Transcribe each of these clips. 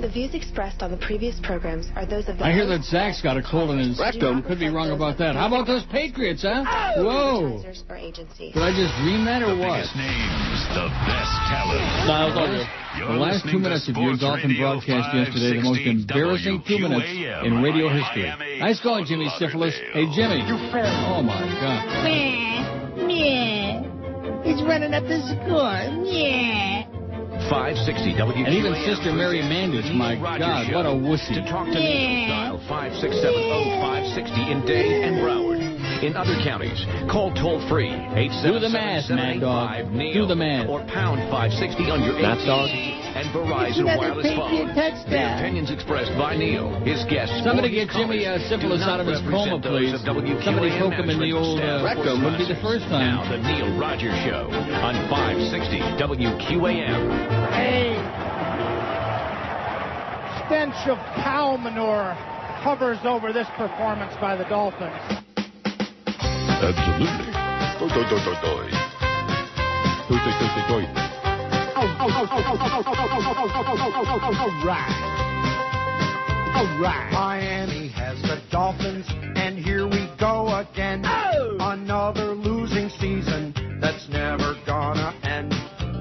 The views expressed on the previous programs are those of the I hear that Zach's got a cold in his rectum. Could be wrong about that. How about those Patriots, huh? Oh! Whoa. advertisers. Did I just dream that or what? Biggest names, the best talent. No, was all you. The last two minutes of your Dolphin broadcast yesterday, the most embarrassing two minutes in radio history. Nice going, Jimmy Syphilis. Hey, Jimmy. Oh, my God. Meh. Meh. He's running up the score. Meh. 560 W. And even Sister Mary Mandich, my God, what a wussy. To talk to me, dial 5670560 in Dade and Broward. In other counties, call toll free Do the math, Mad Dog. 877 Do the math. or pound 560 on your Math Dog. AT&T and Verizon Another wireless Patriot phone. touchdown. The opinions expressed by Neil, his guests, Somebody or his get Jimmy uh, callers syphilis do not out of his coma, represent those please. of WQAM Somebody poke him in the management old staff uh, or rectum. Wouldn't be the sponsors. first time. Now, the Neil Rogers Show on 560 WQAM. A stench of cow manure hovers over this performance by the Dolphins. Absolutely. Doi, doi, doi, doi, doi. Doi, doi, doi, doi, doi. All right. All right. Miami has the Dolphins, and here we go again. Another losing season that's never gonna end.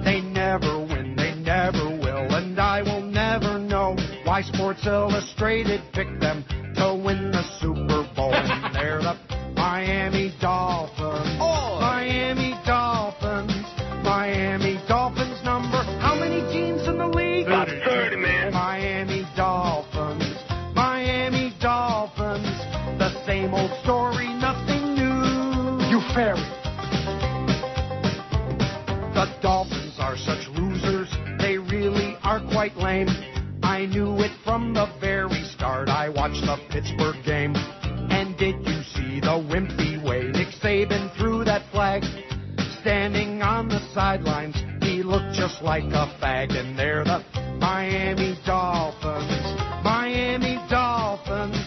They never win, they never will, and I will never know why Sports Illustrated picked them to win the Super Bowl. And they're the Miami Dolphins. Miami Dolphins. Miami Dolphins number. How many teams in the league? About 30, man. Miami Dolphins. Miami Dolphins. The same old story, nothing new. You fairy. The Dolphins are such losers, they really are quite lame. I knew it from the very start. I watched the Pittsburgh game. And did you see the wimpy way Nick Saban threw that flag? Standing on the sidelines, he looked just like a fag. And they're the Miami Dolphins. Miami Dolphins.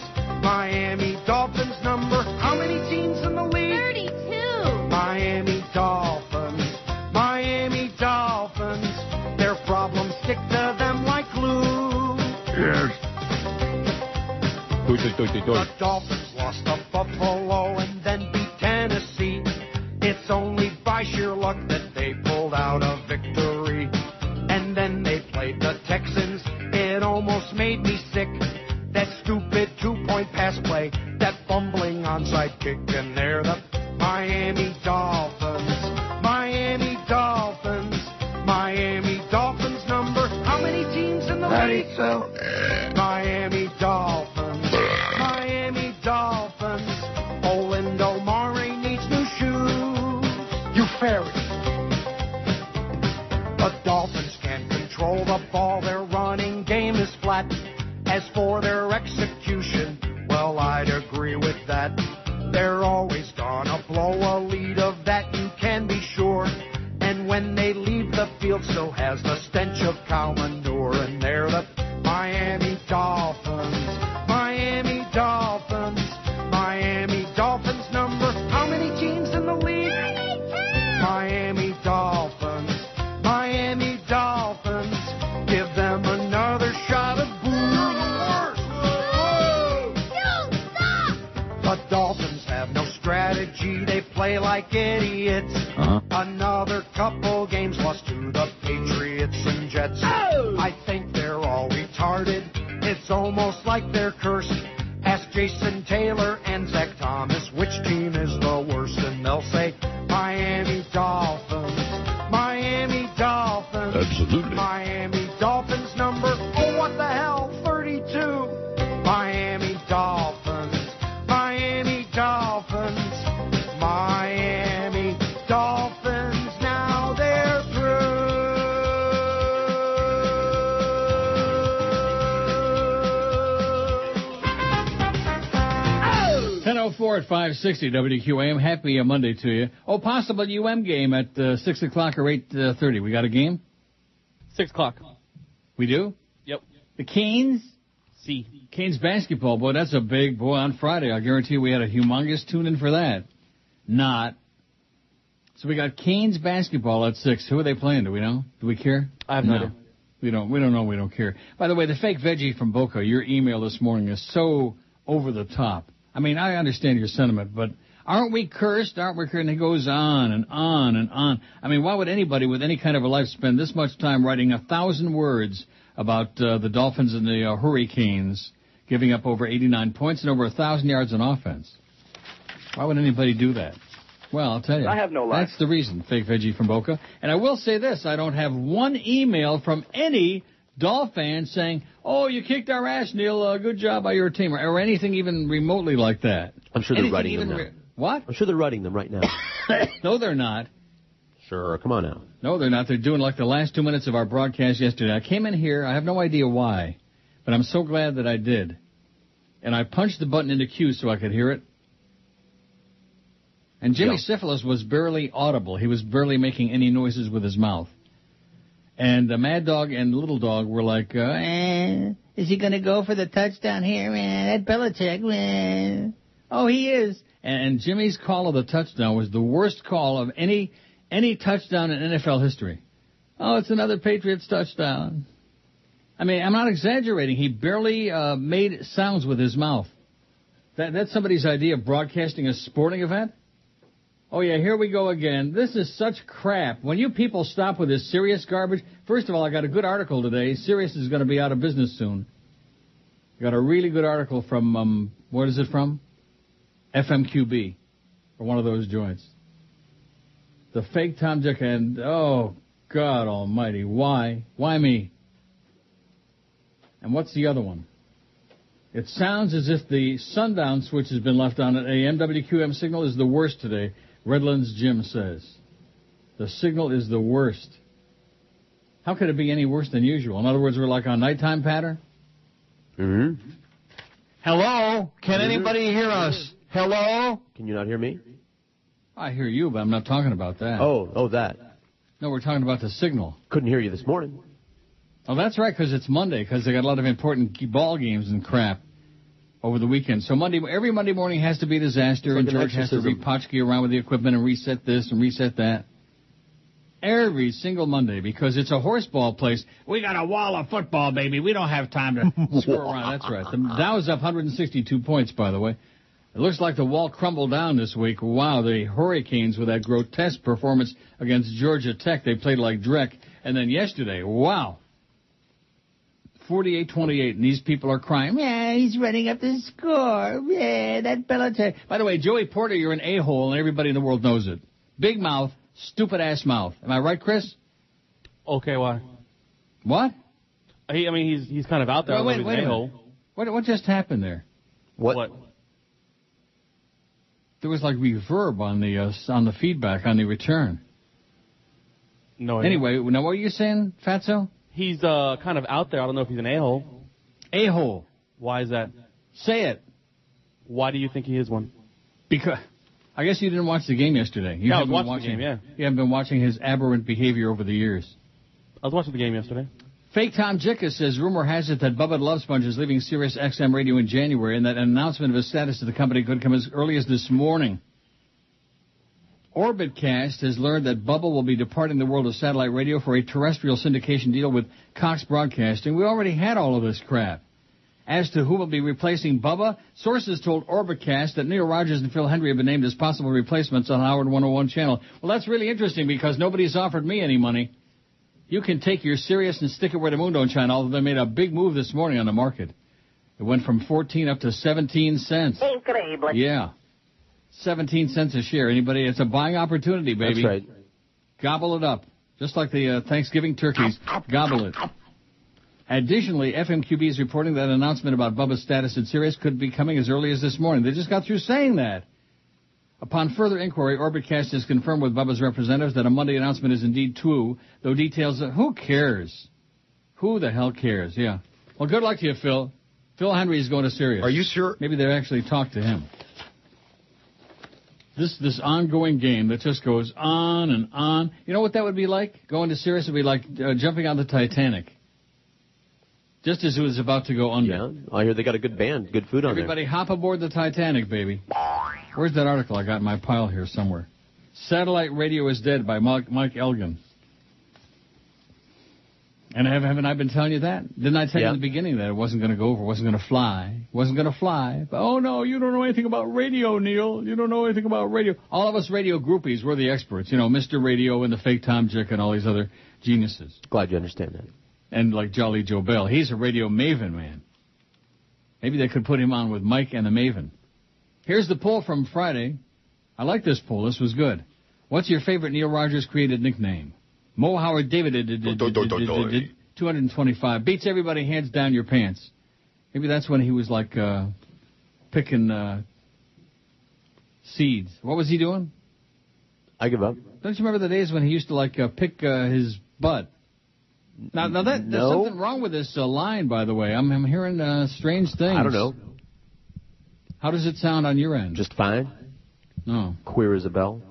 Miami Dolphins number. How many teams in the league? 32. Miami Dolphins. Miami Dolphins. Their problems stick to them like glue. Yes. Doi, doi, doi, doi, doi. The Dolphins lost to Buffalo and then beat Tennessee. It's only by sheer luck that they pulled out a victory. And then they played the Texans. It almost made me sick. That stupid two-point pass play, that fumbling onside kick, and they're the Miami Dolphins. Miami Dolphins. Miami Dolphins number. How many teams in the league? 32. Fairy. The Dolphins can't control the ball. Their running game is flat. As for their execution, well, I'd agree with that. They're always gonna blow a lead of that, you can be sure. And when they leave the field, so has the stench of cow manure. And they're the Miami Dolphins. Play like idiots. Uh-huh. Another couple games lost to the Patriots and Jets. I think they're all retarded. It's almost like they're cursed. Ask Jason Taylor and Zach Thomas which team is the worst, and they'll say Miami Dolphins. Miami Dolphins. Absolutely. Miami 904 at 560 WQAM. Happy Monday to you. Oh, possible UM game at uh, 6 o'clock or 8.30. Uh, we got a game? 6 o'clock. We do? Yep. The Canes? See. Canes basketball. Boy, that's a big, boy, on Friday. I guarantee we had a humongous tune-in for that. Not. So we got Canes basketball at 6. Who are they playing? Do we know? Do we care? I have no idea. We don't, we don't know. We don't care. By the way, the fake veggie from Boca, your email this morning is so over the top. I mean, I understand your sentiment, but aren't we cursed? Aren't we cursed? And it goes on and on and on. I mean, why would anybody with any kind of a life spend this much time writing a thousand words about uh, the Dolphins and the uh, Hurricanes giving up over 89 points and over a thousand yards on offense? Why would anybody do that? Well, I'll tell you. I have no life. That's the reason, fake veggie from Boca. And I will say this, I don't have one email from any Dolphin fan saying, oh, you kicked our ass, Neil, uh, good job by your team, or, or anything even remotely like that. I'm sure they're Anything writing them now. re- what? I'm sure they're writing them right now. no, they're not. Sure, come on now. No, they're not. They're doing like the last two minutes of our broadcast yesterday. I came in here, I have no idea why, but I'm so glad that I did. And I punched the button into Q so I could hear it. And Jimmy Yeah. Syphilis was barely audible. He was barely making any noises with his mouth. And the Mad Dog and Little Dog were like, uh, Eh, is he going to go for the touchdown here, man? That Belichick, man. Oh, he is. and Jimmy's call of the touchdown was the worst call of any any touchdown in NFL history. Oh, it's another Patriots touchdown. I mean, I'm not exaggerating. He barely uh, made sounds with his mouth. That that's somebody's idea of broadcasting a sporting event. Oh yeah, here we go again. This is such crap. When you people stop with this Sirius garbage, first of all, I got a good article today. Sirius is going to be out of business soon. Got a really good article from um, what is it from? FMQB, or one of those joints. The fake Tom Dick and oh God Almighty, why, why me? And what's the other one? It sounds as if the sundown switch has been left on. An AM WQM signal is the worst today. Redlands Jim says. The signal is the worst. How could it be any worse than usual? In other words, we're like on nighttime pattern? Mm-hmm. Hello? Can anybody hear us? Hello? Can you not hear me? I hear you, but I'm not talking about that. Oh, oh, that. No, we're talking about the signal. Couldn't hear you this morning. Oh, that's right, because it's Monday, because they got a lot of important ball games and crap over the weekend. So Monday, every Monday morning has to be a disaster, and like an George has to re-potchkey around with the equipment and reset this and reset that. Every single Monday, because it's a horseball place. We got a wall of football, baby. We don't have time to screw around. That's right. The Dow's up 162 points, by the way. It looks like the wall crumbled down this week. Wow, the Hurricanes with that grotesque performance against Georgia Tech. They played like Drek. And then yesterday, wow. 48-28, and these people are crying. Yeah, he's running up the score. Yeah, that Belichick. By the way, Joey Porter, you're an a-hole, and everybody in the world knows it. Big mouth, stupid ass mouth. Am I right, Chris? Okay, why? What? He, I mean, he's he's kind of out there. Wait, I don't know wait, wait a an minute. a-hole. What, what just happened there? What? what? There was like reverb on the uh, on the feedback on the return. No. Anyway, now what are you saying, Fatso? He's uh kind of out there. I don't know if he's an a-hole. A-hole. Why is that? Say it. Why do you think he is one? Because I guess you didn't watch the game yesterday. You Yeah, I haven't was been watching the game, yeah. You haven't been watching his aberrant behavior over the years. I was watching the game yesterday. Fake Tom Jicka says rumor has it that Bubba Love Sponge is leaving Sirius XM Radio in January, and that an announcement of his status to the company could come as early as this morning. Orbitcast has learned that Bubba will be departing the world of satellite radio for a terrestrial syndication deal with Cox Broadcasting. We already had all of this crap. As to who will be replacing Bubba, sources told Orbitcast that Neil Rogers and Phil Hendrie have been named as possible replacements on Howard 101 channel. Well, that's really interesting because nobody's offered me any money. You can take your Sirius and stick it where the moon don't shine, although they made a big move this morning on the market. It went from 14 up to 17 cents. Increíble. Yeah. 17 cents a share. Anybody? It's a buying opportunity, baby. That's right. Gobble it up. Just like the uh, Thanksgiving turkeys. Gobble it. Additionally, FMQB is reporting that an announcement about Bubba's status in Sirius could be coming as early as this morning. They just got through saying that. Upon further inquiry, Orbitcast has confirmed with Bubba's representatives that a Monday announcement is indeed true, though details, who cares? Who the hell cares? Yeah. Well, good luck to you, Phil. Phil Hendrie is going to Sirius. Are you sure? Maybe they actually talked to him. This this ongoing game that just goes on and on. You know what that would be like? Going to Sirius would be like uh, jumping on the Titanic. Just as it was about to go under. Yeah, I hear they got a good band, good food on it. Everybody hop aboard the Titanic, baby. Where's that article I got in my pile here somewhere? Satellite Radio is Dead by Mike, Mike Elgan. And have, haven't I been telling you that? Didn't I tell you in the beginning that it wasn't going to go over, wasn't going to fly, wasn't going to fly? But, oh no, you don't know anything about radio, Neil. You don't know anything about radio. All of us radio groupies, we're the experts. You know, Mr. Radio and the fake Tom Jick and all these other geniuses. Glad you understand that. And like Jolly Joe Bell, he's a radio maven, man. Maybe they could put him on with Mike and the Maven. Here's the poll from Friday. I like this poll. This was good. What's your favorite Neil Rogers created nickname? Mo Howard David did, did, did, did, did, did, did, 225. Beats everybody hands down your pants. Maybe that's when he was like uh, picking uh, seeds. What was he doing? I give up. Don't you remember the days when he used to like uh, pick uh, his butt? Now, now that there's No. something wrong with this uh, line, by the way. I'm, I'm hearing uh, strange things. I don't know. How does it sound on your end? Just fine. No. Queer as a bell.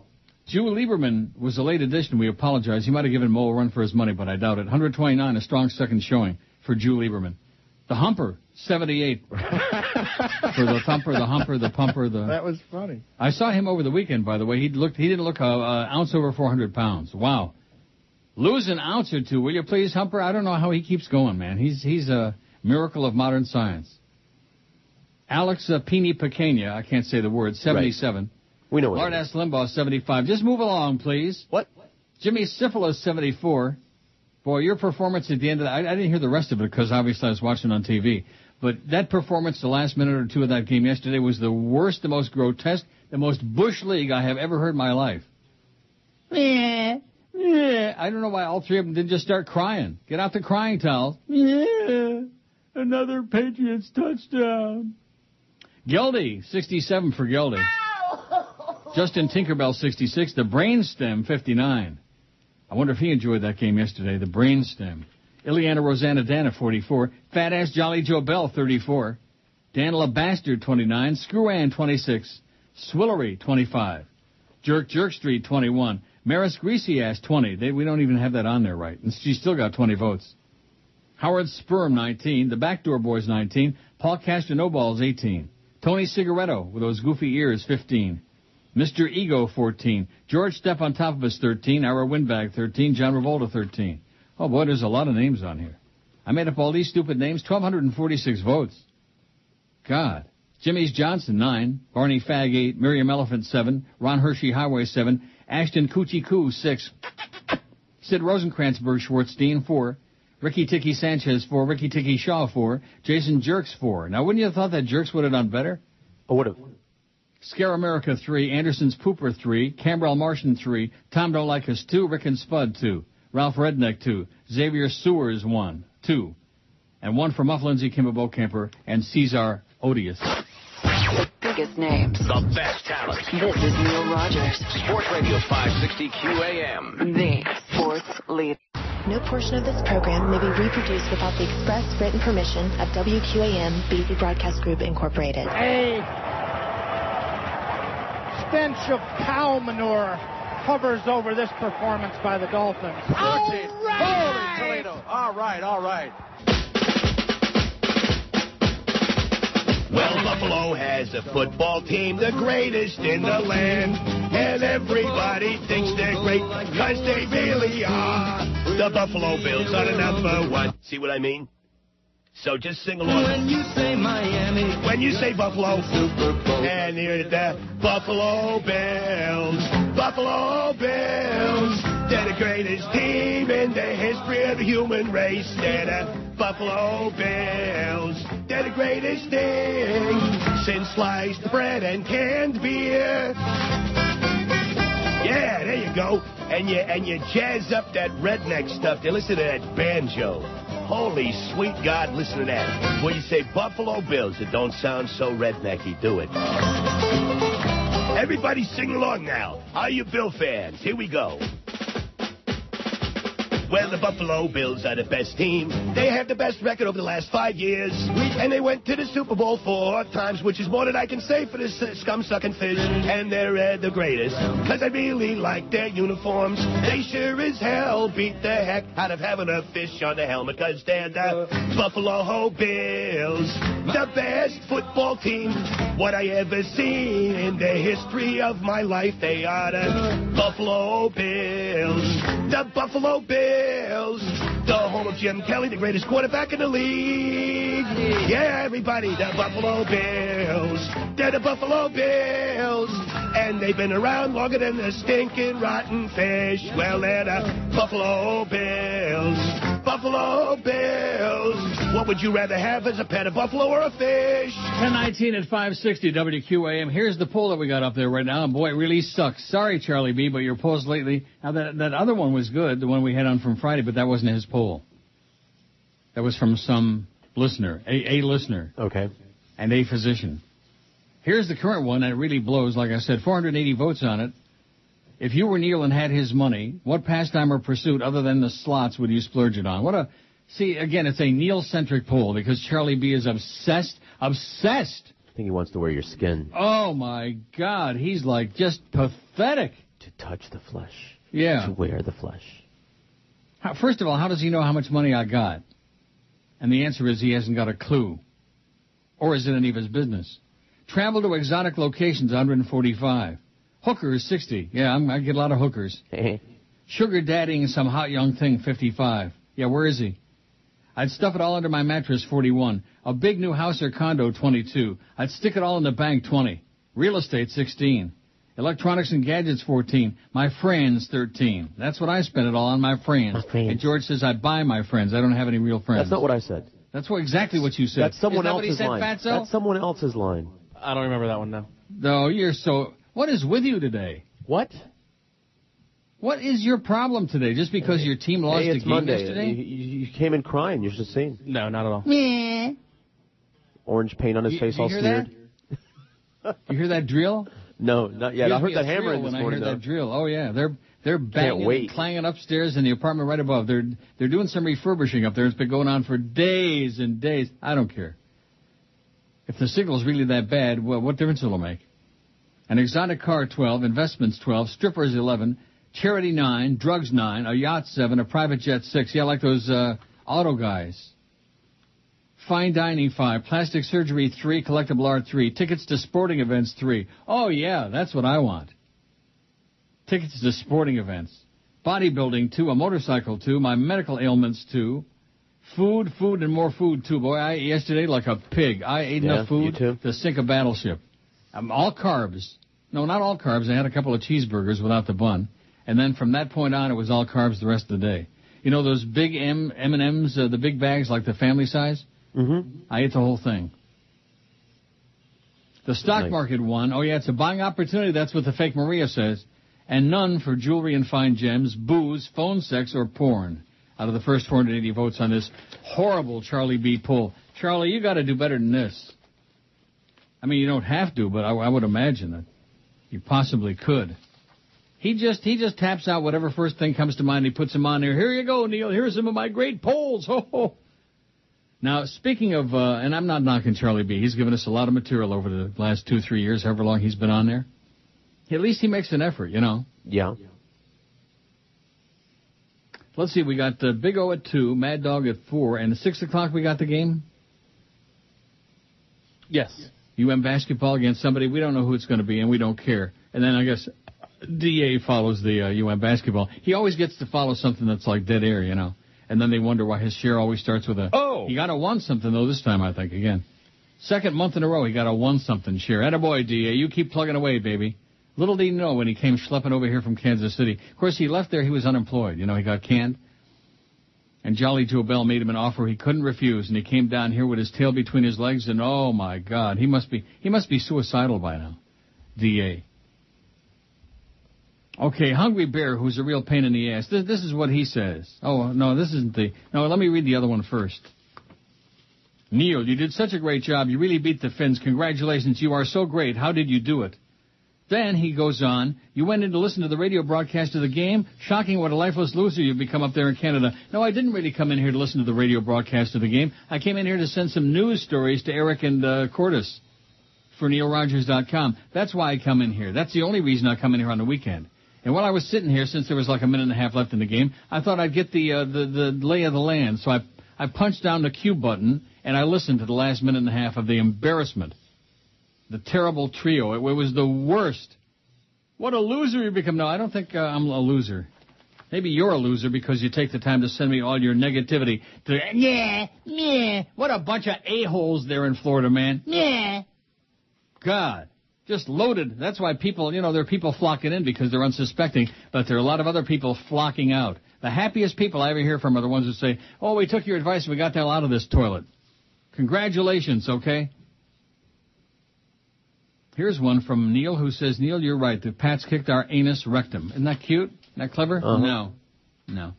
Jew Lieberman was a late addition. We apologize. He might have given Mo a run for his money, but I doubt it. 129, a strong second showing for Jew Lieberman. The Humper, 78. for the thumper, the humper, the pumper, the. That was funny. I saw him over the weekend, by the way. He looked. He didn't look a, a ounce over 400 pounds. Wow. Lose an ounce or two, will you please, Humper? I don't know how he keeps going, man. He's he's a miracle of modern science. Alex uh, Pini Pequena, I can't say the word, 77. We know what Lord it is. S. Limbaugh, 75. Just move along, please. What? Jimmy Syphilis, 74. Boy, your performance at the end of that, I, I didn't hear the rest of it because obviously I was watching on TV. But that performance, the last minute or two of that game yesterday, was the worst, the most grotesque, the most bush league I have ever heard in my life. Yeah, yeah. I don't know why all three of them didn't just start crying. Get out the crying towels. Yeah, another Patriots touchdown. Geldy, 67 for Geldy. Justin Tinkerbell, 66. The Brainstem, 59. I wonder if he enjoyed that game yesterday. The Brainstem. Ileana Rosanna Dana, 44. Fat Ass Jolly Joe Bell, 34. Danila Bastard, 29. Screwan, 26. Swillery, 25. Jerk Jerk Street, 21. Maris Greasy Ass, 20. They, we don't even have that on there right. And she still got 20 votes. Howard Sperm, 19. The Backdoor Boys, 19. Paul Castanoballs, 18. Tony Cigaretto, with those goofy ears, 15. Mr. Ego, 14. George Step on top of us, 13. Ira Windbag, 13. John Revolta, 13. Oh boy, there's a lot of names on here. I made up all these stupid names. 1,246 votes. God. Jimmy's Johnson, 9. Barney Fag, 8. Miriam Elephant, 7. Ron Hershey Highway, 7. Ashton Coochie Coo, 6. Sid Rosenkrantzberg Schwartzstein, 4. Ricky Tiki Sanchez, 4. Ricky Tiki Shaw, 4. Jason Jerks, 4. Now, wouldn't you have thought that Jerks would have done better? I would have. Scare America 3, Anderson's Pooper 3, Cambrell Martian 3, Tom Don't Like Us 2, Rick and Spud 2, Ralph Redneck 2, Xavier Sewers 1, 2, and 1 for Muff Lindsay, Kimber Camper, and Cesar Odious. Biggest names. The best talent. This is Neil Rogers, Sports Radio 560 QAM. the sports leader. No portion of this program may be reproduced without the express written permission of WQAM BZ Broadcast Group Incorporated. A stench of cow manure hovers over this performance by the Dolphins. Holy Toledo. All right, all right. Well, Buffalo has a football team, the greatest in the land. And everybody thinks they're great, cause they really are. The Buffalo Bills are the number one. See what I mean? So just sing along. When you say Miami. When you say Buffalo. Super Bowl. And you're the Buffalo Bills. Buffalo Bills. They're the greatest team in the history of the human race. They're the Buffalo Bills. They're the greatest thing since sliced bread and canned beer. Yeah, there you go. And you and you jazz up that redneck stuff. They listen to that banjo. Holy sweet God, listen to that. When you say Buffalo Bills, it don't sound so rednecky, do it? Everybody sing along now. Are you Bill fans? Here we go. Well, the Buffalo Bills are the best team. They have the best record over the last five years. And they went to the Super Bowl four times, which is more than I can say for this uh, scum-sucking fish. And they're uh, the greatest. Because I really like their uniforms. They sure as hell beat the heck out of having a fish on the helmet. Because they're the Buffalo Bills. The best football team what I ever seen in the history of my life. They are the Buffalo Bills. The Buffalo Bills. The home of Jim Kelly, the greatest quarterback in the league. Yeah, everybody, the Buffalo Bills. They're the Buffalo Bills. And they've been around longer than the stinking rotten fish. Well, they're the Buffalo Bills. Buffalo Bills. What would you rather have as a pet, a buffalo or a fish? 1019 at 560 WQAM. Here's the poll that we got up there right now. And boy, it really sucks. Sorry, Charlie B, but your polls lately. Now, that, that other one was good, the one we had on from Friday, but that wasn't his poll. That was from some listener, a, a listener. Okay. And a physician. Here's the current one, and it really blows. Like I said, 480 votes on it. If you were Neil and had his money, what pastime or pursuit other than the slots would you splurge it on? What a see again, it's a Neil-centric poll because Charlie B is obsessed, obsessed. I think he wants to wear your skin. Oh my God, he's like just pathetic. To touch the flesh. Yeah. To wear the flesh. How, first of all, how does he know how much money I got? And the answer is he hasn't got a clue. Or is it any of his business? Travel to exotic locations, 145. Hookers, 60. Yeah, I'm, I get a lot of hookers. Sugar daddying some hot young thing, 55. Yeah, where is he? I'd stuff it all under my mattress, 41. A big new house or condo, 22. I'd stick it all in the bank, 20. Real estate, 16. Electronics and gadgets, 14. My friends, 13. That's what I spend it all on, my friends. My friends. And George says I buy my friends. I don't have any real friends. That's not what I said. That's what exactly what you said. That's someone Isn't that what he else's said, line. Fatso? That's someone else's line. I don't remember that one now. No, you're so. What is with you today? What? What is your problem today? Just because your team lost hey, a it's game Monday. yesterday? You, you, you came in crying. You should have seen. No, not at all. Yeah. Orange paint on his You- face, you all smeared. You hear that drill? No, not yet. I heard that a hammering this when morning. I though. heard that drill. Oh yeah, they're they're banging, wait. clanging upstairs in the apartment right above. They're they're doing some refurbishing up there. It's been going on for days and days. I don't care. If the signal's really that bad, well, what difference will it make? An exotic car 12, investments 12, strippers 11, charity 9, drugs 9, a yacht 7, a private jet 6. Yeah, like those uh, auto guys. Fine dining 5, plastic surgery 3, collectible art 3, tickets to sporting events 3. Oh yeah, that's what I want. Tickets to sporting events. Bodybuilding 2, a motorcycle 2, my medical ailments 2. Food, food, and more food too. Boy, I ate yesterday like a pig. I ate Yeah, enough food to sink a battleship. Um, all carbs. No, not all carbs. I had a couple of cheeseburgers without the bun, and then from that point on, it was all carbs the rest of the day. You know those big M M and M's, uh, the big bags like the family size. Mm-hmm. I ate the whole thing. The stock Nice. market won. Oh yeah, it's a buying opportunity. That's what the fake Maria says. And none for jewelry and fine gems, booze, phone sex, or porn. Out of the first 480 votes on this horrible Charlie B. poll. Charlie, you got to do better than this. I mean, you don't have to, but I, I would imagine that you possibly could. He just he just taps out whatever first thing comes to mind. He puts them on there. Here you go, Neil. Here's some of my great polls. Ho ho. Now, speaking of, uh, and I'm not knocking Charlie B. He's given us a lot of material over the last two, three years, however long he's been on there. At least he makes an effort, you know. Yeah. Let's see, we got uh, Big O at 2, Mad Dog at 4, and at 6 o'clock we got the game. Yes. UM basketball against somebody, we don't know who it's going to be, and we don't care. And then I guess DA follows the uh, UM basketball. He always gets to follow something that's like dead air, you know. And then they wonder why his share always starts with a. Oh. He got a one something though this time, I think again. Second month in a row, he got a one something share. Attaboy, DA. You keep plugging away, baby. Little did he know when he came schlepping over here from Kansas City. Of course, he left there. He was unemployed. You know, he got canned. And Jolly Joe Bell made him an offer he couldn't refuse, and he came down here with his tail between his legs, and oh my God, he must be he must be suicidal by now. Da. Okay, Hungry Bear, who's a real pain in the ass. This, this is what he says. Oh no, this isn't the. No, let me read the other one first. Neil, you did such a great job. You really beat the Finns. Congratulations. You are so great. How did you do it? Then he goes on, you went in to listen to the radio broadcast of the game. Shocking what a lifeless loser you've become up there in Canada. No, I didn't really come in here to listen to the radio broadcast of the game. I came in here to send some news stories to Eric and uh, Cortis for NeilRogers.com. That's why I come in here. That's the only reason I come in here on the weekend. And while I was sitting here, since there was like a minute and a half left in the game, I thought I'd get the uh, the, the lay of the land. So I I punched down the cue button and I listened to the last minute and a half of the embarrassment the terrible trio. It, it was the worst. What a loser you become. No, I don't think uh, I'm a loser. Maybe you're a loser because you take the time to send me all your negativity. To, yeah, yeah. What a bunch of a-holes there in Florida, man. Yeah. God. Just loaded. That's why people, you know, there are people flocking in because they're unsuspecting, but there are a lot of other people flocking out. The happiest people I ever hear from are the ones who say, oh, we took your advice and we got the hell out of this toilet. Congratulations, okay? Here's one from Neil who says, Neil, you're right. The Pats kicked our anus rectum. Isn't that cute? Isn't that clever? Uh-huh. No. No.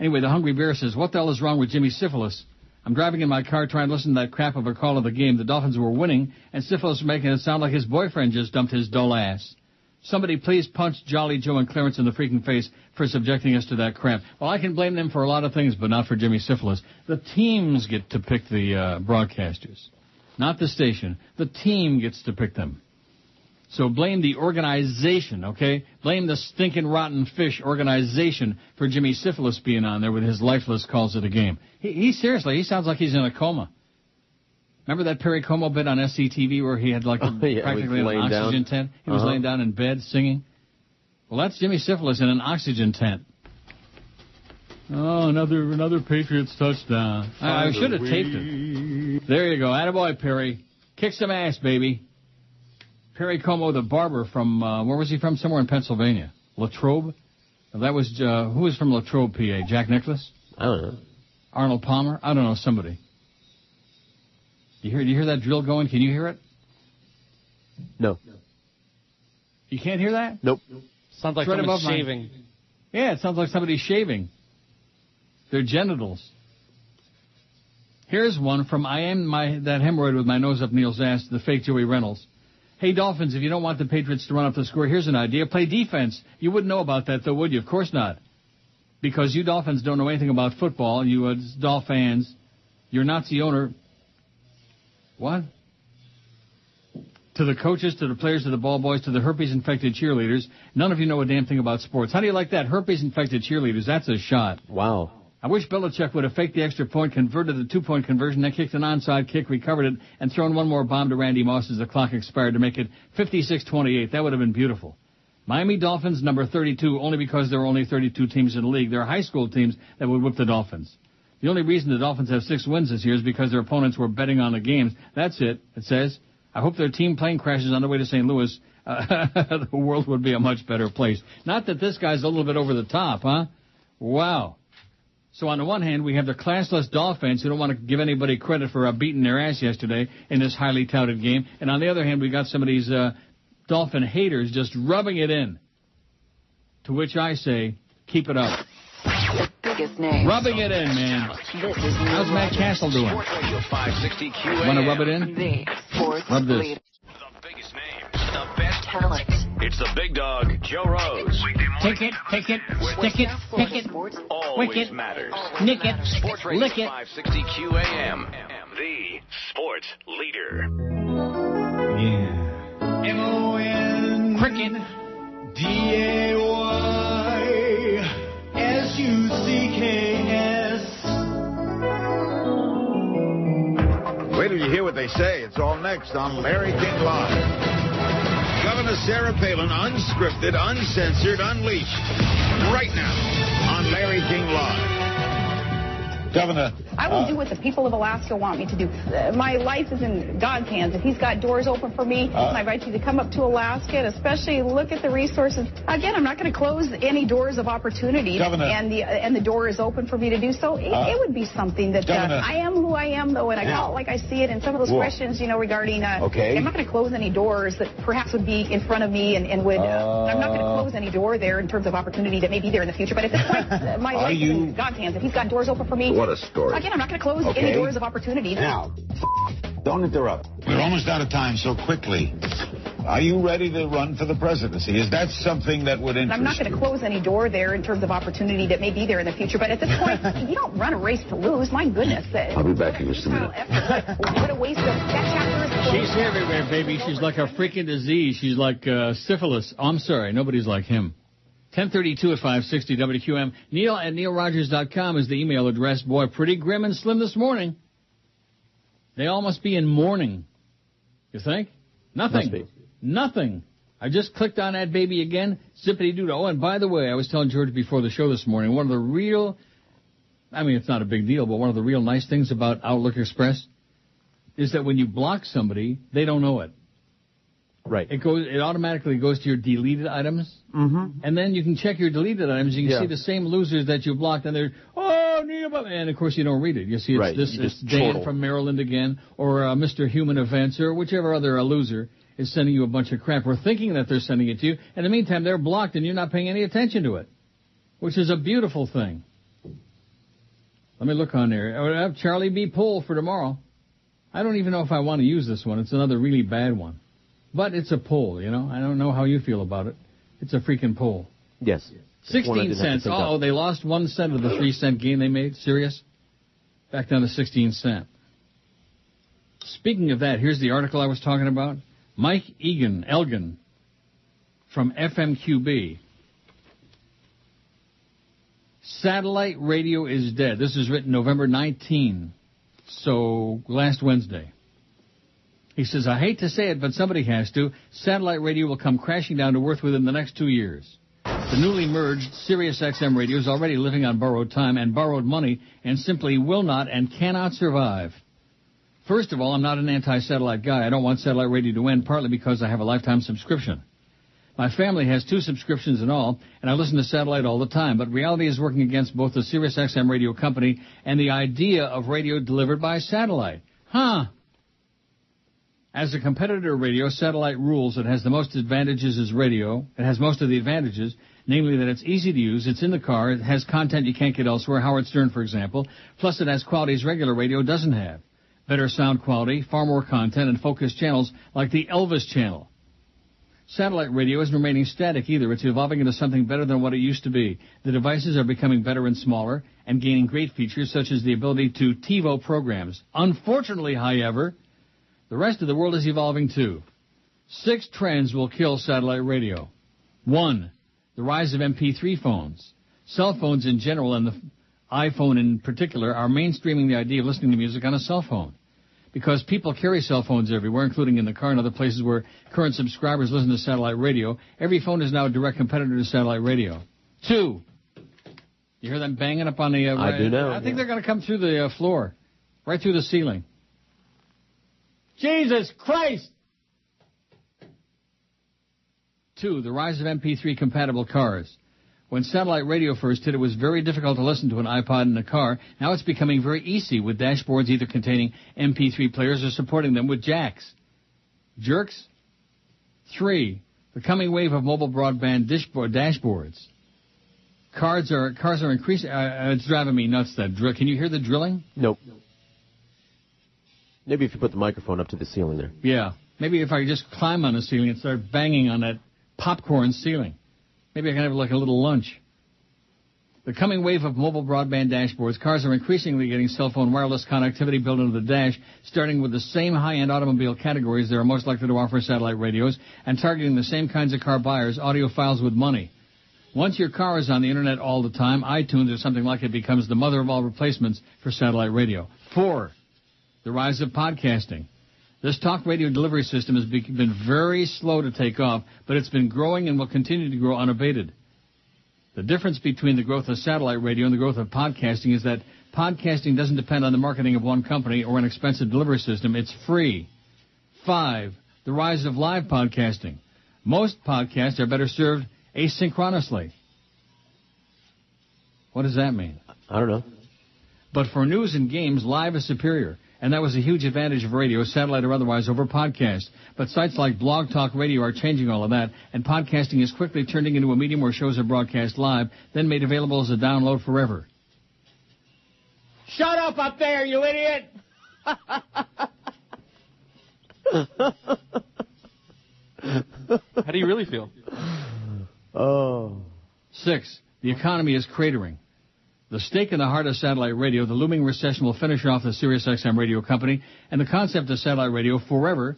Anyway, the Hungry Bear says, what the hell is wrong with Jimmy Syphilis? I'm driving in my car trying to listen to that crap of a call of the game. The Dolphins were winning, and Syphilis was making it sound like his boyfriend just dumped his dull ass. Somebody please punch Jolly Joe and Clarence in the freaking face for subjecting us to that crap. Well, I can blame them for a lot of things, but not for Jimmy Syphilis. The teams get to pick the uh, broadcasters, not the station. The team gets to pick them. So blame the organization, okay? Blame the stinking rotten fish organization for Jimmy Syphilis being on there with his lifeless calls at the game. He, he seriously, he sounds like he's in a coma. Remember that Perry Como bit on SCTV where he had like a, Oh, yeah, practically an oxygen down. tent? He was Uh-huh. laying down in bed singing. Well, that's Jimmy Syphilis in an oxygen tent. Oh, another another Patriots touchdown. I, I should have taped it. There you go. Attaboy, Perry. Kick some ass, baby. Perry Como, the barber from, uh, where was he from? Somewhere in Pennsylvania. Latrobe? That was, uh, who was from Latrobe, PA? Jack Nicklaus? I don't know. Arnold Palmer? I don't know, somebody. You hear, do you hear that drill going? Can you hear it? No. You can't hear that? Nope. Sounds like It's right someone's above my- shaving. Yeah, it sounds like somebody's shaving. Their genitals. Here's one from I am my that hemorrhoid with my nose up Neil's ass, the fake Joey Reynolds. Hey Dolphins, if you don't want the Patriots to run up the score, here's an idea. Play defense. You wouldn't know about that though, would you? Of course not. Because you Dolphins don't know anything about football. You uh, Dolph fans. Your Nazi owner. What? To the coaches, to the players, to the ball boys, to the herpes infected cheerleaders. None of you know a damn thing about sports. How do you like that? Herpes infected cheerleaders. That's a shot. Wow. I wish Belichick would have faked the extra point, converted the two-point conversion, then kicked an onside kick, recovered it, and thrown one more bomb to Randy Moss as the clock expired to make it 56-28. That would have been beautiful. Miami Dolphins, number 32, only because there are only 32 teams in the league. There are high school teams that would whip the Dolphins. The only reason the Dolphins have six wins this year is because their opponents were betting on the games. That's it, it says. I hope their team plane crashes on the way to St. Louis. Uh, the world would be a much better place. Not that this guy's a little bit over the top, huh? Wow. So on the one hand, we have the classless Dolphins who don't want to give anybody credit for uh, beating their ass yesterday in this highly touted game, and on the other hand, we got some of these uh, Dolphin haters just rubbing it in. To which I say, keep it up. The biggest names. Rubbing it in, man. This is Neil How's Matt Cassel doing? Sports Radio 560 QAM. Want to rub it in? Rub this. The biggest names, the best Talent. It's the big dog, Joe Rose. Take it, take it, stick it, pick it, Always wick it, nick it, lick it. 560 QAM. The sports leader. Yeah. M-O-N Cricket. D-A-Y-S-U-C-K-S. Wait till you hear what they say. It's all next on Larry King Live. Governor Sarah Palin, unscripted, uncensored, unleashed. Right now on Larry King Live. Governor. I will do what the people of Alaska want me to do. Uh, my life is in God's hands. If He's got doors open for me, Uh. I invite you to come up to Alaska and especially look at the resources. Again, I'm not going to close any doors of opportunity, Governor. and the uh, and the door is open for me to do so. It, Uh. it would be something that uh, I am who I am, though, and I Now. call it like I see it. And some of those Whoa. questions, you know, regarding uh, Okay. I'm not going to close any doors that perhaps would be in front of me and, and would. Uh, I'm not going to Uh. close any door there in terms of opportunity that may be there in the future. But at this point, uh, my life is in God's hands. If He's got doors open for me, What a story. Again, I'm not going to close Okay. any doors of opportunity. Now, don't interrupt. We're almost out of time so quickly. Are you ready to run for the presidency? Is that something that would interest I'm not going to close any door there in terms of opportunity that may be there in the future. But at this point, you don't run a race to lose. My goodness. I'll be back in just a minute. What a waste of that chapter is closed. She's everywhere, baby. She's like a freaking disease. She's like uh, syphilis. I'm sorry, nobody's like him. 1032 at 560 WQM. Neil at neilrogers.com is the email address. Boy, pretty grim and slim this morning. They all must be in mourning. You think? Nothing. Nothing. I just clicked on that baby again, zippity doo. Oh, and by the way, I was telling George before the show this morning, one of the real, I mean, it's not a big deal, but one of the real nice things about Outlook Express is that when you block somebody, they don't know it. Right. It goes, it automatically goes to your deleted items. Mm-hmm. And then you can check your deleted items. You can Yeah. see the same losers that you blocked, and they're oh, Neil, and of course you don't read it. You see, it's Right, this is Dan chortle. from Maryland again, or uh, Mr. Human Events, or whichever other uh, loser is sending you a bunch of crap. We're thinking that they're sending it to you. In the meantime, they're blocked, and you're not paying any attention to it, which is a beautiful thing. Let me look on there. I have Charlie B. Poll for tomorrow. I don't even know if I want to use this one. It's another really bad one. But it's a poll, you know. I don't know how you feel about it. It's a freaking poll. Yes. Just one I 16 didn't have to cents. Oh, they lost one cent of the three cent gain they made. Sirius? Back down to 16 cent. Speaking of that, here's the article I was talking about. Mike Egan, Elgan, from FMQB. Satellite radio is dead. This is written November 19, so last Wednesday. He says, I hate to say it, but somebody has to. Satellite radio will come crashing down to earth within the next two years. The newly merged Sirius XM radio is already living on borrowed time and borrowed money and simply will not and cannot survive. First of all, I'm not an anti-satellite guy. I don't want satellite radio to end, partly because I have a lifetime subscription. My family has two subscriptions in all, and I listen to satellite all the time, but reality is working against both the Sirius XM radio company and the idea of radio delivered by satellite. Huh. As a competitor radio, satellite rules. It has the most advantages as radio. It has most of the advantages, namely that it's easy to use, it's in the car, it has content you can't get elsewhere, Howard Stern, for example, plus it has qualities regular radio doesn't have. Better sound quality, far more content, and focused channels like the Elvis channel. Satellite radio isn't remaining static either. It's evolving into something better than what it used to be. The devices are becoming better and smaller and gaining great features such as the ability to TiVo programs. Unfortunately, however, the rest of the world is evolving too. Six trends will kill satellite radio. One, the rise of MP3 phones. Cell phones in general and the iPhone in particular are mainstreaming the idea of listening to music on a cell phone. Because people carry cell phones everywhere, including in the car and other places where current subscribers listen to satellite radio, every phone is now a direct competitor to satellite radio. Two, you hear them banging up on the... Uh, I do know, I think yeah. they're going to come through the uh, floor, right through the ceiling. Jesus Christ! Two, the rise of MP3 compatible cars. When satellite radio first hit, it was very difficult to listen to an iPod in a car. Now it's becoming very easy with dashboards either containing MP3 players or supporting them with jacks. Jerks? Three, the coming wave of mobile broadband dishboard, dashboards. Cars are, cars are increasing, uh, it's driving me nuts that drill. Can you hear the drilling? Nope. Maybe if you put the microphone up to the ceiling there. Yeah. Maybe if I just climb on the ceiling and start banging on that popcorn ceiling. Maybe I can have like a little lunch. The coming wave of mobile broadband dashboards, cars are increasingly getting cell phone wireless connectivity built into the dash, starting with the same high-end automobile categories that are most likely to offer satellite radios, and targeting the same kinds of car buyers, audiophiles with money. Once your car is on the internet all the time, iTunes or something like it becomes the mother of all replacements for satellite radio. Four, the rise of podcasting. This talk radio delivery system has been very slow to take off, but it's been growing and will continue to grow unabated. The difference between the growth of satellite radio and the growth of podcasting is that podcasting doesn't depend on the marketing of one company or an expensive delivery system. It's free. Five, the rise of live podcasting. Most podcasts are better served asynchronously. What does that mean? I don't know. But for news and games, live is superior. And that was a huge advantage of radio, satellite or otherwise, over podcast. But sites like Blog Talk Radio are changing all of that, and podcasting is quickly turning into a medium where shows are broadcast live, then made available as a download forever. Shut up up there, you idiot! How do you really feel? Oh. Six, the economy is cratering. The stake in the heart of satellite radio, the looming recession will finish off the Sirius XM radio company and the concept of satellite radio forever.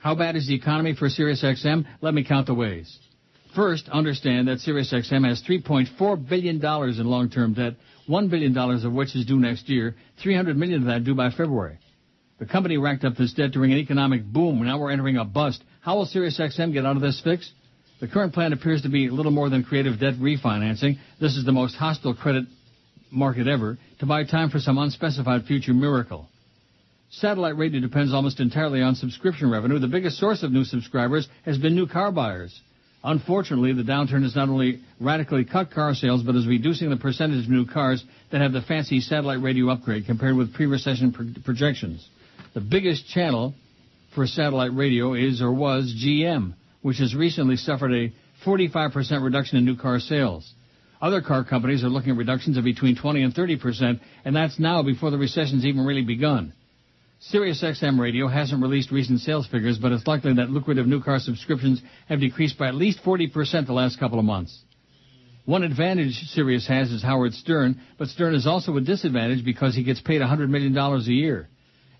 How bad is the economy for Sirius XM? Let me count the ways. First, understand that Sirius XM has $3.4 billion in long-term debt, $1 billion of which is due next year, 300 million of that due by February. The company racked up this debt during an economic boom. Now we're entering a bust. How will SiriusXM get out of this fix? The current plan appears to be little more than creative debt refinancing. This is the most hostile credit market ever to buy time for some unspecified future miracle. Satellite radio depends almost entirely on subscription revenue. The biggest source of new subscribers has been new car buyers. Unfortunately, the downturn has not only radically cut car sales, but is reducing the percentage of new cars that have the fancy satellite radio upgrade compared with pre-recession pro- projections. The biggest channel for satellite radio is or was GM, which has recently suffered a 45% reduction in new car sales. Other car companies are looking at reductions of between 20 and 30%, and that's now before the recession's even really begun. SiriusXM Radio hasn't released recent sales figures, but it's likely that lucrative new car subscriptions have decreased by at least 40% the last couple of months. One advantage Sirius has is Howard Stern, but Stern is also a disadvantage because he gets paid $100 million a year.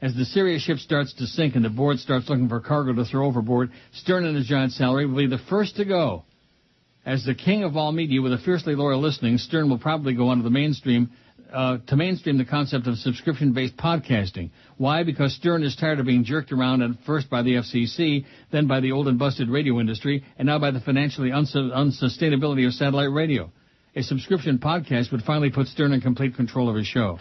As the Sirius ship starts to sink and the board starts looking for cargo to throw overboard, Stern and his giant salary will be the first to go. As the king of all media with a fiercely loyal listening, Stern will probably go onto the mainstream uh, to mainstream the concept of subscription-based podcasting. Why? Because Stern is tired of being jerked around at first by the FCC, then by the old and busted radio industry, and now by the financially uns- unsustainability of satellite radio. A subscription podcast would finally put Stern in complete control of his show.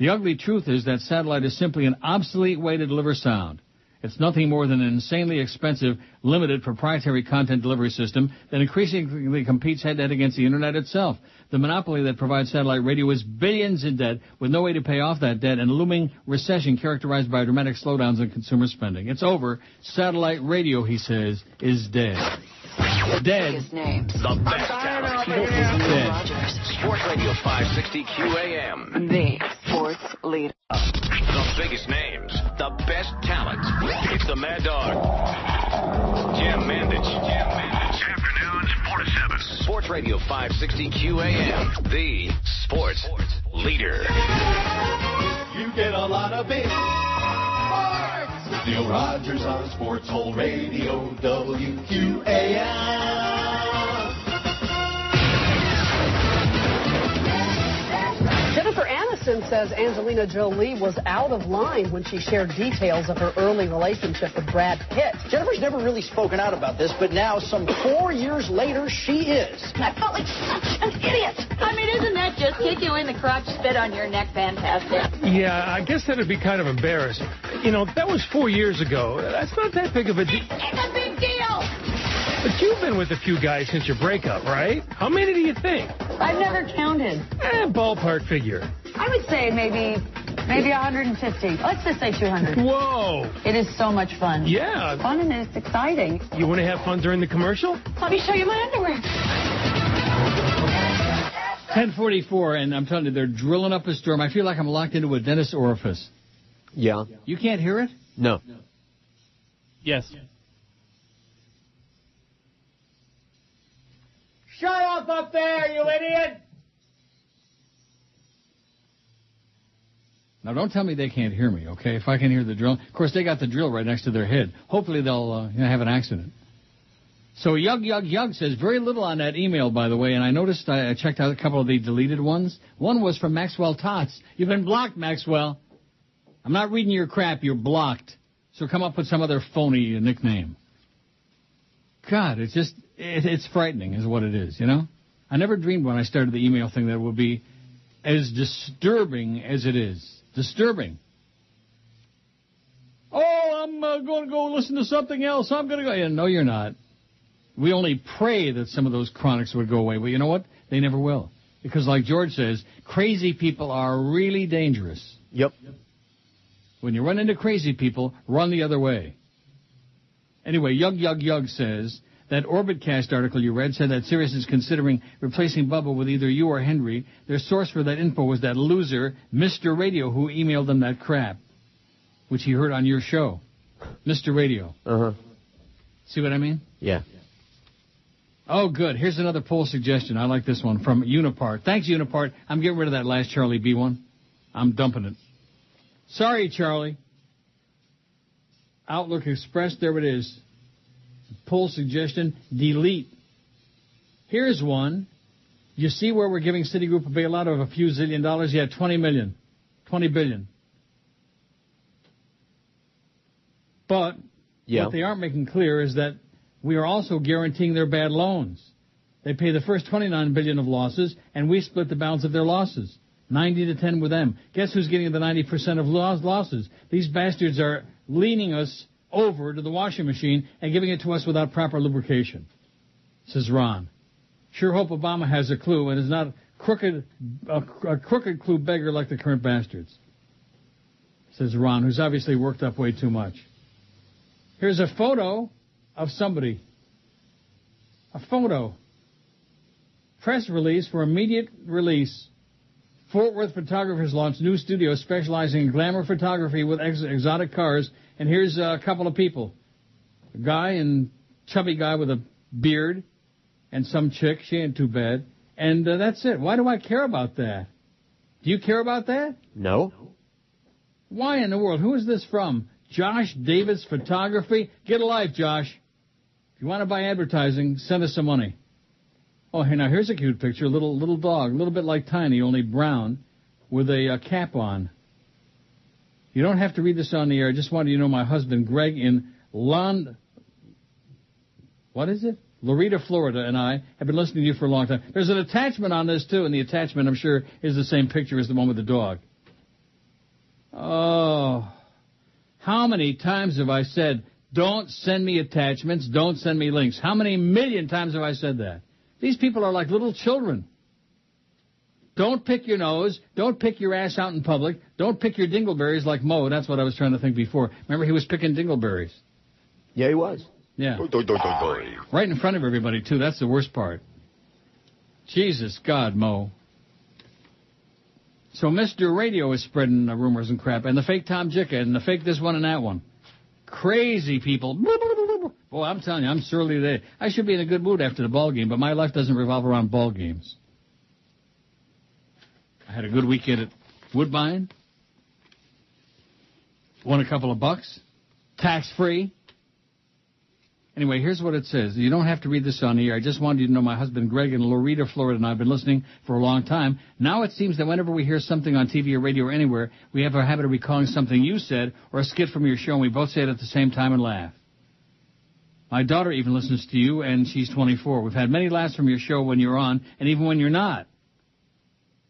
The ugly truth is that satellite is simply an obsolete way to deliver sound. It's nothing more than an insanely expensive, limited proprietary content delivery system that increasingly competes head to head against the internet itself. The monopoly that provides satellite radio is billions in debt with no way to pay off that debt and a looming recession characterized by dramatic slowdowns in consumer spending. It's over. Satellite radio, he says, is dead. Dead. The best talent. Rogers. Sports Radio 560 QAM. The sports leader. The biggest names. The best talent. It's the Mad Dog. Jim Mandich. Jim Mandich. Afternoons 4 to 7. Sports Radio 560 QAM. The sports leader. You get a lot of it. Sports! Neil Rogers on Sports Hole Radio, WQAM. Jennifer says Angelina Jolie was out of line when she shared details of her early relationship with Brad Pitt. Jennifer's never really spoken out about this, but now, some four years later, she is. I felt like such an idiot. I mean, isn't that just kick you in the crotch, spit on your neck, fantastic? Yeah, I guess that'd be kind of embarrassing. You know, that was four years ago. That's not that big of a deal. It's a big deal. But you've been with a few guys since your breakup, right? How many do you think? I've never counted. Eh, ballpark figure. I would say maybe maybe 150. Let's just say 200. Whoa. It is so much fun. Yeah. Fun and it's exciting. You want to have fun during the commercial? Let me show you my underwear. 1044, and I'm telling you, they're drilling up a storm. I feel like I'm locked into a dentist orifice. Yeah. You can't hear it? No. No. Yes. Shut up up there, you idiot! Now, don't tell me they can't hear me, okay? If I can hear the drill. Of course, they got the drill right next to their head. Hopefully, they'll uh, have an accident. So, Yug Yug Yug says very little on that email, by the way, and I noticed I, checked out a couple of the deleted ones. One was from Maxwell Tots. You've been blocked, Maxwell. I'm not reading your crap. You're blocked. So come up with some other phony nickname. God, it's just, it, it's frightening is what it is, you know? I never dreamed when I started the email thing that it would be as disturbing as it is. Disturbing. Oh, I'm uh, going to go listen to something else. I'm going to go. Yeah, no, you're not. We only pray that some of those chronics would go away. But you know what? They never will. Because like George says, crazy people are really dangerous. Yep. When you run into crazy people, run the other way. Anyway, Yug Yug Yug says that Orbitcast article you read said that Sirius is considering replacing Bubba with either you or Hendrie. Their source for that info was that loser, Mr. Radio, who emailed them that crap, which he heard on your show. Mr. Radio. Uh huh. See what I mean? Yeah. Oh, good. Here's another poll suggestion. I like this one from Unipart. Thanks, Unipart. I'm getting rid of that last Charlie B one. I'm dumping it. Sorry, Charlie. Outlook Express, there it is. Poll suggestion, delete. Here's one. You see where we're giving Citigroup a bailout of a few zillion dollars? Yeah, 20 million. 20 billion. But Yeah. what they aren't making clear is that we are also guaranteeing their bad loans. They pay the first 29 billion of losses, and we split the balance of their losses. 90 to 10 with them. Guess who's getting the 90% of loss- losses? These bastards are leaning us over to the washing machine and giving it to us without proper lubrication. Says Ron. Sure hope Obama has a clue and is not crooked, a, a crooked clue beggar like the current bastards. Says Ron, who's obviously worked up way too much. Here's a photo of somebody. A photo. Press release for immediate release. Fort Worth photographers launch new studio specializing in glamour photography with ex- exotic cars. And here's a couple of people. A guy and chubby guy with a beard and some chick. She ain't too bad. And uh, that's it. Why do I care about that? Do you care about that? No. Why in the world? Who is this from? Josh Davis Photography? Get a life, Josh. If you want to buy advertising, send us some money. Oh, hey, now here's a cute picture. A little little dog, a little bit like Tiny, only brown, with a cap on. You don't have to read this on the air. I just wanted you to know my husband, Greg, in Lond... What is it? Loretta, Florida, and I have been listening to you for a long time. There's an attachment on this, too, and the attachment, I'm sure, is the same picture as the one with the dog. Oh, how many times have I said, don't send me attachments, don't send me links? How many million times have I said that? These people are like little children. Don't pick your nose. Don't pick your ass out in public. Don't pick your dingleberries like Mo. That's what I was trying to think before. Remember, he was picking dingleberries. Yeah, he was. Yeah. Right in front of everybody, too. That's the worst part. Jesus God, Mo. So Mr. Radio is spreading uh, rumors and crap, and the fake Tom Jicka, and the fake this one and that one. Crazy people. Boy, I'm telling you, I'm surly today. I should be in a good mood after the ball game, but my life doesn't revolve around ball games. I had a good weekend at Woodbine. Won a couple of bucks. Tax free. Anyway, here's what it says. You don't have to read this on air. I just wanted you to know my husband Greg in Loretta, Florida, and I've been listening for a long time. Now it seems that whenever we hear something on TV or radio or anywhere, we have a habit of recalling something you said or a skit from your show, and we both say it at the same time and laugh. My daughter even listens to you, and she's 24. We've had many laughs from your show when you're on, and even when you're not.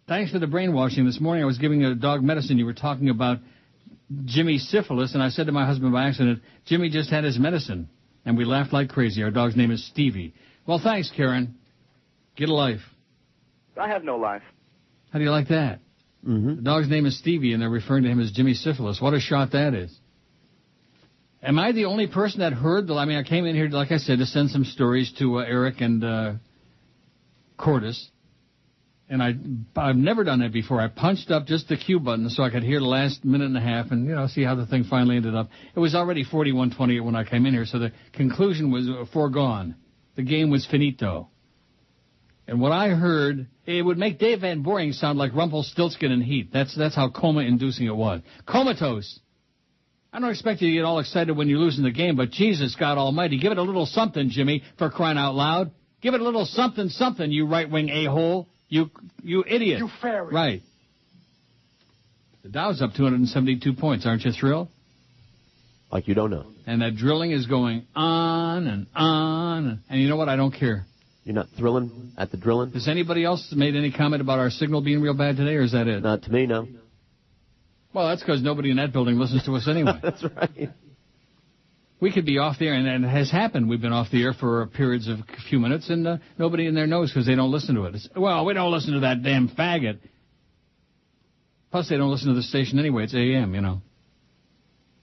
Thanks for the brainwashing. This morning I was giving a dog medicine. You were talking about Jimmy syphilis, and I said to my husband by accident, Jimmy just had his medicine. And we laughed like crazy. Our dog's name is Stevie. Well, thanks, Karen. Get a life. I have no life. How do you like that? Mm-hmm. The dog's name is Stevie, and they're referring to him as Jimmy Syphilis. What a shot that is. Am I the only person that heard the? I mean, I came in here, like I said, to send some stories to uh, Eric and uh, Cordis, and I I've never done that before. I punched up just the cue button so I could hear the last minute and a half, and you know, see how the thing finally ended up. It was already 41-28 when I came in here, so the conclusion was foregone. The game was finito. And what I heard, it would make Dave Van Boring sound like Rumpelstiltskin in Heat. That's that's how coma-inducing it was. Comatose. I don't expect you to get all excited when you're losing the game, but Jesus God Almighty, give it a little something, Jimmy, for crying out loud. Give it a little something, something, you right-wing a-hole. You you idiot. You fairy. Right. The Dow's up 272 points. Aren't you thrilled? Like you don't know. And that drilling is going on and on. And, and you know what? I don't care. You're not thrilling at the drilling? Has anybody else made any comment about our signal being real bad today, or is that it? Not to me, no. Well, that's because nobody in that building listens to us anyway. That's right. We could be off the air, and, and it has happened. We've been off the air for periods of a few minutes, and uh, nobody in there knows because they don't listen to it. It's, well, we don't listen to that damn faggot. Plus, they don't listen to the station anyway. It's AM, you know.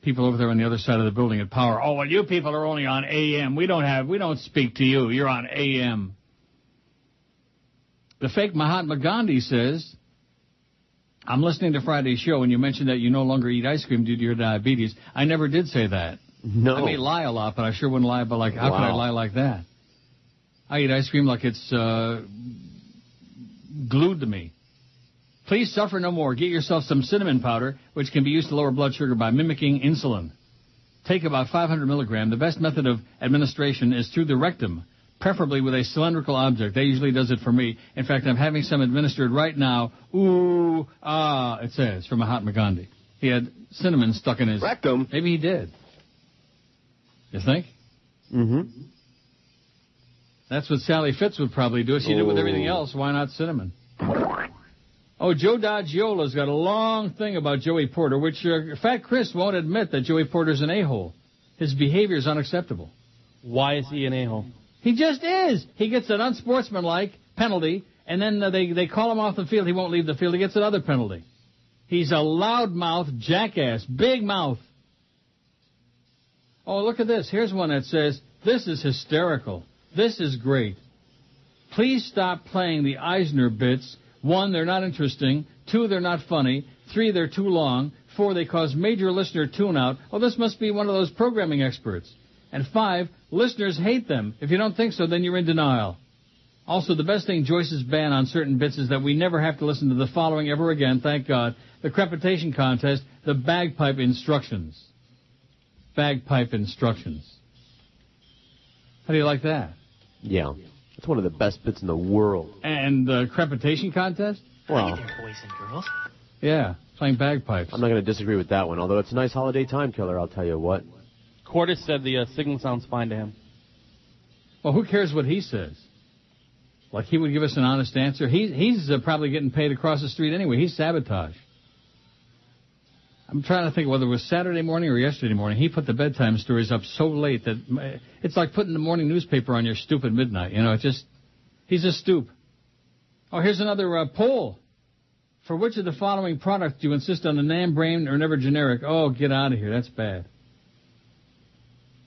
People over there on the other side of the building at Power. Oh, well, you people are only on AM. We don't have. We don't speak to you. You're on AM. The fake Mahatma Gandhi says, I'm listening to Friday's show, and you mentioned that you no longer eat ice cream due to your diabetes. I never did say that. No. I may lie a lot, but I sure wouldn't lie about like how could I lie like that? I eat ice cream like it's uh, glued to me. Please suffer no more. Get yourself some cinnamon powder, which can be used to lower blood sugar by mimicking insulin. Take about 500 milligram. The best method of administration is through the rectum, preferably with a cylindrical object. That usually does it for me. In fact, I'm having some administered right now. Ooh, ah, it says from Mahatma Gandhi. He had cinnamon stuck in his rectum. Maybe he did. You think? Mm-hmm. That's what Sally Fitz would probably do. She did with everything Oh. else. Why not cinnamon? Oh, Joe Dodgiola's got a long thing about Joey Porter, which uh, Fat Chris won't admit that Joey Porter's an a-hole. His behavior is unacceptable. Why is he an a-hole? He just is. He gets an unsportsmanlike penalty, and then uh, they they call him off the field. He won't leave the field. He gets another penalty. He's a loudmouth jackass, big mouth. Oh, look at this. Here's one that says, "This is hysterical. This is great. Please stop playing the Eisner bits. One, they're not interesting. Two, they're not funny. Three, they're too long. Four, they cause major listener tune-out. Oh, this must be one of those programming experts. And five, listeners hate them. If you don't think so, then you're in denial. Also, the best thing Joyce's ban on certain bits is that we never have to listen to the following ever again, thank God. The crepitation contest, the bagpipe instructions. Bagpipe instructions. How do you like that? Yeah. It's one of the best bits in the world. And the crepitation contest? Well, boys and girls. Yeah, playing bagpipes. I'm not going to disagree with that one, although it's a nice holiday time killer, I'll tell you what. Cordes said the uh, signal sounds fine to him. Well, who cares what he says? Like he would give us an honest answer. He, he's uh, probably getting paid across the street anyway. He's sabotage. I'm trying to think whether it was Saturday morning or yesterday morning. He put the bedtime stories up so late that uh, it's like putting the morning newspaper on your stupid midnight. You know, it just he's a stoop. Oh, here's another uh, poll. For which of the following products do you insist on the name brand or never generic? Oh, get out of here. That's bad.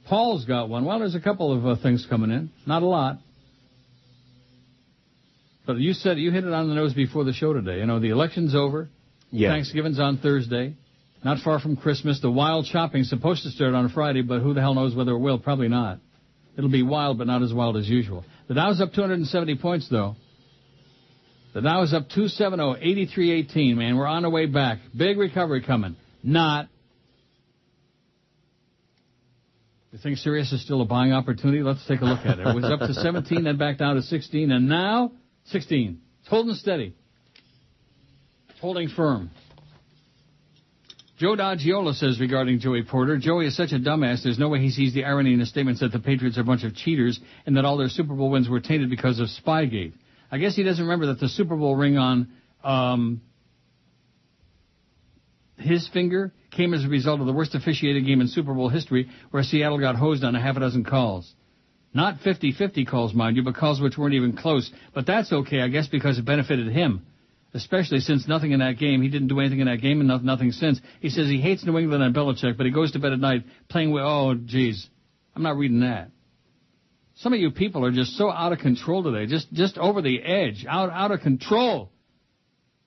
Paul's got one. Well, there's a couple of uh, things coming in. Not a lot. But you said you hit it on the nose before the show today. You know, the election's over. Yeah. Thanksgiving's on Thursday. Not far from Christmas. The wild shopping's supposed to start on a Friday, but who the hell knows whether it will? Probably not. It'll be wild, but not as wild as usual. The Dow's up 270 points, though. The Dow is up 270, 83.18, man. We're on the way back. Big recovery coming. Not. You think Sirius is still a buying opportunity? Let's take a look at it. It was up to 17, then back down to 16, and now 16. It's holding steady. It's holding firm. Joe Dodgiola says regarding Joey Porter, Joey is such a dumbass, there's no way he sees the irony in his statements that the Patriots are a bunch of cheaters and that all their Super Bowl wins were tainted because of Spygate. I guess he doesn't remember that the Super Bowl ring on um, his finger came as a result of the worst officiated game in Super Bowl history where Seattle got hosed on a half a dozen calls. Not 50-50 calls, mind you, but calls which weren't even close. But that's okay, I guess, because it benefited him. Especially since nothing in that game, he didn't do anything in that game and no- nothing since. He says he hates New England and Belichick, but he goes to bed at night playing with, oh, geez. I'm not reading that. Some of you people are just so out of control today, just just over the edge, out out of control.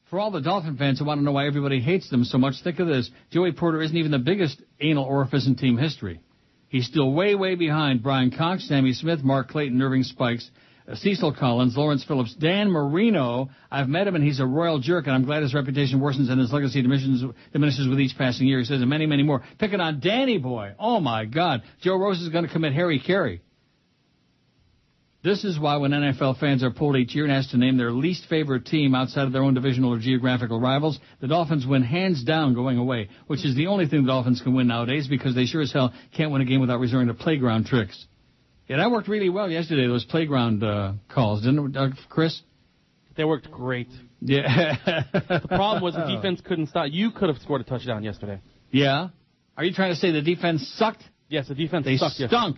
For all the Dolphin fans who want to know why everybody hates them so much, think of this: Joey Porter isn't even the biggest anal orifice in team history. He's still way way behind Brian Cox, Sammy Smith, Mark Clayton, Irving Spikes, Uh, Cecil Collins, Lawrence Phillips, Dan Marino. I've met him and he's a royal jerk, and I'm glad his reputation worsens and his legacy diminishes, diminishes with each passing year. He says, and many many more. Picking on Danny Boy. Oh my God, Joe Rose is going to commit hara-kiri. This is why when NFL fans are polled each year and asked to name their least favorite team outside of their own divisional or geographical rivals, the Dolphins win hands down going away, which is the only thing the Dolphins can win nowadays because they sure as hell can't win a game without resorting to playground tricks. Yeah, that worked really well yesterday, those playground uh, calls, didn't it, uh, Chris? They worked great. Yeah. The problem was the defense couldn't stop. You could have scored a touchdown yesterday. Yeah? Are you trying to say the defense sucked? Yes, the defense They sucked yesterday. stunk.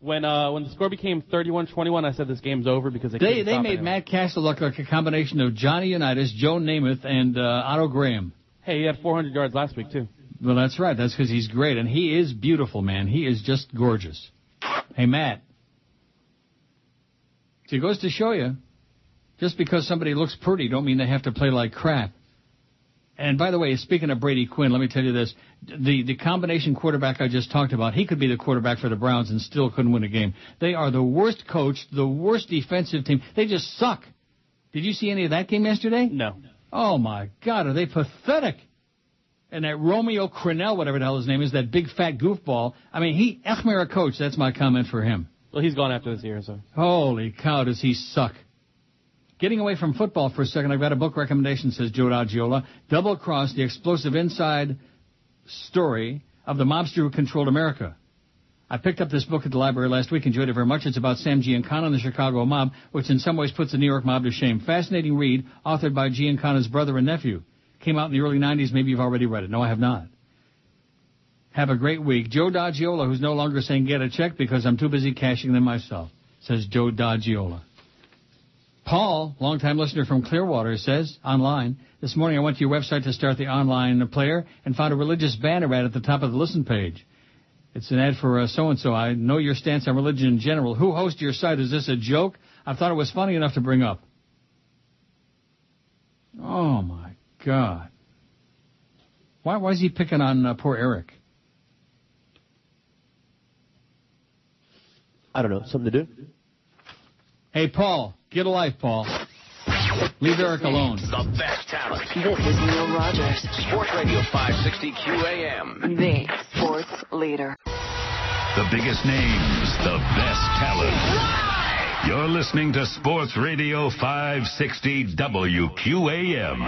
When uh, when the score became 31-21, I said this game's over because they They they made anyone. Matt Cassel look like a combination of Johnny Unitas, Joe Namath, and uh, Otto Graham. Hey, he had 400 yards last week too. Well, that's right. That's because he's great, and he is beautiful, man. He is just gorgeous. Hey, Matt. See, it goes to show you, just because somebody looks pretty, don't mean they have to play like crap. And by the way, speaking of Brady Quinn, let me tell you this: the the combination quarterback I just talked about, he could be the quarterback for the Browns and still couldn't win a game. They are the worst coach, the worst defensive team. They just suck. Did you see any of that game yesterday? No. Oh my God, are they pathetic? And that Romeo Crennel, whatever the hell his name is, that big fat goofball. I mean, he Echmer a coach. That's my comment for him. Well, he's gone after this year, so. Holy cow, does he suck? Getting away from football for a second, I've got a book recommendation, says Joe Dodgiola. Double Cross, the explosive inside story of the mobster who controlled America. I picked up this book at the library last week, enjoyed it very much. It's about Sam Giancana and the Chicago mob, which in some ways puts the New York mob to shame. Fascinating read, authored by Giancana's brother and nephew. Came out in the early 90s. Maybe you've already read it. No, I have not. Have a great week. Joe Doggiola, who's no longer saying get a check because I'm too busy cashing them myself, says Joe Doggiola. Paul, longtime listener from Clearwater, says online, this morning I went to your website to start the online player and found a religious banner ad at the top of the listen page. It's an ad for uh, so-and-so. I know your stance on religion in general. Who hosts your site? Is this a joke? I thought it was funny enough to bring up. Oh, my God. Why, why is he picking on uh, poor Eric? I don't know. Something to do? Hey, Paul, get a life, Paul. Leave Eric alone. The best talent. This is Neil Rogers, Sports Radio 560 QAM. the sports leader. The biggest names, the best talent. You're listening to Sports Radio 560 WQAM.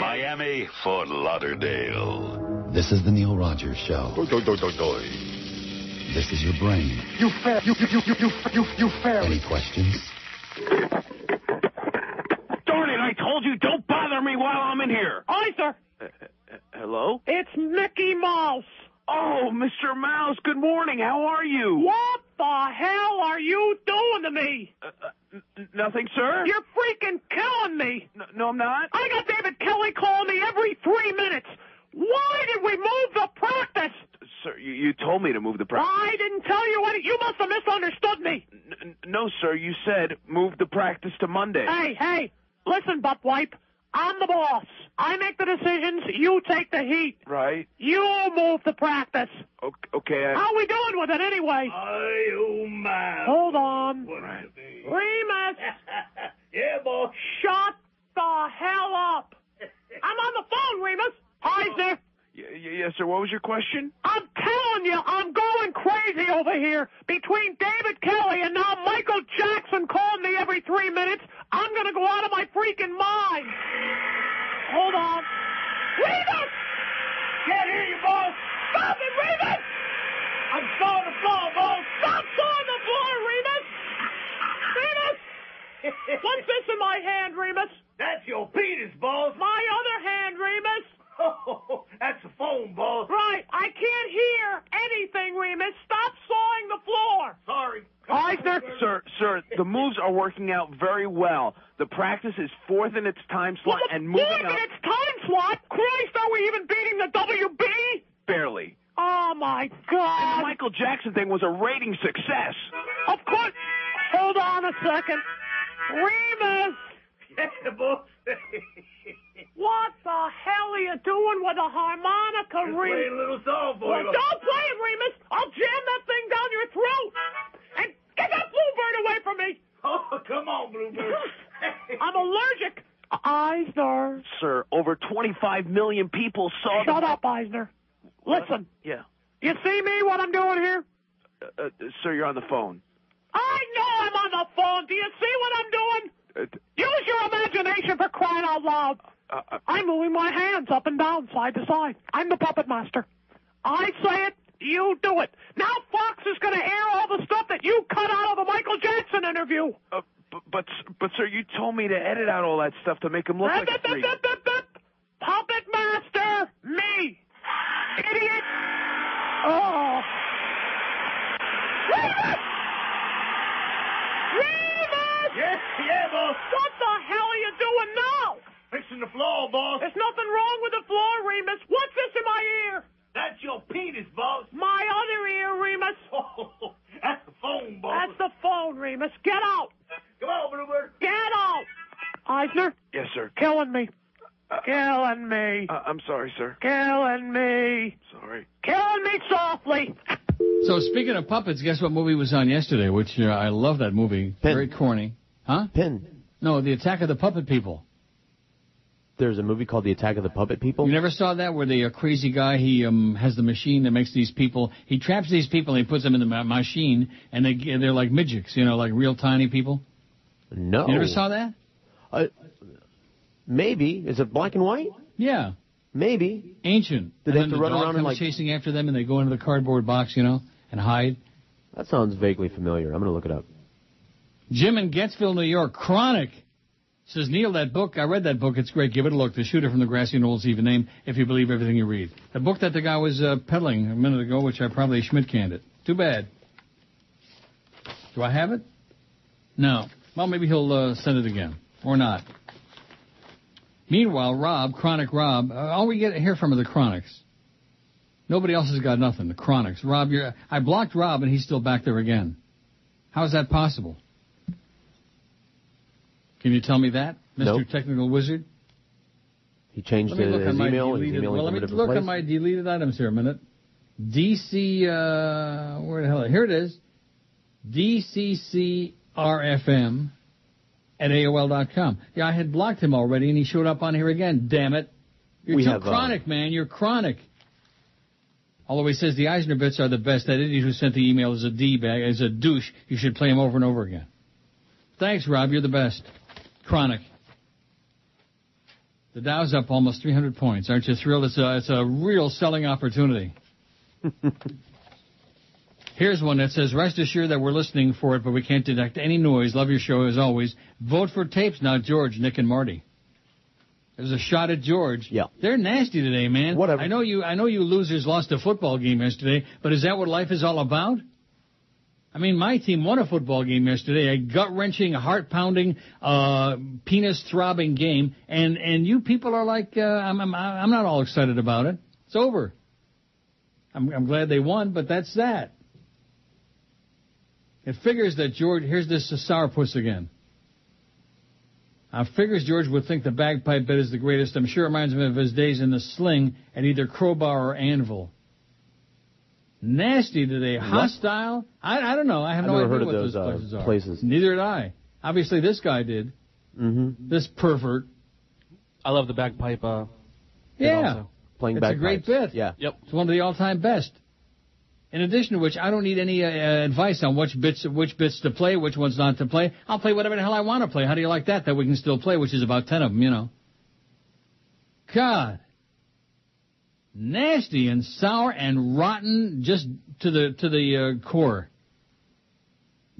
Miami, Fort Lauderdale. This is the Neil Rogers Show. This is your brain. You fair. You, you, you, you, you, you fair. Any questions? Darn it, I told you, don't bother me while I'm in here. Hi, sir. Uh, uh, uh, hello? It's Mickey Mouse. Oh, Mr. Mouse, good morning. How are you? What the hell are you doing to me? Uh, uh, n- nothing, sir? You're freaking killing me. N- no, I'm not. I got David Kelley calling me every three minutes. Why did we move the practice? Sir, you, you told me to move the practice. I didn't tell you any. You must have misunderstood me. N- no, sir, you said move the practice to Monday. Hey, hey, listen, butt wipe. I'm the boss. I make the decisions. You take the heat. Right? You move the practice. Okay. okay I... How we doing with it anyway? oh, my. Hold on. Right. Remus. yeah, boss. Shut the hell up. I'm on the phone, Remus. Eisner. Y- y- yes, sir. What was your question? I'm telling you, I'm going crazy over here. Between David Kelley and now Michael Jackson calling me every three minutes, I'm going to go out of my freaking mind. Hold on. Remus! Can't hear you, boss. Stop it, Remus! I'm sawing the floor, boss. Stop sawing the floor, Remus! Remus! What's this in my hand, Remus? That's your penis, boss. My other hand, Remus. Oh, that's a phone, boss. Right. I can't hear anything, Remus. Stop sawing the floor. Sorry. Eisner. Sir, sir, the moves are working out very well. The practice is fourth in its time slot Well, and moving fourth up in its time slot? Christ, are we even beating the WB? barely. Oh, my And the God. Michael Jackson thing was a rating success. Of course. Hold on a second. Remus. Yeah, boss. What the hell are you doing with a harmonica, Remus? little song Well, don't play it, Remus. I'll jam that thing down your throat. And get that bluebird away from me. Oh, come on, Bluebird. I'm allergic. Eisner. Sir, over 25 million people saw Shut the... up, Eisner. Listen, Yeah. you see me, what I'm doing here? Uh, uh, sir, you're on the phone. I know I'm on the phone. Do you see what I'm doing? Use your imagination for crying out loud. uh, uh, I'm moving my hands up and down, side to side. I'm the puppet master. I say it, you do it. Now Fox is going to air all the stuff that you cut out of the Michael Jackson interview. uh, but, but, but, sir, you told me to edit out all that stuff to make him look like a freak. Puppet master, me. Idiot. Oh. Remus! Remus! Yeah, yeah, boss. What the hell are you doing now? Fixing the floor, boss. There's nothing wrong with the floor, Remus. What's this in my ear? That's your penis, boss. My other ear, Remus. Oh, that's the phone, boss. That's the phone, Remus. Get out. Come on, Bluebird. Get out. Eisner, Yes, sir. killing me. Killing me. Uh, I'm sorry, sir. Killing me. Sorry. Killing me softly. So speaking of puppets, guess what movie was on yesterday? Which uh, I love that movie. Pin. Very corny. Huh? Pin. No, The Attack of the Puppet People. There's a movie called The Attack of the Puppet People. You never saw that where the uh, crazy guy he um has the machine that makes these people. He traps these people and he puts them in the ma- machine and they they're like midgets, you know, like real tiny people. No. You never saw that? Uh, maybe. Is it black and white? Yeah. Maybe. Ancient. Did and they have to the run dog around and, comes like- chasing after them and they go into the cardboard box, you know, and hide. That sounds vaguely familiar. I'm going to look it up. Jim in Getzville, New York, Chronic. Says Neil, that book, I read that book, it's great. Give it a look. The Shooter from the Grassy Knolls, even name, if you believe everything you read. The book that the guy was uh, peddling a minute ago, which I probably Schmidt canned it. Too bad. Do I have it? No. Well, maybe he'll uh, send it again. Or not. Meanwhile, Rob, Chronic Rob, uh, all we get to hear from are the Chronics. Nobody else has got nothing. The Chronics. Rob, you're, I blocked Rob and he's still back there again. How is that possible? Can you tell me that, Mr. Nope. Technical Wizard? He changed Let me his, look his on my email. Deleted. Well, let me look place. on my deleted items here a minute. DC, uh, where the hell? Here it is. DCCRFM at AOL.com. Yeah, I had blocked him already, and he showed up on here again. Damn it! You're We too have, uh, chronic, man. You're chronic. Although he says the Eisner bits are the best, that idiot who sent the email is a d bag, is a douche. You should play him over and over again. Thanks, Rob. You're the best. Chronic. The Dow's up almost 300 points. Aren't you thrilled? It's a, it's a real selling opportunity. Here's one that says, rest assured that we're listening for it, but we can't detect any noise. Love your show as always. Vote for tapes now, George, Nick, and Marty. There's a shot at George. Yeah. They're nasty today, man. Whatever. I know you, I know you losers lost a football game yesterday, but is that what life is all about? I mean, my team won a football game yesterday, a gut-wrenching, heart-pounding, uh, penis-throbbing game, and, and you people are like, uh, I'm, I'm, I'm not all excited about it. It's over. I'm, I'm glad they won, but that's that. It figures that George, here's this sourpuss again. I figures George would think the bagpipe bit is the greatest. I'm sure it reminds him of his days in the sling at either crowbar or anvil. Nasty today. Hostile. I, I don't know. I have I've no idea heard of what those, those uh, places are. places. Neither did I. Obviously, this guy did. Mm-hmm. This pervert. I love the bagpipe. Uh, bit Yeah. also. Playing it's a great bit. Yeah. Yep. It's one of the all-time best. In addition to which, I don't need any uh, advice on which bits which bits to play, which ones not to play. I'll play whatever the hell I want to play. How do you like that? That we can still play, which is about ten of them, you know. God, nasty and sour and rotten, just to the to the uh, core.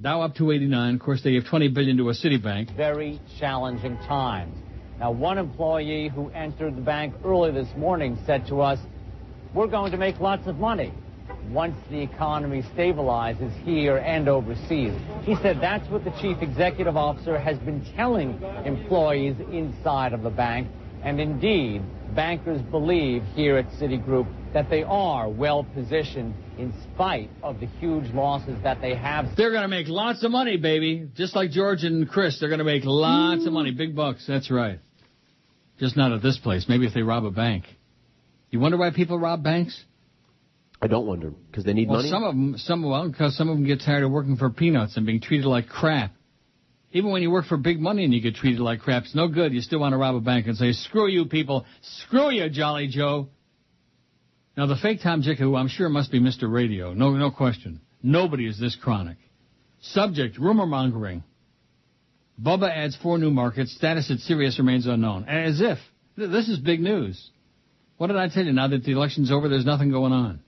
Dow up to 89. Of course, they gave 20 billion to a Citibank. very challenging times. Now, one employee who entered the bank early this morning said to us, we're going to make lots of money once the economy stabilizes here and overseas. He said that's what the chief executive officer has been telling employees inside of the bank. And indeed, bankers believe here at Citigroup that they are well positioned in spite of the huge losses that they have They're going to make lots of money, baby. Just like George and Chris, they're going to make lots of money. Big bucks. That's right. Just not at this place. Maybe if they rob a bank. You wonder why people rob banks? I don't wonder because they need well, money. some of them, some well, because some of them get tired of working for peanuts and being treated like crap. Even when you work for big money and you get treated like crap, it's no good. You still want to rob a bank and say, "Screw you, people! Screw you, Jolly Joe." Now the fake Tom Jick, who I'm sure must be Mr. Radio, no, no question. Nobody is this chronic. Subject: rumor mongering. Bubba adds four new markets. Status at Sirius remains unknown. As if this is big news. What did I tell you? Now that the election's over, there's nothing going on.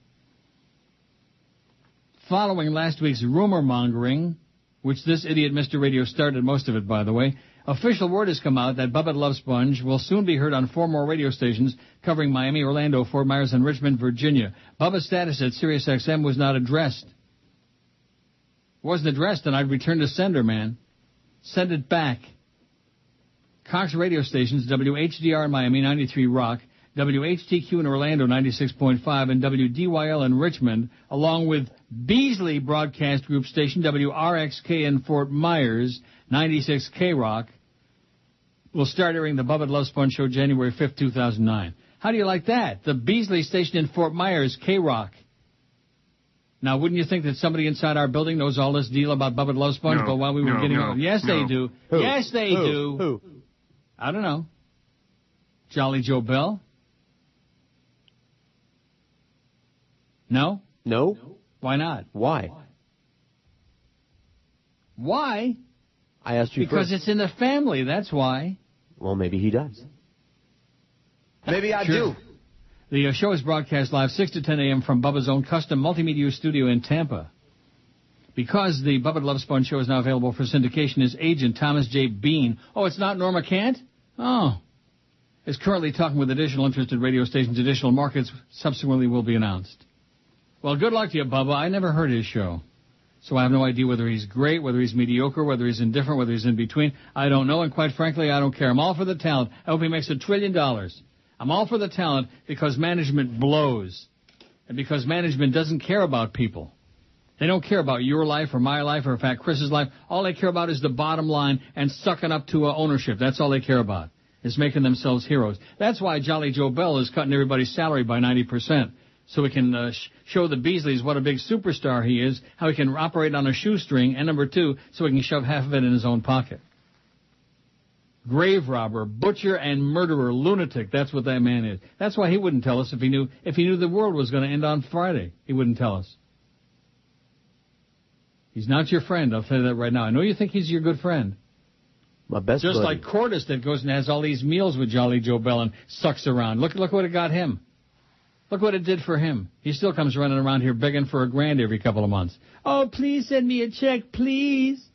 Following last week's rumor mongering, which this idiot Mr. Radio started most of it, by the way, official word has come out that Bubba Love Sponge will soon be heard on four more radio stations covering Miami, Orlando, Fort Myers, and Richmond, Virginia. Bubba's status at Sirius XM was not addressed. Wasn't addressed, and I'd return to sender, man. Send it back. Cox radio stations, WHDR Miami, 93 Rock, WHTQ in Orlando, 96.5, and WDYL in Richmond, along with Beasley Broadcast Group station, WRXK in Fort Myers, 96 K-Rock, will start airing the Bubba Love Sponge Show January 5th, 2009. How do you like that? The Beasley station in Fort Myers, K-Rock. Now, wouldn't you think that somebody inside our building knows all this deal about Bubba Love Sponge? No, but while we were no, getting no, yes, no. they do. Who? Yes, they Who? do. Who? I don't know. Jolly Joe Bell? No? No. Why not? Why? Why? I asked you Because first. it's in the family, that's why. Well, maybe he does. Maybe I Sure. do. The uh, show is broadcast live 6 to 10 a.m. from Bubba's own custom multimedia studio in Tampa. Because the Bubba Love Sponge show is now available for syndication, his agent, Thomas J. Bean. Oh, it's not Norma Kant? Oh. Is currently talking with additional interested radio stations, additional markets subsequently will be announced. Well, good luck to you, Bubba. I never heard his show. So I have no idea whether he's great, whether he's mediocre, whether he's indifferent, whether he's in between. I don't know, and quite frankly, I don't care. I'm all for the talent. I hope he makes a trillion dollars. I'm all for the talent because management blows. And because management doesn't care about people. They don't care about your life or my life or in fact Chris's life. All they care about is the bottom line and sucking up to uh, ownership. That's all they care about. Is making themselves heroes. That's why Jolly Joe Bell is cutting everybody's salary by 90% so we can uh, sh- show the Beasleys what a big superstar he is, how he can operate on a shoestring, and number two, so he can shove half of it in his own pocket. Grave robber, butcher, and murderer, lunatic. That's what that man is. That's why he wouldn't tell us if he knew if he knew the world was going to end on Friday. He wouldn't tell us. He's not your friend. I'll tell you that right now. I know you think he's your good friend. My best Just buddy. like Cordis that goes and has all these meals with Jolly Joe Bell and sucks around. Look, look what it got him. Look what it did for him. He still comes running around here begging for a grand every couple of months. Oh, please send me a check, please.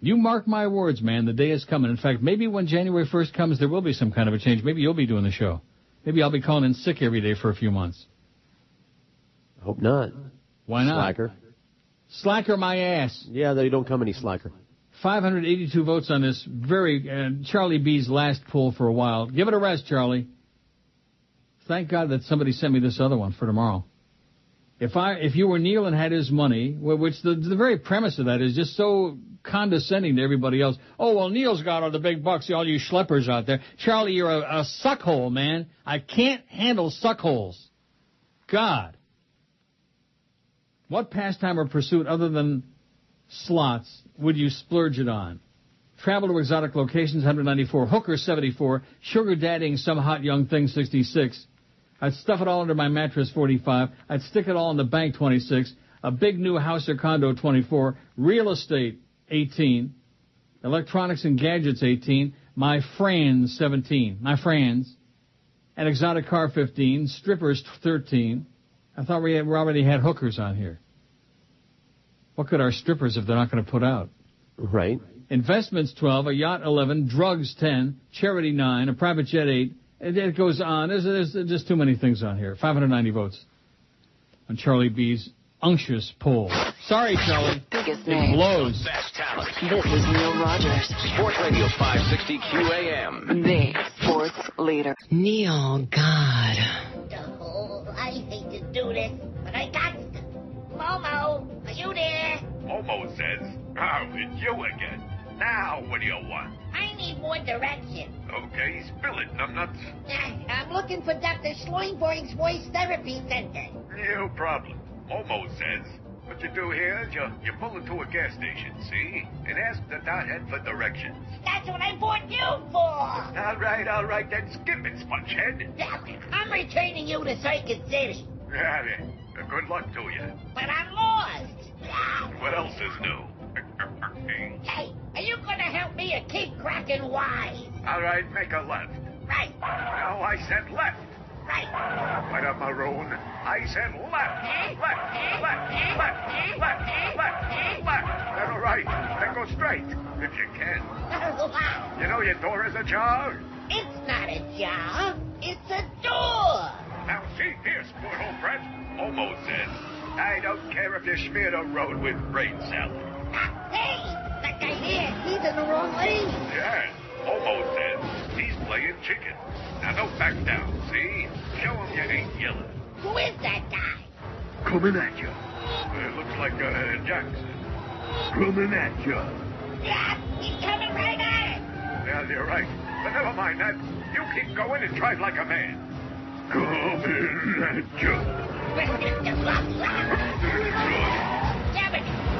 You mark my words, man. The day is coming. In fact, maybe when January 1st comes, there will be some kind of a change. Maybe you'll be doing the show. Maybe I'll be calling in sick every day for a few months. Hope not. Why not? Slacker. Slacker my ass. Yeah, they don't come any slacker. 582 votes on this very uh, Charlie B's last poll for a while. Give it a rest, Charlie. Thank God that somebody sent me this other one for tomorrow. If I, if you were Neil and had his money, which the the very premise of that is just so condescending to everybody else. Oh well, Neil's got all the big bucks, all you schleppers out there. Charlie, you're a, a suckhole, man. I can't handle suckholes. God. What pastime or pursuit other than slots would you splurge it on? Travel to exotic locations, 194. Hooker, 74. Sugar daddying some hot young thing, 66. I'd stuff it all under my mattress, 45. I'd stick it all in the bank, 26. A big new house or condo, 24. Real estate, 18. Electronics and gadgets, 18. My friends, 17. My friends. An exotic car, 15. Strippers, 13. I thought we, had, we already had hookers on here. What could our strippers if they're not going to put out? Right. Investments 12, a yacht 11, drugs 10, charity 9, a private jet 8. It, it goes on. There's, there's just too many things on here. 590 votes on Charlie B's unctuous poll. Sorry, Charlie. Biggest It name. blows. Best talent. This is Neil Rogers, Sports Radio 560 QAM. the sports leader. Neil, God. Oh, I hate to do this, but I got to. Momo, are you there? Momo says, Oh, it's you again. Now, what do you want? I need more direction. Okay, spill it, numbnuts. I'm looking for Dr. Schloingboing's voice therapy center. No problem. Momo says, what you do here is you, you pull into a gas station, see? And ask the dothead for directions. That's what I bought you for. All right, all right, then skip it, spongehead. I'm returning you to Circuit City, then. Uh, Good luck to you. but I'm lost. What else is new? Hey, are you gonna help me or keep cracking wise? all right, make a left. Right, No, I said left. right. What a maroon. I said left. Eh? Left, left, eh? left, left, eh? left, left. Then all right. Then go straight, if you can. You know your door is ajar? It's not a jar. It's a door. Now see here, sport old friend. Momo says, I don't care if you smear the road with brain salad. Hey, that guy there, he's in the wrong lane. Yeah, Momo says he's playing chicken. Now don't back down, see? Show him you ain't yelling. Who is that guy? Coming at you. It looks like uh, Jackson. Coming at you. Yeah, he's coming right at us. Yeah, you're right. But never mind that. You keep going and drive like a man. Coming at you. Damn it.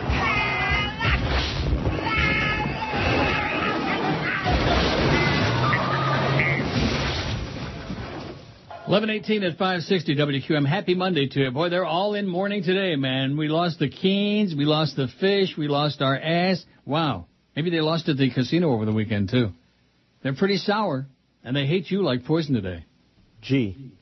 1118 at 560 WQM. Happy Monday to you. Boy, they're all in mourning today, man. We lost the Keens, we lost the fish, we lost our ass. Wow. Maybe they lost at the casino over the weekend, too. They're pretty sour, and they hate you like poison today. Gee.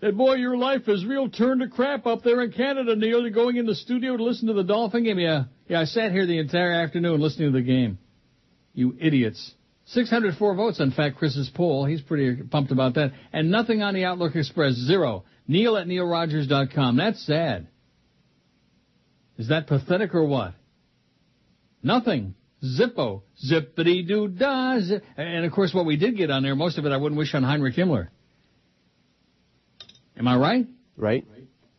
And boy, your life is real turned to crap up there in Canada, Neil. You're going in the studio to listen to the Dolphin game. Yeah, yeah. I sat here the entire afternoon listening to the game. You idiots. 604 votes on Fat Chris's poll. He's pretty pumped about that. And nothing on the Outlook Express. Zero. Neil at neilrogers.com. That's sad. Is that pathetic or what? Nothing. Zippo. Zippity doo dah. Zip. And of course, what we did get on there, most of it I wouldn't wish on Heinrich Himmler. Am I right? Right.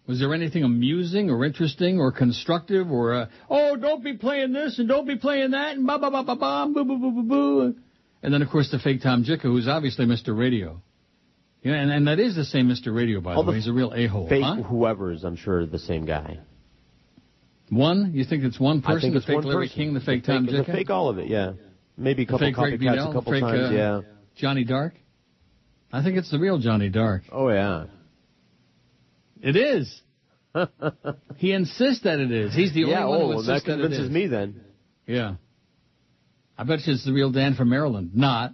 Was there anything amusing or interesting or constructive or, uh, oh, don't be playing this and don't be playing that and ba ba ba ba ba boo boo boo boo boo. And then, of course, the fake Tom Jicha, who's obviously Mr. Radio. Yeah, and, and that is the same Mr. Radio, by All the way. He's a real a-hole. Fake huh? whoever's, I'm sure, the same guy. One? You think it's one I person? think the it's fake one Larry person. King, the fake the Tom fake, Jicha? The fake all of it, yeah. Maybe a couple copycats a couple fake, times, uh, yeah. Johnny Dark? I think it's the real Johnny Dark. Oh, yeah. It is. he insists that it is. He's the yeah, only one oh, who insists that that it convinces me then. Yeah. I bet you it's the real Dan from Maryland. Not.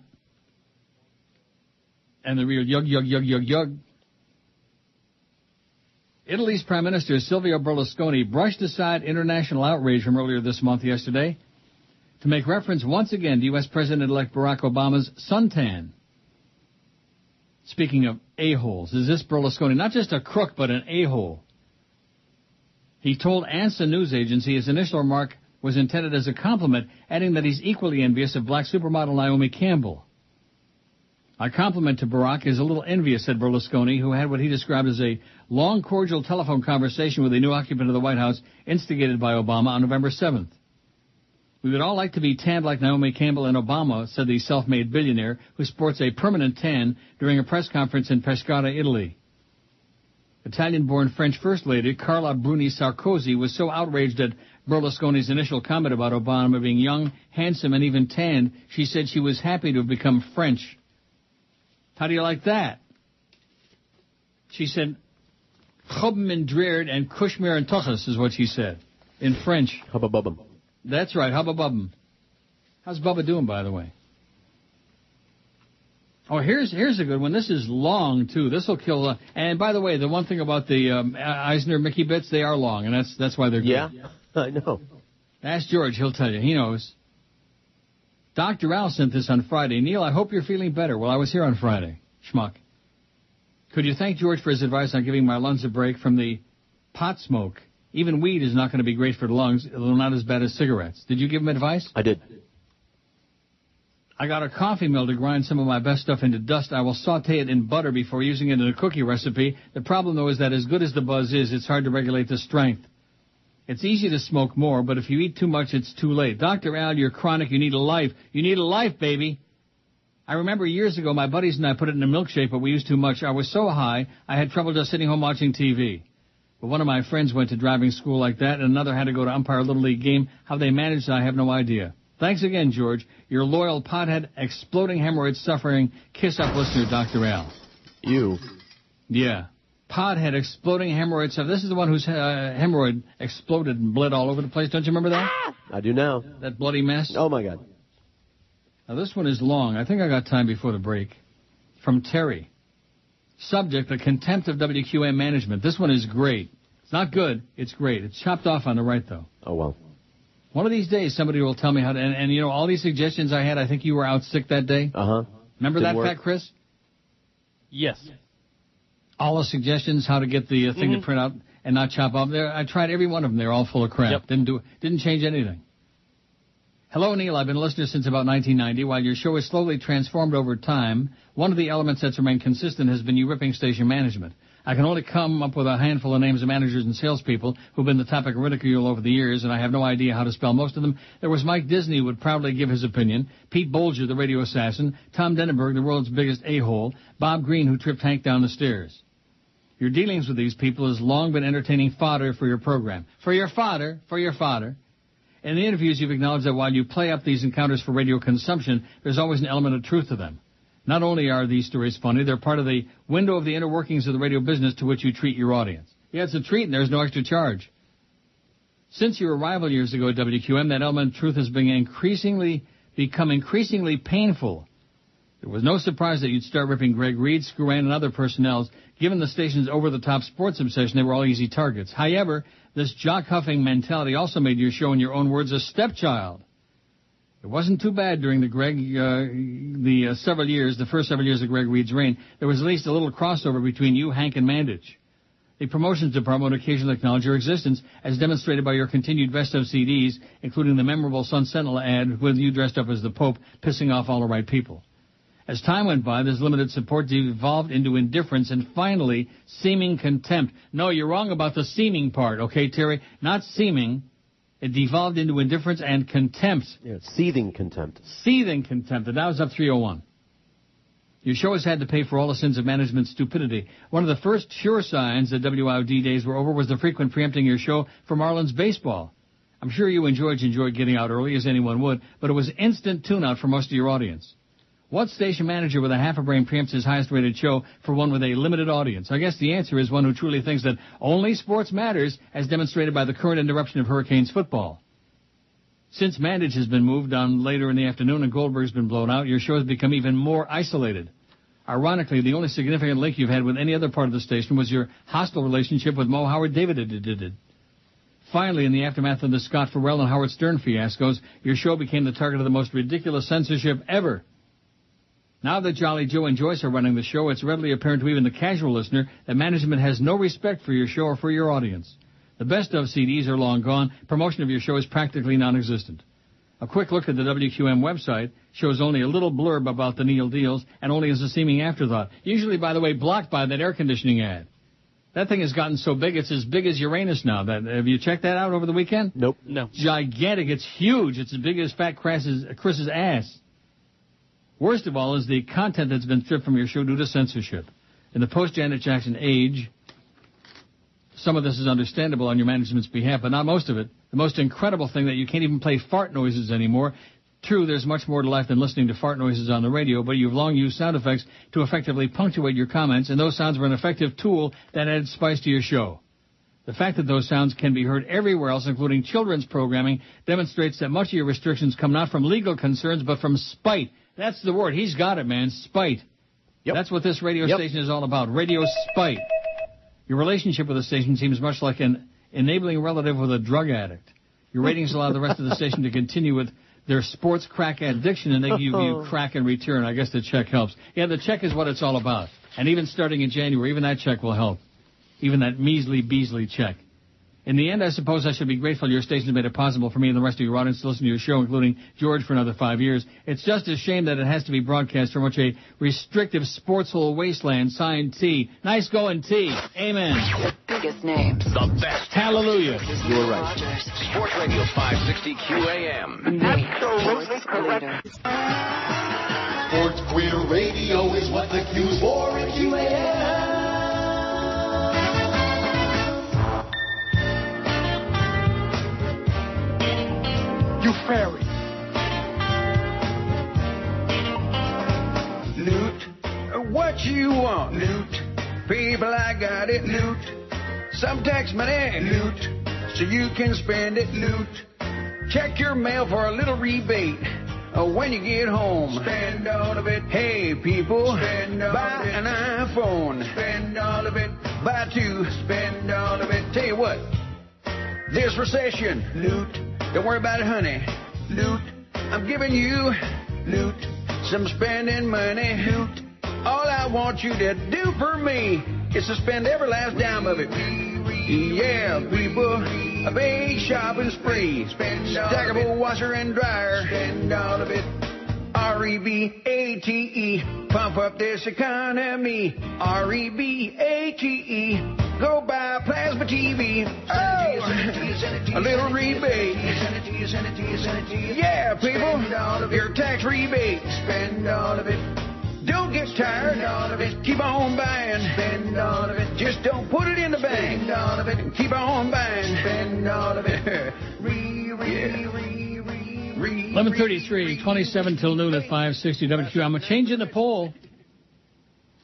And the real yug, yug, yug, yug, yug. Italy's Prime Minister Silvio Berlusconi brushed aside international outrage from earlier this month yesterday to make reference once again to U.S. President-elect Barack Obama's suntan. Speaking of a-holes, is this Berlusconi not just a crook, but an a-hole? He told ANSA news agency his initial remark was intended as a compliment, adding that he's equally envious of black supermodel Naomi Campbell. My compliment to Barack is a little envious, said Berlusconi, who had what he described as a long, cordial telephone conversation with the new occupant of the White House, instigated by Obama on November 7th. We would all like to be tanned like Naomi Campbell and Obama, said the self-made billionaire, who sports a permanent tan during a press conference in Pescara, Italy. Italian-born French First Lady Carla Bruni Sarkozy was so outraged at Berlusconi's initial comment about Obama being young, handsome, and even tanned, she said she was happy to have become French. How do you like that? She said, Chubm and Dreard and Kushmir and Tuchas is what she said. In French. Hubba bubbum. That's right, Hubba Bubbum. How's Bubba doing, by the way? Oh, here's here's a good one. This is long too. This will kill. Uh, and by the way, the one thing about the um, Eisner Mickey bits, they are long, and that's that's why they're good. Yeah, I know. Ask George; he'll tell you. He knows. Dr. Al sent this on Friday. Neil, I hope you're feeling better. Well, I was here on Friday. Schmuck. Could you thank George for his advice on giving my lungs a break from the pot smoke? Even weed is not going to be great for the lungs, although not as bad as cigarettes. Did you give him advice? I did. I got a coffee mill to grind some of my best stuff into dust. I will saute it in butter before using it in a cookie recipe. The problem though is that as good as the buzz is, it's hard to regulate the strength. It's easy to smoke more, but if you eat too much, it's too late. Dr. Al, you're chronic. You need a life. You need a life, baby. I remember years ago, my buddies and I put it in a milkshake, but we used too much. I was so high, I had trouble just sitting home watching TV. But one of my friends went to driving school like that, and another had to go to umpire a little league game. How they managed, I have no idea. Thanks again, George. Your loyal pothead, exploding hemorrhoid suffering, kiss up listener, Dr. Al. You. Yeah. Podhead, exploding hemorrhoid stuff. This is the one whose uh, hemorrhoid exploded and bled all over the place. Don't you remember that? I do now. That bloody mess? Oh, my God. Now, this one is long. I think I got time before the break. From Terry. Subject, the contempt of WQA management. This one is great. It's not good. It's great. It's chopped off on the right, though. Oh, well. One of these days, somebody will tell me how to, and, and you know, all these suggestions I had, I think you were out sick that day. Uh-huh. Remember Didn't that, work. Fat Chris? Yes. All the suggestions how to get the uh, thing Mhm. to print out and not chop off. There, I tried every one of them. They're all full of crap. Yep. Didn't do, didn't change anything. Hello, Neil. I've been a listener since about 1990. While your show has slowly transformed over time, one of the elements that's remained consistent has been you ripping station management. I can only come up with a handful of names of managers and salespeople who've been the topic of ridicule over the years, and I have no idea how to spell most of them. There was Mike Disney who would proudly give his opinion, Pete Bolger, the radio assassin, Tom Denenberg, the world's biggest a-hole, Bob Green, who tripped Hank down the stairs. Your dealings with these people has long been entertaining fodder for your program. For your fodder, for your fodder. In the interviews, you've acknowledged that while you play up these encounters for radio consumption, there's always an element of truth to them. Not only are these stories funny, they're part of the window of the inner workings of the radio business to which you treat your audience. Yeah, it's a treat and there's no extra charge. Since your arrival years ago at WQAM, that element of truth has been increasingly, become increasingly painful It was no surprise that you'd start ripping Greg Reed, Screwan, and other personnel. Given the station's over-the-top sports obsession, they were all easy targets. However, this jock-huffing mentality also made your show, in your own words, a stepchild. It wasn't too bad during the Greg, uh, the uh, several years, the first several years of Greg Reed's reign. There was at least a little crossover between you, Hank, and Mandich. The promotions department would occasionally acknowledge your existence, as demonstrated by your continued best of CDs, including the memorable Sun Sentinel ad with you dressed up as the Pope, pissing off all the right people. As time went by, this limited support devolved into indifference and finally seeming contempt. No, you're wrong about the seeming part, okay, Terry? Not seeming. It devolved into indifference and contempt. Yeah, seething contempt. Seething contempt. And that was up 301. Your show has had to pay for all the sins of management stupidity. One of the first sure signs that WIOD days were over was the frequent preempting your show for Marlins baseball. I'm sure you and George enjoyed getting out early, as anyone would, but it was instant tune-out for most of your audience. What station manager with a half a brain preempts his highest rated show for one with a limited audience? I guess the answer is one who truly thinks that only sports matters, as demonstrated by the current interruption of Hurricanes football. Since Mandich has been moved on later in the afternoon and Goldberg's been blown out, your show has become even more isolated. Ironically, the only significant link you've had with any other part of the station was your hostile relationship with Mo Howard David. Finally, in the aftermath of the Scott Farrell and Howard Stern fiascos, your show became the target of the most ridiculous censorship ever. Now that Jolly Joe and Joyce are running the show, it's readily apparent to even the casual listener that management has no respect for your show or for your audience. The best of CDs are long gone. Promotion of your show is practically non-existent. A quick look at the WQAM website shows only a little blurb about the Neil deals and only as a seeming afterthought. Usually, by the way, blocked by that air conditioning ad. That thing has gotten so big, it's as big as Uranus now. That, have you checked that out over the weekend? Nope. No. Gigantic. It's huge. It's as big as Fat Chris's, Chris's ass. Worst of all is the content that's been stripped from your show due to censorship. In the post-Janet Jackson age, some of this is understandable on your management's behalf, but not most of it. The most incredible thing that you can't even play fart noises anymore. True, there's much more to life than listening to fart noises on the radio, but you've long used sound effects to effectively punctuate your comments, and those sounds were an effective tool that added spice to your show. The fact that those sounds can be heard everywhere else, including children's programming, demonstrates that much of your restrictions come not from legal concerns, but from spite that's the word. He's got it, man. Spite. Yep. That's what this radio yep. station is all about. Radio spite. Your relationship with the station seems much like an enabling relative with a drug addict. Your ratings allow the rest of the station to continue with their sports crack addiction, and they give you oh. crack in return. I guess the check helps. Yeah, the check is what it's all about. And even starting in January, even that check will help. Even that measly Beasley check. In the end, I suppose I should be grateful your station made it possible for me and the rest of your audience to listen to your show, including George for another five years. It's just a shame that it has to be broadcast from such a restrictive sports hole wasteland. Signed T. Nice going T. Amen. The biggest names. The best. Hallelujah. You were right. Sports Radio 560 QAM. Absolutely correct. Sports Queer Radio is what the Q's for in QAM. You fairy. Newt, what you want? Newt, people, I got it. Newt, some tax money. Newt, so you can spend it. Newt, check your mail for a little rebate. Uh, when you get home, spend all of it. Hey, people, spend all buy of it. an iPhone. Spend all of it. Buy two. Spend all of it. Tell you what, this recession, Newt. Don't worry about it, honey. Loot, I'm giving you, loot, some spending money. Loot, all I want you to do for me is to spend every last dime of it. Yeah, people, a big shopping spree. Stackable washer and dryer. Spend all of it. R-E-B-A-T-E, pump up this economy. R-E-B-A-T-E, go buy a plasma TV. Oh, a little rebate. Yeah, people, your tax rebate. Spend all of it. Don't get tired. Spend all of it. Keep on buying. Spend all of it. Just don't put it in the bank. Spend all of it. Keep on buying. Spend all of it. re, re, yeah. re. 1133, 27 till noon at 560 WQ. I'm changing the poll.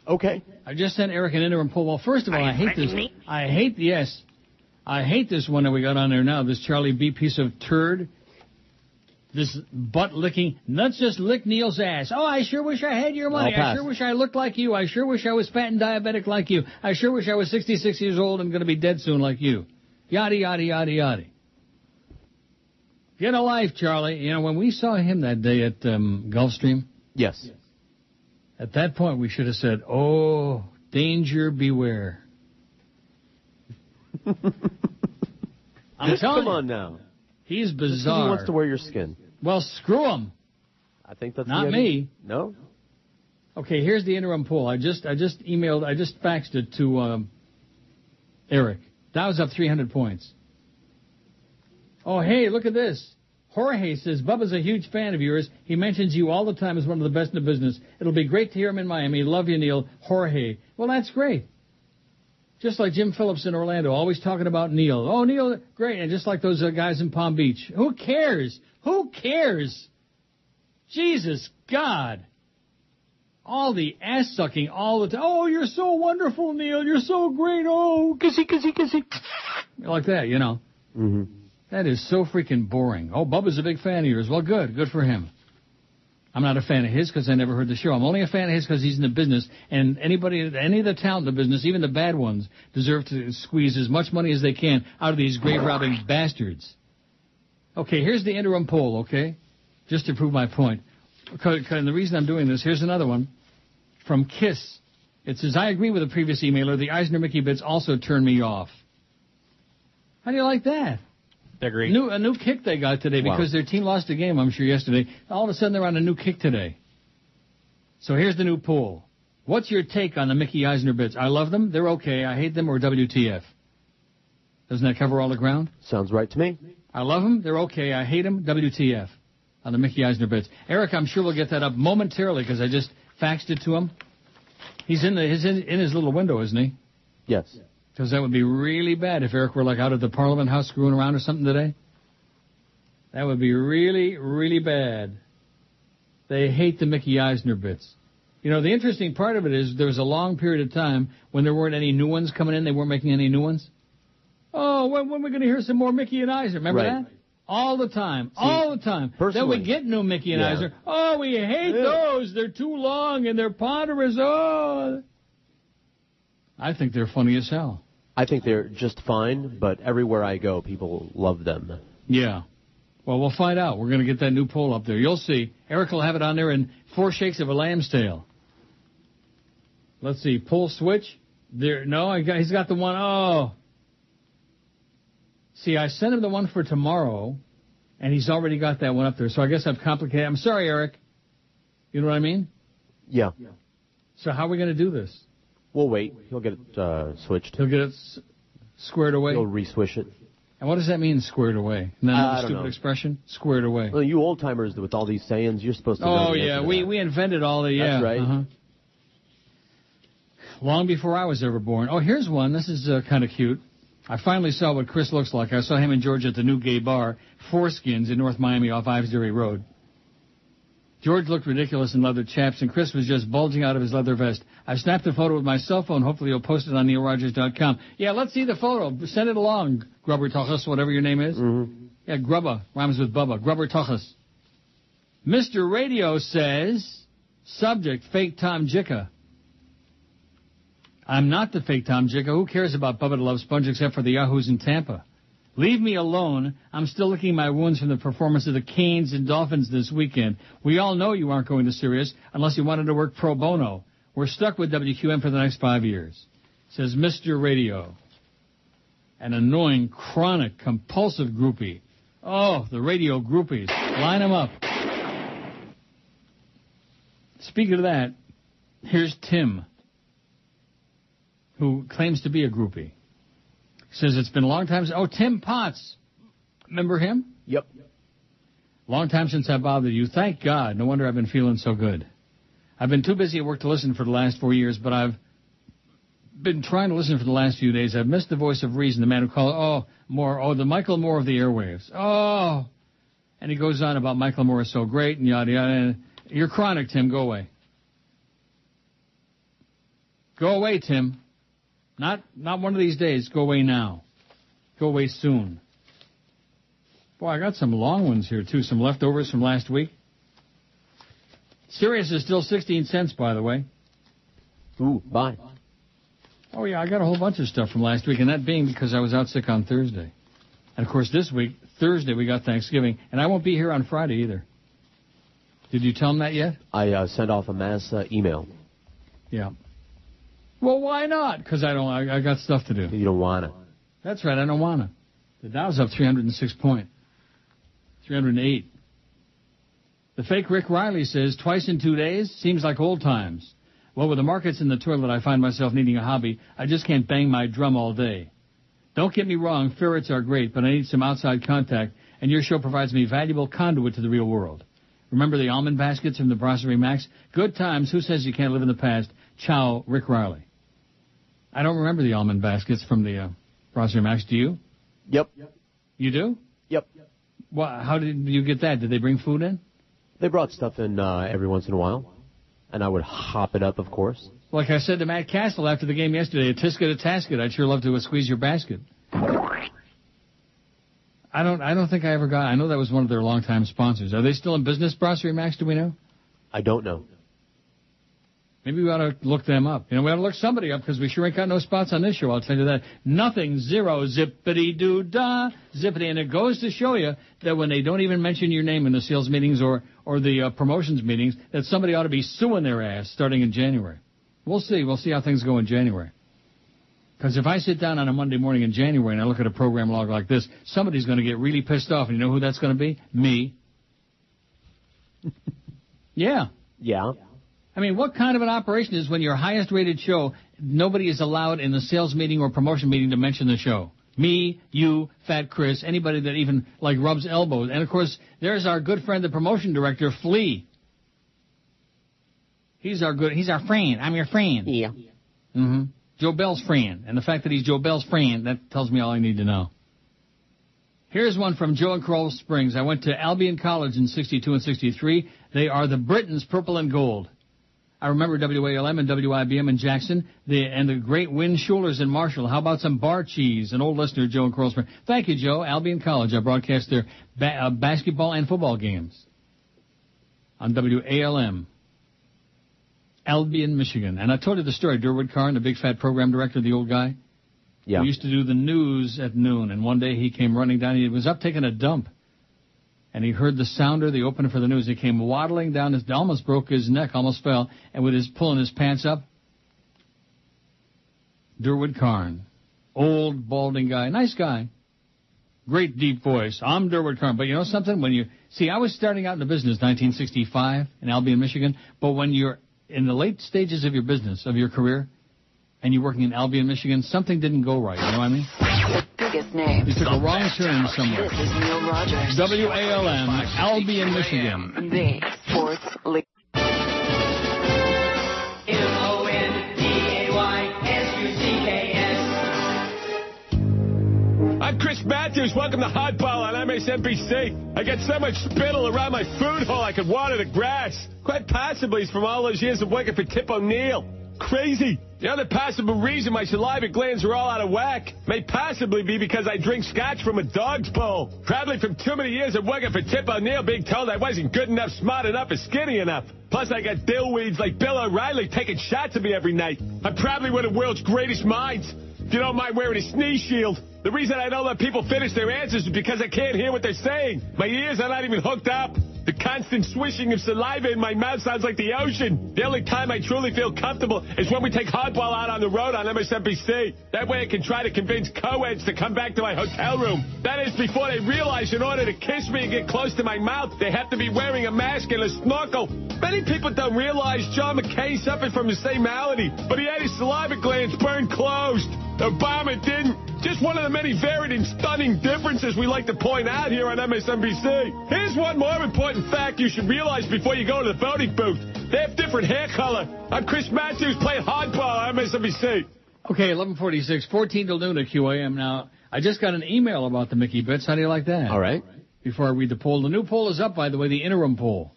Okay. I just sent Eric an interim poll. Well, first of all, I hate this. I hate, yes, I hate this one that we got on there now, this Charlie B piece of turd. This butt licking. Let's just lick Neil's ass. Oh, I sure wish I had your money. I sure wish I looked like you. I sure wish I was fat and diabetic like you. I sure wish I was 66 years old and going to be dead soon like you. Yada, yada, yada, yada. Get a life, Charlie. You know, when we saw him that day at um, Gulfstream, Yes. at that point we should have said, oh, danger beware. I'm telling Come you. on now. He's bizarre. He wants to wear your skin. Well, screw him. I think that's Not the me. No. Okay, here's the interim poll. I just I just emailed I just faxed it to um, Eric. was up 300 points. Oh, hey, look at this. Jorge says Bubba's a huge fan of yours. He mentions you all the time as one of the best in the business. It'll be great to hear him in Miami. Love you, Neil. Jorge. Well, that's great. Just like Jim Phillips in Orlando, always talking about Neil. Oh, Neil, great. And just like those uh, guys in Palm Beach. Who cares? Who cares? Jesus God. All the ass sucking all the time. Oh, you're so wonderful, Neil. You're so great. Oh, kissy, kissy, kissy. Like that, you know. Mm-hmm. That is so freaking boring. Oh, Bubba's a big fan of yours. Well, good. Good for him. I'm not a fan of his because I never heard the show. I'm only a fan of his because he's in the business, and anybody, any of the talent in the business, even the bad ones, deserve to squeeze as much money as they can out of these grave robbing bastards. Okay, here's the interim poll. Okay, just to prove my point. And the reason I'm doing this, here's another one from Kiss. It says, I agree with the previous emailer. The Eisner Mickey bits also turn me off. How do you like that? Agree. New, a new kick they got today Wow. because their team lost a game, I'm sure, yesterday. All of a sudden they're on a new kick today. So here's the new poll. What's your take on the Mickey Eisner bits? I love them. They're okay. I hate them or WTF. Doesn't that cover all the ground? Sounds right to me. I love them. They're okay. I hate them. WTF on the Mickey Eisner bits. Eric, I'm sure we'll get that up momentarily because I just faxed it to him. He's in the he's in, in his little window, isn't he? Yes. Because that would be really bad if Eric were like out at the Parliament House screwing around or something today. That would be really, really bad. They hate the Mickey Eisner bits. You know, the interesting part of it is there was a long period of time when there weren't any new ones coming in. They weren't making any new ones. Oh, when, when are we going to hear some more Mickey and Eisner? Remember Right. that? All the time. all the time. Then we get new Mickey and Yeah. Eisner. Oh, we hate Yeah. those. They're too long and they're ponderous. Oh. I think they're funny as hell. I think they're just fine, but everywhere I go, people love them. Yeah. Well, we'll find out. We're going to get that new poll up there. You'll see. Eric will have it on there in four shakes of a lamb's tail. Let's see. Pull switch. There. No, I got, he's got the one. Oh. See, I sent him the one for tomorrow, and he's already got that one up there. So I guess I've complicated. I'm sorry, Eric. You know what I mean? Yeah. So how are we going to do this? We'll wait. He'll get it uh, switched. He'll get it s- squared away. He'll re-swish it. And what does that mean, squared away? Isn't that I don't stupid know. expression? Squared away. Well, you old timers with all these sayings, you're supposed to. know Oh the answer yeah, to we that. we invented all the yeah. That's right. Uh-huh. Long before I was ever born. Oh, here's one. This is uh, kind of cute. I finally saw what Chris looks like. I saw him in Georgia at the new gay bar, Foreskins in North Miami off Iversbury Road. George looked ridiculous in leather chaps, and Chris was just bulging out of his leather vest. I snapped the photo with my cell phone. Hopefully, you'll post it on neilrogers.com. Yeah, let's see the photo. Send it along, Grubber Tuchus, whatever your name is. Mm-hmm. Yeah, Grubba rhymes with Bubba. Grubber Tuchus. Mr. Radio says, subject, fake Tom Jicha. I'm not the fake Tom Jicha. Who cares about Bubba the Love Sponge except for the Yahoos in Tampa? Leave me alone. I'm still licking my wounds from the performance of the Canes and Dolphins this weekend. We all know you aren't going to Sirius unless you wanted to work pro bono. We're stuck with WQAM for the next five years. Says Mr. Radio. An annoying, chronic, compulsive groupie. Oh, the radio groupies. Line them up. Speaking of that, here's Tim, who claims to be a groupie. Says it's been a long time. since- Oh, Tim Potts. Remember him? Yep. Long time since I bothered you. Thank God. No wonder I've been feeling so good. I've been too busy at work to listen for the last four years, but I've been trying to listen for the last few days. I've missed the voice of reason, the man who called, oh, more, oh, the Michael Moore of the airwaves. Oh. And he goes on about Michael Moore is so great and yada yada. You're chronic, Tim. Go away. Go away, Tim. Not, not one of these days. Go away now. Go away soon. Boy, I got some long ones here too. Some leftovers from last week. Sirius is still 16 cents, by the way. Ooh, bye. Oh yeah, I got a whole bunch of stuff from last week, and that being because I was out sick on Thursday. And of course, this week, Thursday, we got Thanksgiving, and I won't be here on Friday either. Did you tell them that yet? I uh, sent off a mass uh, email. Yeah. Well, why not? Because I don't. I, I got stuff to do. You don't wanna. That's right. I don't wanna. The Dow's up 306 point. 308. The fake Rick Riley says twice in two days seems like old times. Well, with the markets in the toilet, I find myself needing a hobby. I just can't bang my drum all day. Don't get me wrong, ferrets are great, but I need some outside contact, and your show provides me valuable conduit to the real world. Remember the almond baskets from the Brasserie Max? Good times. Who says you can't live in the past? Ciao, Rick Riley. I don't remember the almond baskets from the uh, Max. Do you? Yep. You do? Yep. Well, how did you get that? Did they bring food in? They brought stuff in uh, every once in a while, and I would hop it up, of course. Like I said to Matt Cassel after the game yesterday, a tisket, a tasket. I'd sure love to squeeze your basket. I don't. I don't think I ever got. I know that was one of their longtime sponsors. Are they still in business, Brasserie Max? Do we know? I don't know. Maybe we ought to look them up. You know, we ought to look somebody up because we sure ain't got no spots on this show. I'll tell you that. Nothing, zero, zippity doo dah, zippity, and it goes to show you that when they don't even mention your name in the sales meetings or or the uh, promotions meetings, that somebody ought to be suing their ass starting in January. We'll see. We'll see how things go in January. Because if I sit down on a Monday morning in January and I look at a program log like this, somebody's going to get really pissed off. And you know who that's going to be? Me. yeah. Yeah. I mean, what kind of an operation is when your highest rated show, nobody is allowed in the sales meeting or promotion meeting to mention the show? Me, you, Fat Chris, anybody that even like rubs elbows. And of course, there's our good friend, the promotion director, Flea. He's our good, he's our friend. I'm your friend. Yeah. Mm-hmm. Joe Bell's friend. And the fact that he's Joe Bell's friend, that tells me all I need to know. Here's one from Joe in Coral Springs. I went to Albion College in 62 and 63. They are the Britons, purple and gold. I remember WALM and WIBM in Jackson, the, and the great Win Schulers in Marshall. How about some bar cheese? An old listener, Joe in Coral Springs. Thank you, Joe. Albion College. I broadcast their ba- uh, basketball and football games on WALM. Albion, Michigan. And I told you the story. Durwood Carn, the big fat program director, the old guy. Yeah. We used to do the news at noon, and one day he came running down. He was up taking a dump, and he heard the sounder, the opener for the news. He came waddling down. His almost broke his neck, almost fell, and with his pulling his pants up. Durwood Carn, old balding guy, nice guy, great deep voice. I'm Durwood Carn, but you know something? When you see, I was starting out in the business 1965 in Albion, Michigan, but when you're in the late stages of your business, of your career, and you're working in Albion, Michigan, something didn't go right. You know what I mean? The biggest names. You took a wrong turn somewhere. This is Neil Rogers. WALM, Albion, Michigan. The Sports League. I'm Chris Matthews. Welcome to Hardball on MSNBC. I got so much spittle around my food hole I could water the grass. Quite possibly it's from all those years of working for Tip O'Neill. Crazy. The other possible reason my saliva glands are all out of whack may possibly be because I drink scotch from a dog's bowl. Probably from too many years of working for Tip O'Neill being told I wasn't good enough, smart enough, or skinny enough. Plus, I got dillweeds like Bill O'Reilly taking shots at me every night. I'm probably one of the world's greatest minds. If you don't mind wearing a sneeze shield. The reason I don't let people finish their answers is because I can't hear what they're saying. My ears are not even hooked up. The constant swishing of saliva in my mouth sounds like the ocean. The only time I truly feel comfortable is when we take hardball out on the road on MSNBC. That way I can try to convince co-eds to come back to my hotel room. That is before they realize in order to kiss me and get close to my mouth, they have to be wearing a mask and a snorkel. Many people don't realize John McCain suffered from the same malady, but he had his saliva glands burned closed. Obama didn't. Just one of the many varied and stunning differences we like to point out here on MSNBC. Here's one more important fact you should realize before you go to the voting booth. They have different hair color. I'm Chris Matthews playing hardball on MSNBC. Okay, 1146, 14 till noon at QAM. Now, I just got an email about the Mickey Bits. How do you like that? All right. Before I read the poll, the new poll is up, by the way, the interim poll.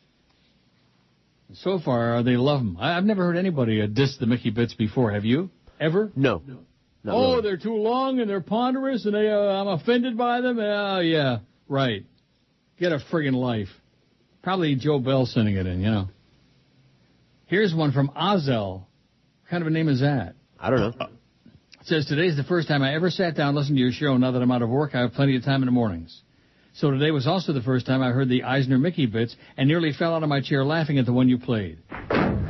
So far, they love them. I've never heard anybody uh, diss the Mickey Bits before. Have you? Ever? No. Not oh, really. they're too long and they're ponderous and they, uh, I'm offended by them. Uh, yeah, right. Get a friggin' life. Probably Joe Bell sending it in, you know. Here's one from Ozel. What kind of a name is that? I don't know. It says, today's the first time I ever sat down and listened to your show. Now that I'm out of work, I have plenty of time in the mornings. So today was also the first time I heard the Eisner Mickey bits and nearly fell out of my chair laughing at the one you played.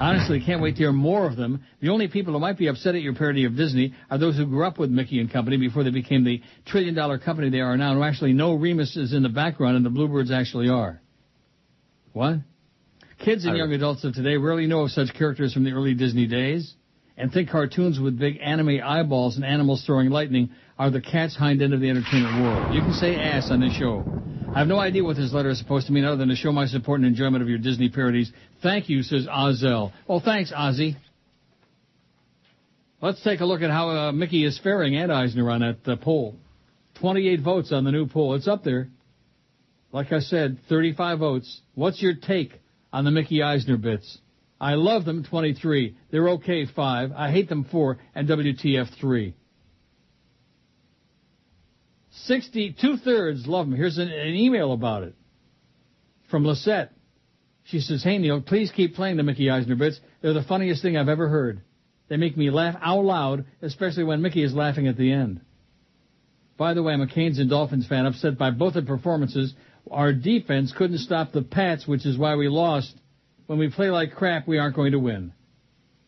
Honestly, can't wait to hear more of them. The only people who might be upset at your parody of Disney are those who grew up with Mickey and Company before they became the trillion dollar company they are now, and who actually know Remus is in the background and the Bluebirds actually are. What? Kids and young adults of today rarely know of such characters from the early Disney days and think cartoons with big anime eyeballs and animals throwing lightning are the cat's hind end of the entertainment world. You can say ass on this show. I have no idea what this letter is supposed to mean other than to show my support and enjoyment of your Disney parodies. Thank you, says Ozel. Well, thanks, Ozzy. Let's take a look at how uh, Mickey is faring and Eisner on that uh, poll. 28 votes on the new poll. It's up there. Like I said, 35 votes. What's your take on the Mickey Eisner bits? I love them, 23. They're okay, 5. I hate them, 4. And WTF, 3. 60, two-thirds love them. Here's an, an email about it from Lisette. She says, Hey, Neil, please keep playing the Mickey Eisner bits. They're the funniest thing I've ever heard. They make me laugh out loud, especially when Mickey is laughing at the end. By the way, I'm a Canes and Dolphins fan, upset by both the performances. Our defense couldn't stop the Pats, which is why we lost. When we play like crap, we aren't going to win.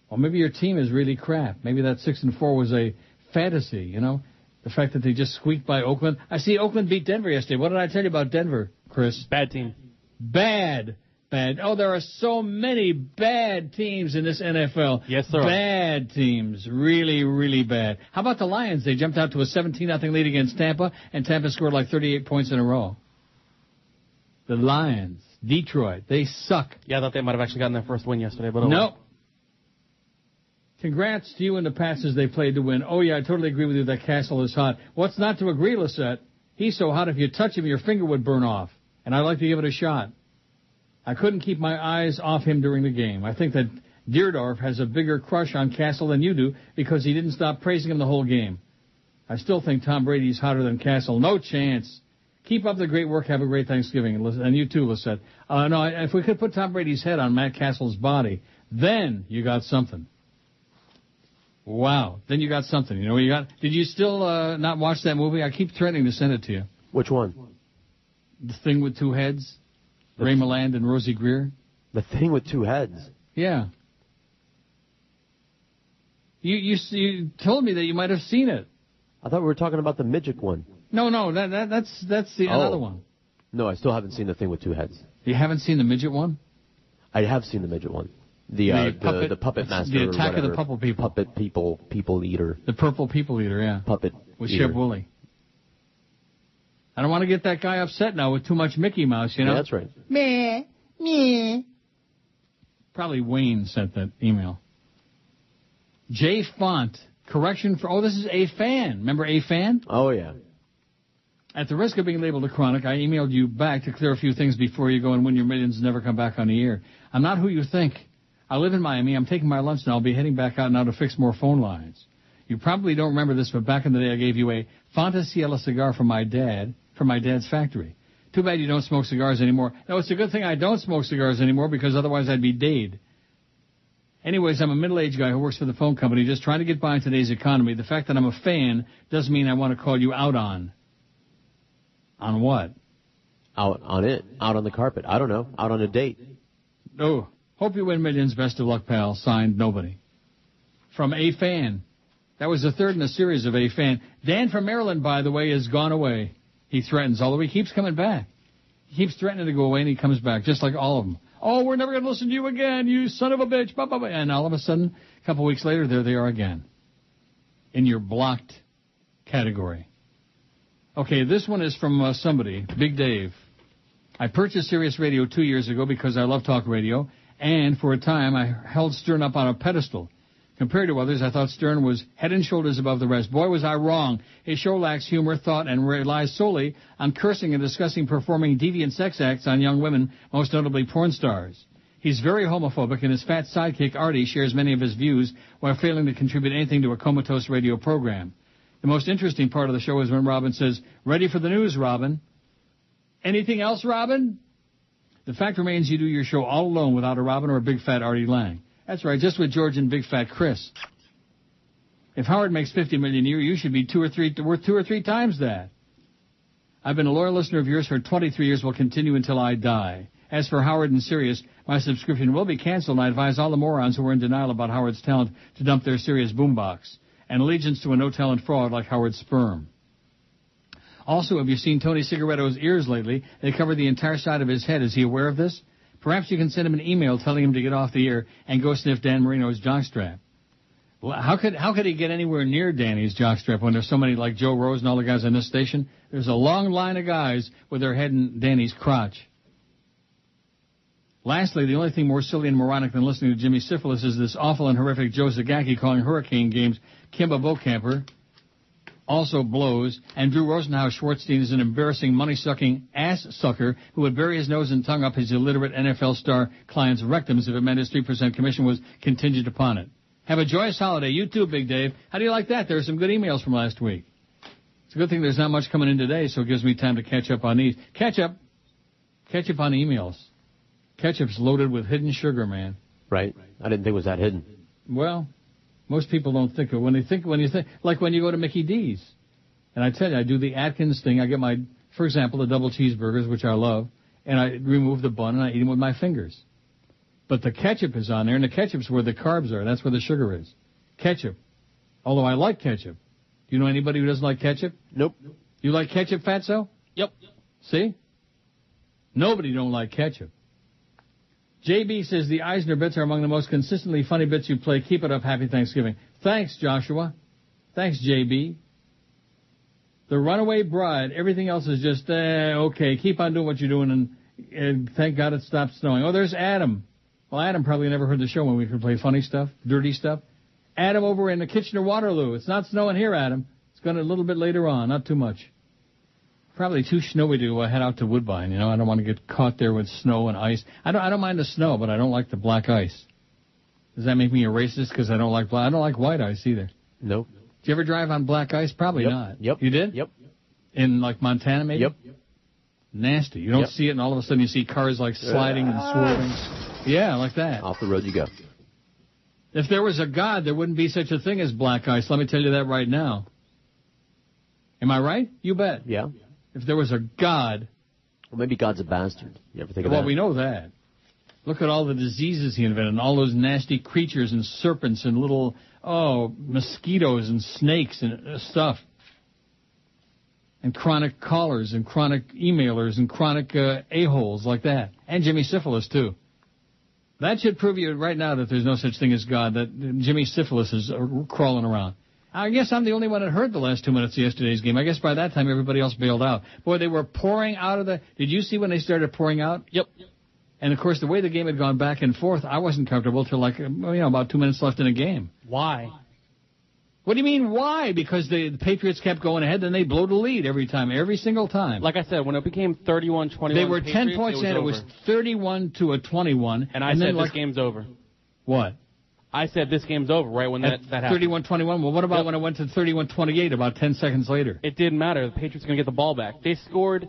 Well, maybe your team is really crap. Maybe that six and four was a fantasy, you know? The fact that they just squeaked by Oakland. I see Oakland beat Denver yesterday. What did I tell you about Denver, Chris? Bad team. Bad. Bad. Oh, there are so many bad teams in this NFL. Yes, there are. Bad teams. Really, really bad. How about the Lions? They jumped out to a 17 nothing lead against Tampa, and Tampa scored like 38 points in a row. The Lions. Detroit. They suck. Yeah, I thought they might have actually gotten their first win yesterday, but oh Nope. Congrats to you and the passes they played to win. Oh yeah, I totally agree with you that Cassel is hot. What's not to agree, Lisette? He's so hot if you touch him, your finger would burn off. And I'd like to give it a shot. I couldn't keep my eyes off him during the game. I think that Dierdorf has a bigger crush on Cassel than you do because he didn't stop praising him the whole game. I still think Tom Brady's hotter than Cassel. No chance. Keep up the great work. Have a great Thanksgiving. And you too, Lisette. Uh, no, if we could put Tom Brady's head on Matt Cassel's body, then you got something. Wow. Then you got something. You know what you got? Did you still uh, not watch that movie? I keep threatening to send it to you. Which one? The thing with two heads. Ray Milland and Rosey Grier. The thing with two heads. Yeah. You you you told me that you might have seen it. I thought we were talking about the midget one. No, no, that, that that's that's the Oh. another one. No, I still haven't seen the thing with two heads. You haven't seen the midget one? I have seen the midget one. The uh, The the, puppet- the puppet the master. or Attack of the whatever. Puppet People. Puppet people, people eater. The purple people eater, yeah. Puppet With eater. Sheb Wooley. I don't want to get that guy upset now with too much Mickey Mouse, you know? Yeah, that's right. Meh, meh. Probably Wayne sent that email. J Font. Correction for, oh, this is a fan. Remember a fan? Oh yeah. At the risk of being labeled a chronic, I emailed you back to clear a few things before you go and win your millions and never come back on the air. I'm not who you think. I live in Miami. I'm taking my lunch now. I'll be heading back out now to fix more phone lines. You probably don't remember this, but back in the day I gave you a Fonta Ciela cigar from my dad, from my dad's factory. Too bad you don't smoke cigars anymore. No, it's a good thing I don't smoke cigars anymore because otherwise I'd be dead. Anyways, I'm a middle-aged guy who works for the phone company just trying to get by in today's economy. The fact that I'm a fan doesn't mean I want to call you out on. On what? Out on it. Out on the carpet. I don't know. Out on a date. Oh, hope you win millions. Best of luck, pal. Signed, nobody. From A Fan. That was the third in a series of A Fan. Dan from Maryland, by the way, has gone away. He threatens, although he keeps coming back. He keeps threatening to go away and he comes back, just like all of them. Oh, we're never going to listen to you again, you son of a bitch. And all of a sudden, a couple weeks later, there they are again. In your blocked category. Okay, this one is from uh, somebody, Big Dave. I purchased Sirius Radio two years ago because I love talk radio, and for a time I held Stern up on a pedestal. Compared to others, I thought Stern was head and shoulders above the rest. Boy, was I wrong. His show lacks humor, thought, and relies solely on cursing and discussing performing deviant sex acts on young women, most notably porn stars. He's very homophobic, and his fat sidekick Artie shares many of his views while failing to contribute anything to a comatose radio program. The most interesting part of the show is when Robin says, Ready for the news, Robin? Anything else, Robin? The fact remains you do your show all alone without a Robin or a big fat Artie Lange. That's right, just with George and big fat Chris. If Howard makes 50 million a year, you should be two or three, worth two or three times that. I've been a loyal listener of yours for 23 years, will continue until I die. As for Howard and Sirius, my subscription will be canceled, and I advise all the morons who are in denial about Howard's talent to dump their Sirius boombox and allegiance to a no-talent fraud like Howard's sperm. Also, have you seen Tony Cigaretto's ears lately? They cover the entire side of his head. Is he aware of this? Perhaps you can send him an email telling him to get off the ear and go sniff Dan Marino's jockstrap. Well, how could how could he get anywhere near Danny's jockstrap when there's so many like Joe Rose and all the guys on this station? There's a long line of guys with their head in Danny's crotch. Lastly, the only thing more silly and moronic than listening to Jimmy Syphilis is this awful and horrific Joe Zagacki calling hurricane games Kimba Bokamper also blows, and Drew Rosenhaus Schwartzstein is an embarrassing money-sucking ass sucker who would bury his nose and tongue up his illiterate NFL star client's rectums if it meant his 3% commission was contingent upon it. Have a joyous holiday. You too, Big Dave. How do you like that? There are some good emails from last week. It's a good thing there's not much coming in today, so it gives me time to catch up on these. Catch up. Catch up on emails. Ketchup's loaded with hidden sugar, man. Right. I didn't think it was that hidden. Well, most people don't think of when they think when you think like when you go to Mickey D's. And I tell you, I do the Atkins thing. I get my, for example, the double cheeseburgers, which I love, and I remove the bun and I eat them with my fingers. But the ketchup is on there, and the ketchup's where the carbs are. That's where the sugar is. Ketchup. Although I like ketchup. Do you know anybody who doesn't like ketchup? Nope. You like ketchup, Fatso? Yep. See? Nobody don't like ketchup. JB says the Eisner bits are among the most consistently funny bits you play. Keep it up. Happy Thanksgiving. Thanks, Joshua. Thanks, JB. The Runaway Bride. Everything else is just, uh, okay. Keep on doing what you're doing, and, and thank God it stopped snowing. Oh, there's Adam. Well, Adam probably never heard the show when we could play funny stuff, dirty stuff. Adam over in the Kitchener Waterloo. It's not snowing here, Adam. It's going to a little bit later on, not too much. Probably too snowy to uh, head out to Woodbine. You know, I don't want to get caught there with snow and ice. I don't. I don't mind the snow, but I don't like the black ice. Does that make me a racist because I don't like black? I don't like white ice either. Nope. Did you ever drive on black ice? Probably Yep. not. Yep. You did? Yep. In like Montana, maybe. Yep. Nasty. You don't Yep. see it, and all of a sudden you see cars like sliding and swerving. Yeah, like that. Off the road you go. If there was a God, there wouldn't be such a thing as black ice. Let me tell you that right now. Am I right? You bet. Yeah. If there was a God, Well, maybe God's a bastard. You ever think of well, that? Well, we know that. Look at all the diseases he invented, and all those nasty creatures and serpents and little oh mosquitoes and snakes and uh, stuff, and chronic callers and chronic emailers and chronic uh, a holes like that, and Jimmy Syphilis too. That should prove you right now that there's no such thing as God. That Jimmy Syphilis is uh, crawling around. I guess I'm the only one that heard the last two minutes of yesterday's game. I guess by that time everybody else bailed out. Boy, they were pouring out of the. Did you see when they started pouring out? Yep. And of course, the way the game had gone back and forth, I wasn't comfortable till like, uh, you know, about two minutes left in the game. Why? What do you mean, why? Because the, the Patriots kept going ahead, then they blow the lead every time, every single time. Like I said, when it became 31-21, they were Patriots, 10 points it ahead. It was 31 to a 21. And I then said like, this game's over. What? I said this game's over right when that, that happened. 31-21. Well, what about Yep. when it went to 31-28 about 10 seconds later? It didn't matter. The Patriots are going to get the ball back. They scored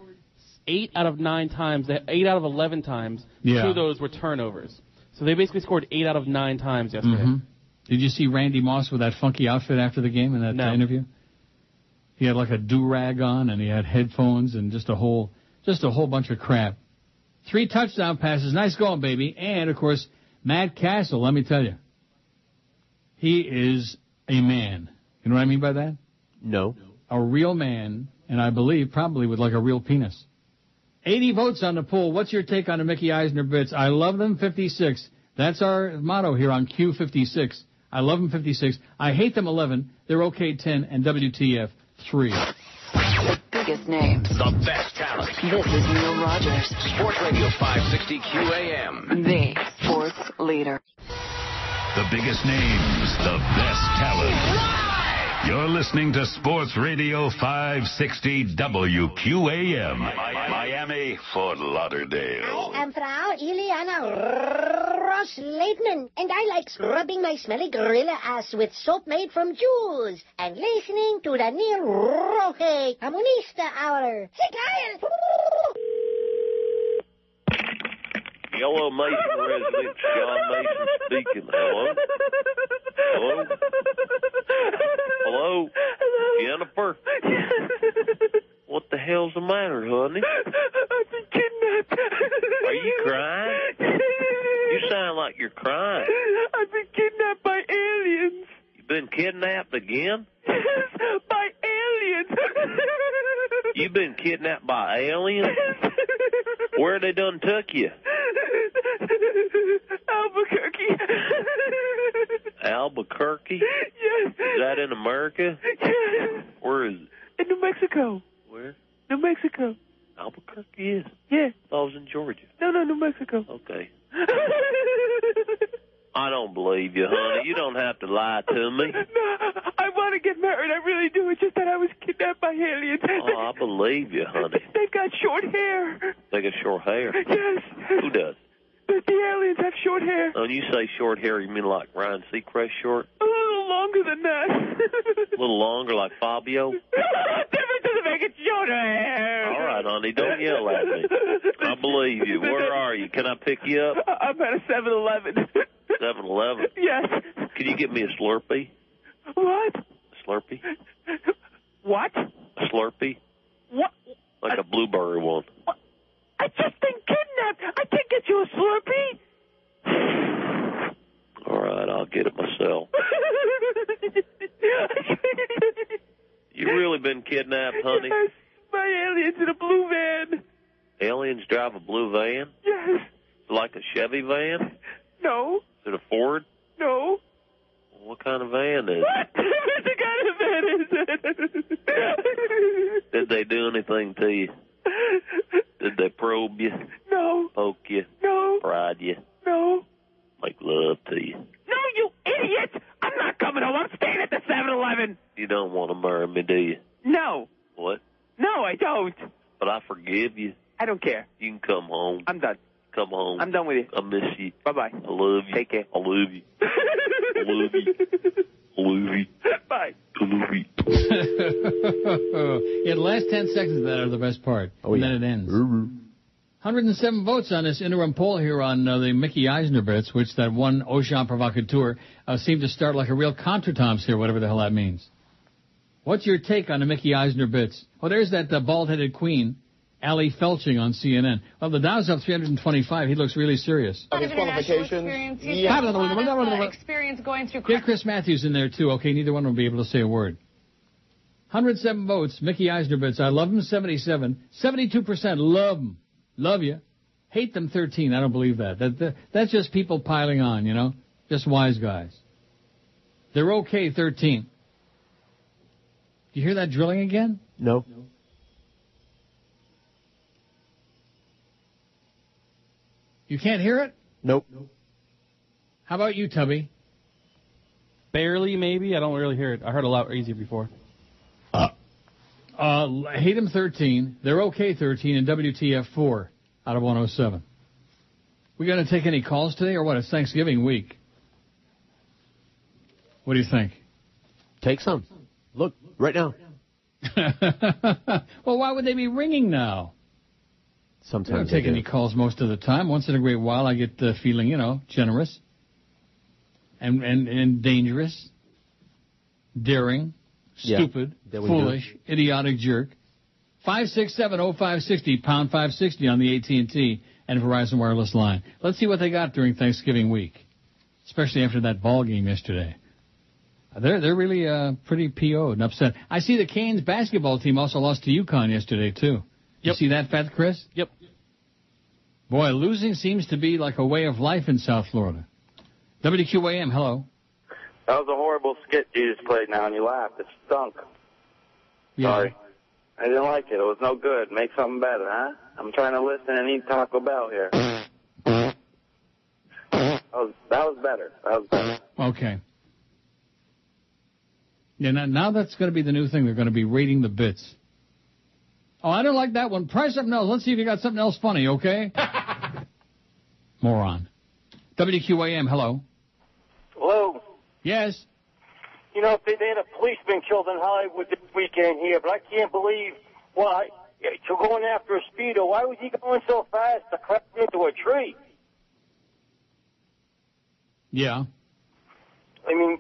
eight out of nine times, eight out of 11 times. Yeah. Two of those were turnovers. So they basically scored eight out of nine times yesterday. hmm Did you see Randy Moss with that funky outfit after the game in that No. uh, interview? He had like a do rag on, and he had headphones, and just a whole, just a whole bunch of crap. Three touchdown passes, nice going, baby. And of course, Matt Cassel. Let me tell you, he is a man. You know what I mean by that? No. A real man, and I believe probably with like a real penis. 80 votes on the poll. What's your take on the Mickey Eisner bits? I love them 56. That's our motto here on Q56. I love them 56. I hate them 11. They're okay 10 and WTF 3. The biggest names. The best talent. This is Neil Rogers, Sports Radio 560 QAM. the sports leader. The biggest names, the best talent. You're listening to Sports Radio 560 WQAM. Miami, Fort Lauderdale. I am Frau Ileana Ross Leitman, and I like scrubbing my smelly gorilla ass with soap made from Jews and listening to the Neil Rohe Comunista Hour. Yellow Mason resident John Mason speaking. Hello? Hello? Hello? Jennifer? What the hell's the matter, honey? I've been kidnapped. Are you crying? You sound like you're crying. I've been kidnapped by aliens. Been kidnapped again? Yes, by aliens. You've been kidnapped by aliens? Where they done took you? Albuquerque. Albuquerque? Yes. Is that in America? Yes. Where is it? In New Mexico. Where? New Mexico. Albuquerque is? Yeah. I was in Georgia. No, no, New Mexico. Okay. I don't believe you, honey. You don't have to lie to me. No, I want to get married. I really do. It's just that I was kidnapped by aliens. Oh, I believe you, honey. They've got short hair. They got short hair. Yes. Who does? The, the aliens have short hair. When you say short hair, you mean like Ryan Seacrest short? A little longer than that. A little longer, like Fabio? difference doesn't make it shorter hair. All right, honey, don't yell at me. I believe you. Where are you? Can I pick you up? I'm at a 7-Eleven. 7-Eleven. Yes. Can you get me a Slurpee? What? A Slurpee? What? A Slurpee? What? Like a blueberry one. I just been kidnapped. I can't get you a Slurpee. All right, I'll get it myself. You really been kidnapped, honey? Yes, by aliens in a blue van. Aliens drive a blue van? Yes. Like a Chevy van? No. Is it a Ford? No. What kind of van is What? what kind of van is it? it? Did they do anything to you? Did they probe you? No. Poke you? No. Prod you? No. Make love to you? No, you idiot! I'm not coming home. I'm staying at the 7-Eleven. You don't want to marry me, do you? No. What? No, I don't. But I forgive you. I don't care. You can come home. I'm done. Come home. I'm done with you. I miss you. Bye-bye. I love you. Take care. I love you. I love you. I love. Bye. I love you. yeah, the last 10 seconds of that are the best part. Oh, and yeah. then it ends. 107 votes on this interim poll here on uh, the Mickey Eisner bits, which that one Ocean provocateur uh, seemed to start like a real contretemps here, whatever the hell that means. What's your take on the Mickey Eisner bits? Oh, there's that uh, bald-headed queen, Ali Felching on CNN. Well, the Dow's up 325. He looks really serious. lot of international experience. He's got a lot of uh, experience going through. Get Chris Matthews in there too. Okay, neither one will be able to say a word. 107 votes. Mickey Eisner bits. I love him 77. 72% love him. Love you. Hate them 13. I don't believe that. That, that. That's just people piling on, you know? Just wise guys. They're okay 13. Do You hear that drilling again? No. You can't hear it? Nope. How about you, Tubby? Barely, maybe. I don't really hear it. I heard a lot easier before. Uh, hate them 13. They're okay 13 and WTF 4 out of 107. We going to take any calls today or what? It's Thanksgiving week. What do you think? Take some. Look, right now. well, why would they be ringing now? I don't Sometimes take do. any calls most of the time. Once in a great while, I get the feeling, you know, generous and and, and dangerous, daring, stupid, do. foolish, idiotic jerk. Five six seven oh five sixty pound five sixty on the AT and T and Verizon wireless line. Let's see what they got during Thanksgiving week, especially after that ball game yesterday. They're they're really uh, pretty PO'd and upset. I see the Canes basketball team also lost to UConn yesterday too. You Yep. see that, Fat Chris? Yep. Boy, losing seems to be like a way of life in South Florida. WQAM, hello. That was a horrible skit you just played now, and you laughed. It stunk. Yeah. Sorry. I didn't like it. It was no good. Make something better, huh? I'm trying to listen and eat Taco Bell here. That was, that was better. That was better. Okay. Yeah, now, now that's going to be the new thing. They're going to be rating the bits. Oh, I don't like that one. Try something else. Let's see if you got something else funny, okay? Moron. WQAM, hello. Hello. Yes. You know, they, they had a policeman killed in Hollywood this weekend here, but I can't believe why. To going after a speedo, why was he going so fast to crash into a tree? Yeah. I mean,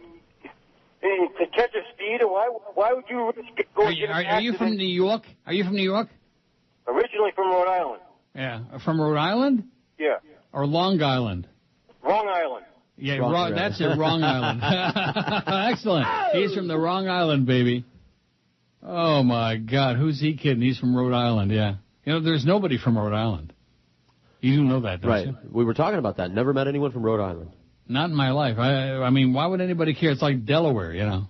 to catch a speed, why why would you risk it going Are you, to are, are you from? New York? Are you from New York? Originally from Rhode Island. Yeah. From Rhode Island Yeah. or Long Island? Wrong island. Yeah, Wrong wrong, that's it, wrong island. Excellent. He's from the wrong island, baby. Oh my God, who's he kidding? He's from Rhode Island, yeah. You know, there's nobody from Rhode Island. You do know that, don't Right. you? We were talking about that. Never met anyone from Rhode Island. Not in my life. I, I mean, why would anybody care? It's like Delaware, you know.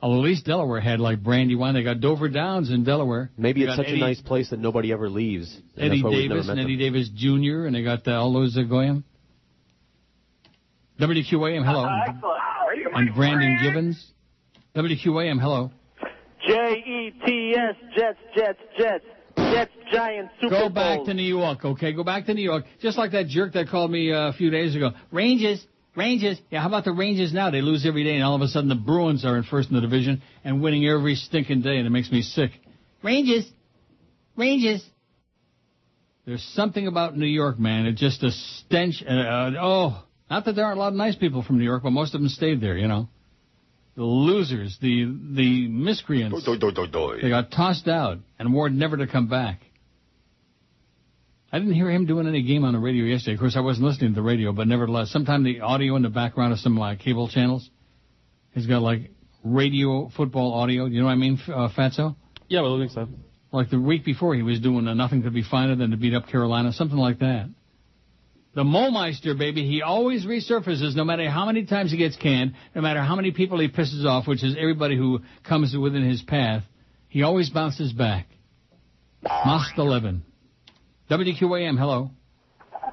Although at least Delaware had like Brandywine. They got Dover Downs in Delaware. Maybe They it's such Eddie, a nice place that nobody ever leaves. and that's Eddie why we've never Davis met and them. Eddie Davis Jr. and they got uh, all those uh, Goyim. WQAM, hello. And Brandon Gibbons. WQAM, hello. J E T S Jets Jets Jets Jets Giants Super Go Bowl. back to New York, okay? Go back to New York. Just like that jerk that called me uh, a few days ago. Rangers, Rangers. Yeah, how about the Rangers now? They lose every day, and all of a sudden the Bruins are in first in the division and winning every stinking day, and it makes me sick. Rangers, Rangers. There's something about New York, man. It's just a stench. Uh, oh, not that there aren't a lot of nice people from New York, but most of them stayed there, you know. The losers, the the miscreants. Doi, doi, doi, doi. They got tossed out and warned never to come back. I didn't hear him doing any game on the radio yesterday. Of course, I wasn't listening to the radio, but nevertheless, sometime the audio in the background of some like cable channels has got like radio football audio. You know what I mean, uh, Fatso? Yeah, well, I think so. Like the week before, he was doing uh, nothing could be finer than to beat up Carolina, something like that. The Molmeister, baby, he always resurfaces no matter how many times he gets canned, no matter how many people he pisses off, which is everybody who comes within his path. He always bounces back. Must 11. WQAM, hello.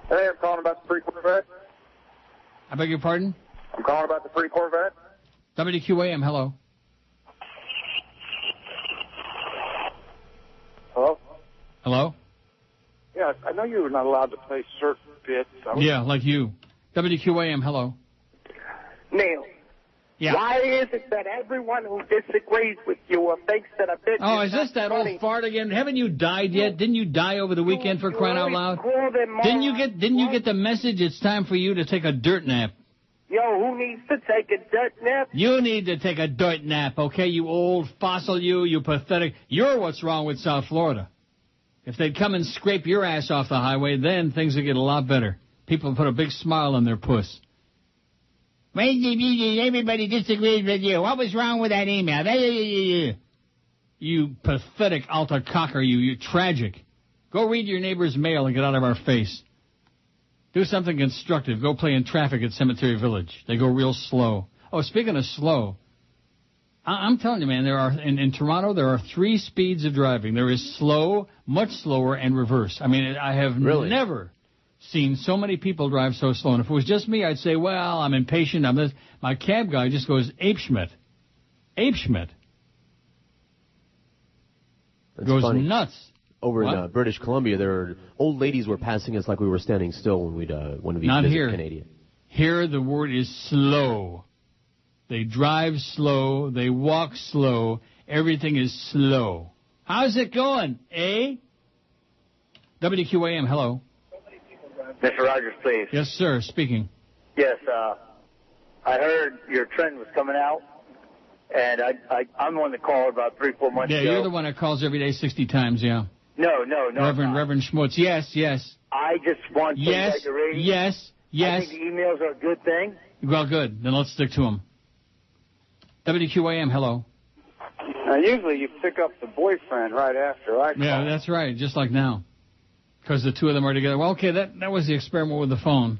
Hey, I'm calling about the free Corvette. I beg your pardon? I'm calling about the free Corvette. WQAM, hello. Hello? Hello? Yeah, I know you're not allowed to play certain bits. I was- Yeah, like you. WQAM, hello. Neil. Yeah. Why is it that everyone who disagrees with you or thinks that a bit Oh, is is this that funny, old fart again? Haven't you died yet? Didn't you die over the weekend for crying out loud? Didn't you get didn't you get the message it's time for you to take a dirt nap? Yo, who needs to take a dirt nap? You need to take a dirt nap, okay, you old fossil you, you pathetic. You're what's wrong with South Florida. If they'd come and scrape your ass off the highway, then things would get a lot better. People put a big smile on their puss. Everybody disagrees with you. What was wrong with that email? You pathetic alta cocker, you, you tragic. Go read your neighbor's mail and get out of our face. Do something constructive. Go play in traffic at Cemetery Village. They go real slow. Oh, speaking of slow, I'm telling you, man, there are in, in Toronto there are three speeds of driving. There is slow, much slower, and reverse. I mean, I have Really? never seen so many people drive so slow. And if it was just me, I'd say, well, I'm impatient. I'm this. My cab guy just goes ape schmidt, ape schmidt. That's goes funny. nuts. Over What? in uh, British Columbia, there were old ladies were passing us like we were standing still when we'd uh, when we Not visit here. Canadian. Here the word is slow. They drive slow. They walk slow. Everything is slow. How's it going, eh? WQAM, hello. Mr. Rogers, please. Yes, sir. Speaking. Yes, uh, I heard your trend was coming out, and I, I, I'm the one that called about three, four months Yeah, ago. you're the one that calls every day 60 times, yeah. No, no, no. Reverend, Reverend Schmutz. Yes, yes. I just want to Yes, your radio. yes, yes. I think the emails are a good thing. Well, good. Then let's stick to them. WQAM, hello. Uh, usually you pick up the boyfriend right after I call. Yeah, that's right. Just like now. Because the two of them are together. Well, okay, that, that was the experiment with the phone.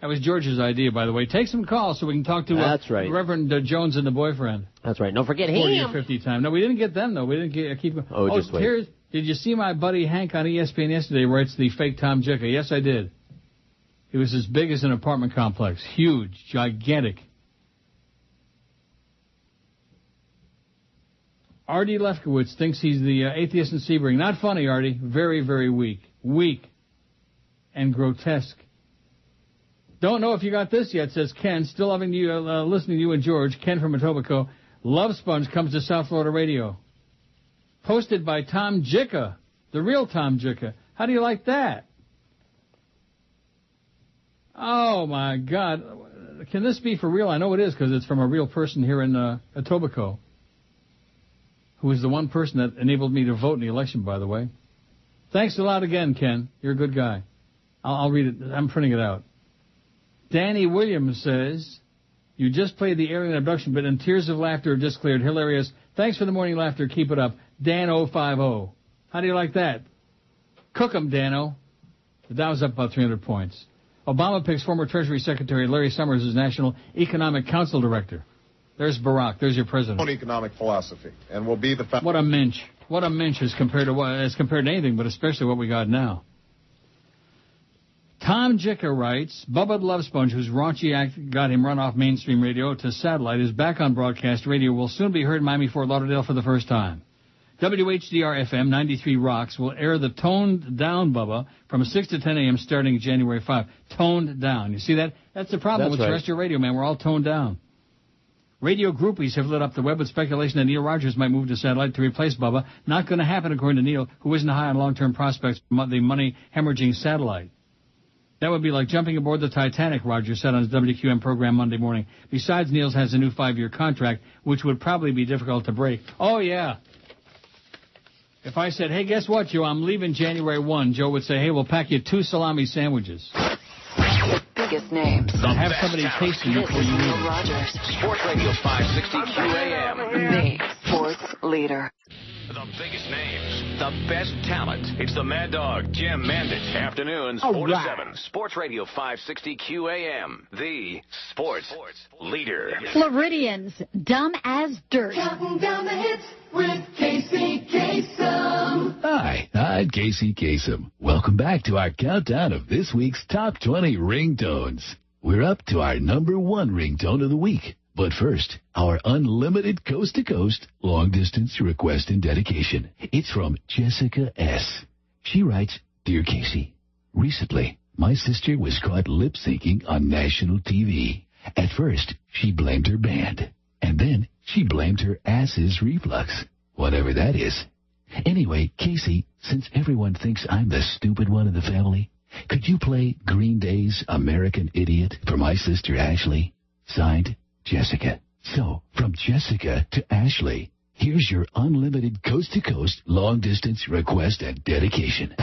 That was George's idea, by the way. Take some calls so we can talk to uh, That's right. Reverend uh, Jones and the boyfriend. That's right. Don't forget 40 or him. 50 times. No, we didn't get them, though. We didn't get, keep going. Oh, just wait. did you see my buddy Hank on ESPN yesterday writes the fake Tom Jicha? Yes, I did. It was as big as an apartment complex. Huge, gigantic. Artie Lefkowitz thinks he's the uh, atheist in Sebring. Not funny, Artie. Very, very weak. Weak. And grotesque. Don't know if you got this yet, says Ken. Still having you, uh, listening to you and George. Ken from Etobicoke. Love Sponge comes to South Florida Radio. Posted by Tom Jicha. The real Tom Jicha. How do you like that? Oh my God! Can this be for real? I know it is because it's from a real person here in uh, Etobicoke, who is the one person that enabled me to vote in the election. By the way, thanks a lot again, Ken. You're a good guy. I'll, I'll read it. I'm printing it out. Danny Williams says, "You just played the alien abduction bit, and tears of laughter just cleared. Hilarious. Thanks for the morning laughter. Keep it up." Dan 050. How do you like that? Cook 'em, Dano. The Dow's up about 300 points. Obama picks former Treasury Secretary Larry Summers as National Economic Council Director. There's Barack. There's your president. own economic philosophy and will be the fa- What a minch. What a minch as compared to what, as compared to anything, but especially what we got now. Tom Jicha writes, Bubba the Love Sponge, whose raunchy act got him run off mainstream radio to satellite, is back on broadcast radio, will soon be heard in Miami, Fort Lauderdale for the first time. WHDR FM 93 Rocks will air the toned down Bubba from 6 to 10 a.m. starting January 5. Toned down. You see that? That's the problem That's with right. terrestrial radio, man. We're all toned down. Radio groupies have lit up the web with speculation that Neil Rogers might move to satellite to replace Bubba. Not going to happen, according to Neil, who isn't high on long-term prospects for the money hemorrhaging satellite. That would be like jumping aboard the Titanic, Rogers said on his WQAM program Monday morning. Besides, Neil's has a new five-year contract, which would probably be difficult to break. Oh, yeah. If I said, hey, guess what, Joe, I'm leaving January 1, Joe would say, hey, we'll pack you two salami sandwiches. Biggest names. And have somebody taste them before you leave. Rogers. Sports Radio 560 QAM. The sports leader. The biggest names, the best talent. It's the Mad Dog, Jim Mandich. Afternoons, All 4 to 7. Sports Radio 560 QAM. The sports leader. Floridians, dumb as dirt. Counting down the hits with Casey Kasem. Hi, I'm Casey Kasem. Welcome back to our countdown of this week's top 20 ringtones. We're up to our number one ringtone of the week. But first, our unlimited coast to coast long distance request and dedication. It's from Jessica S. She writes, Dear Casey, recently my sister was caught lip syncing on national TV. At first, she blamed her band. And then she blamed her ass's reflux. Whatever that is. Anyway, Casey, since everyone thinks I'm the stupid one in the family, could you play Green Day's American Idiot for my sister Ashley? Signed, Jessica. So, from Jessica to Ashley, here's your unlimited coast to coast long distance request and dedication.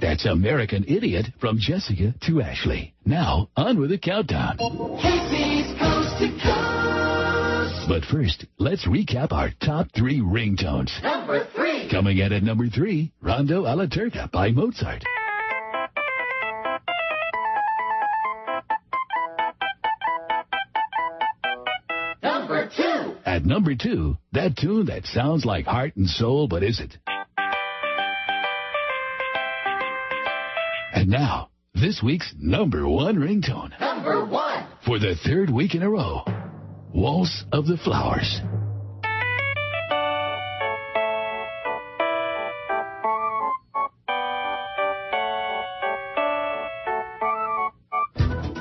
That's American Idiot from Jessica to Ashley. Now, on with the countdown. Casey's Coast to Coast. But first, let's recap our top three ringtones. Number three. Coming in at number three, Rondo alla Turca by Mozart. Number two. At number two, that tune that sounds like heart and soul but isn't. And now, this week's number one ringtone. Number one. For the third week in a row, Waltz of the Flowers.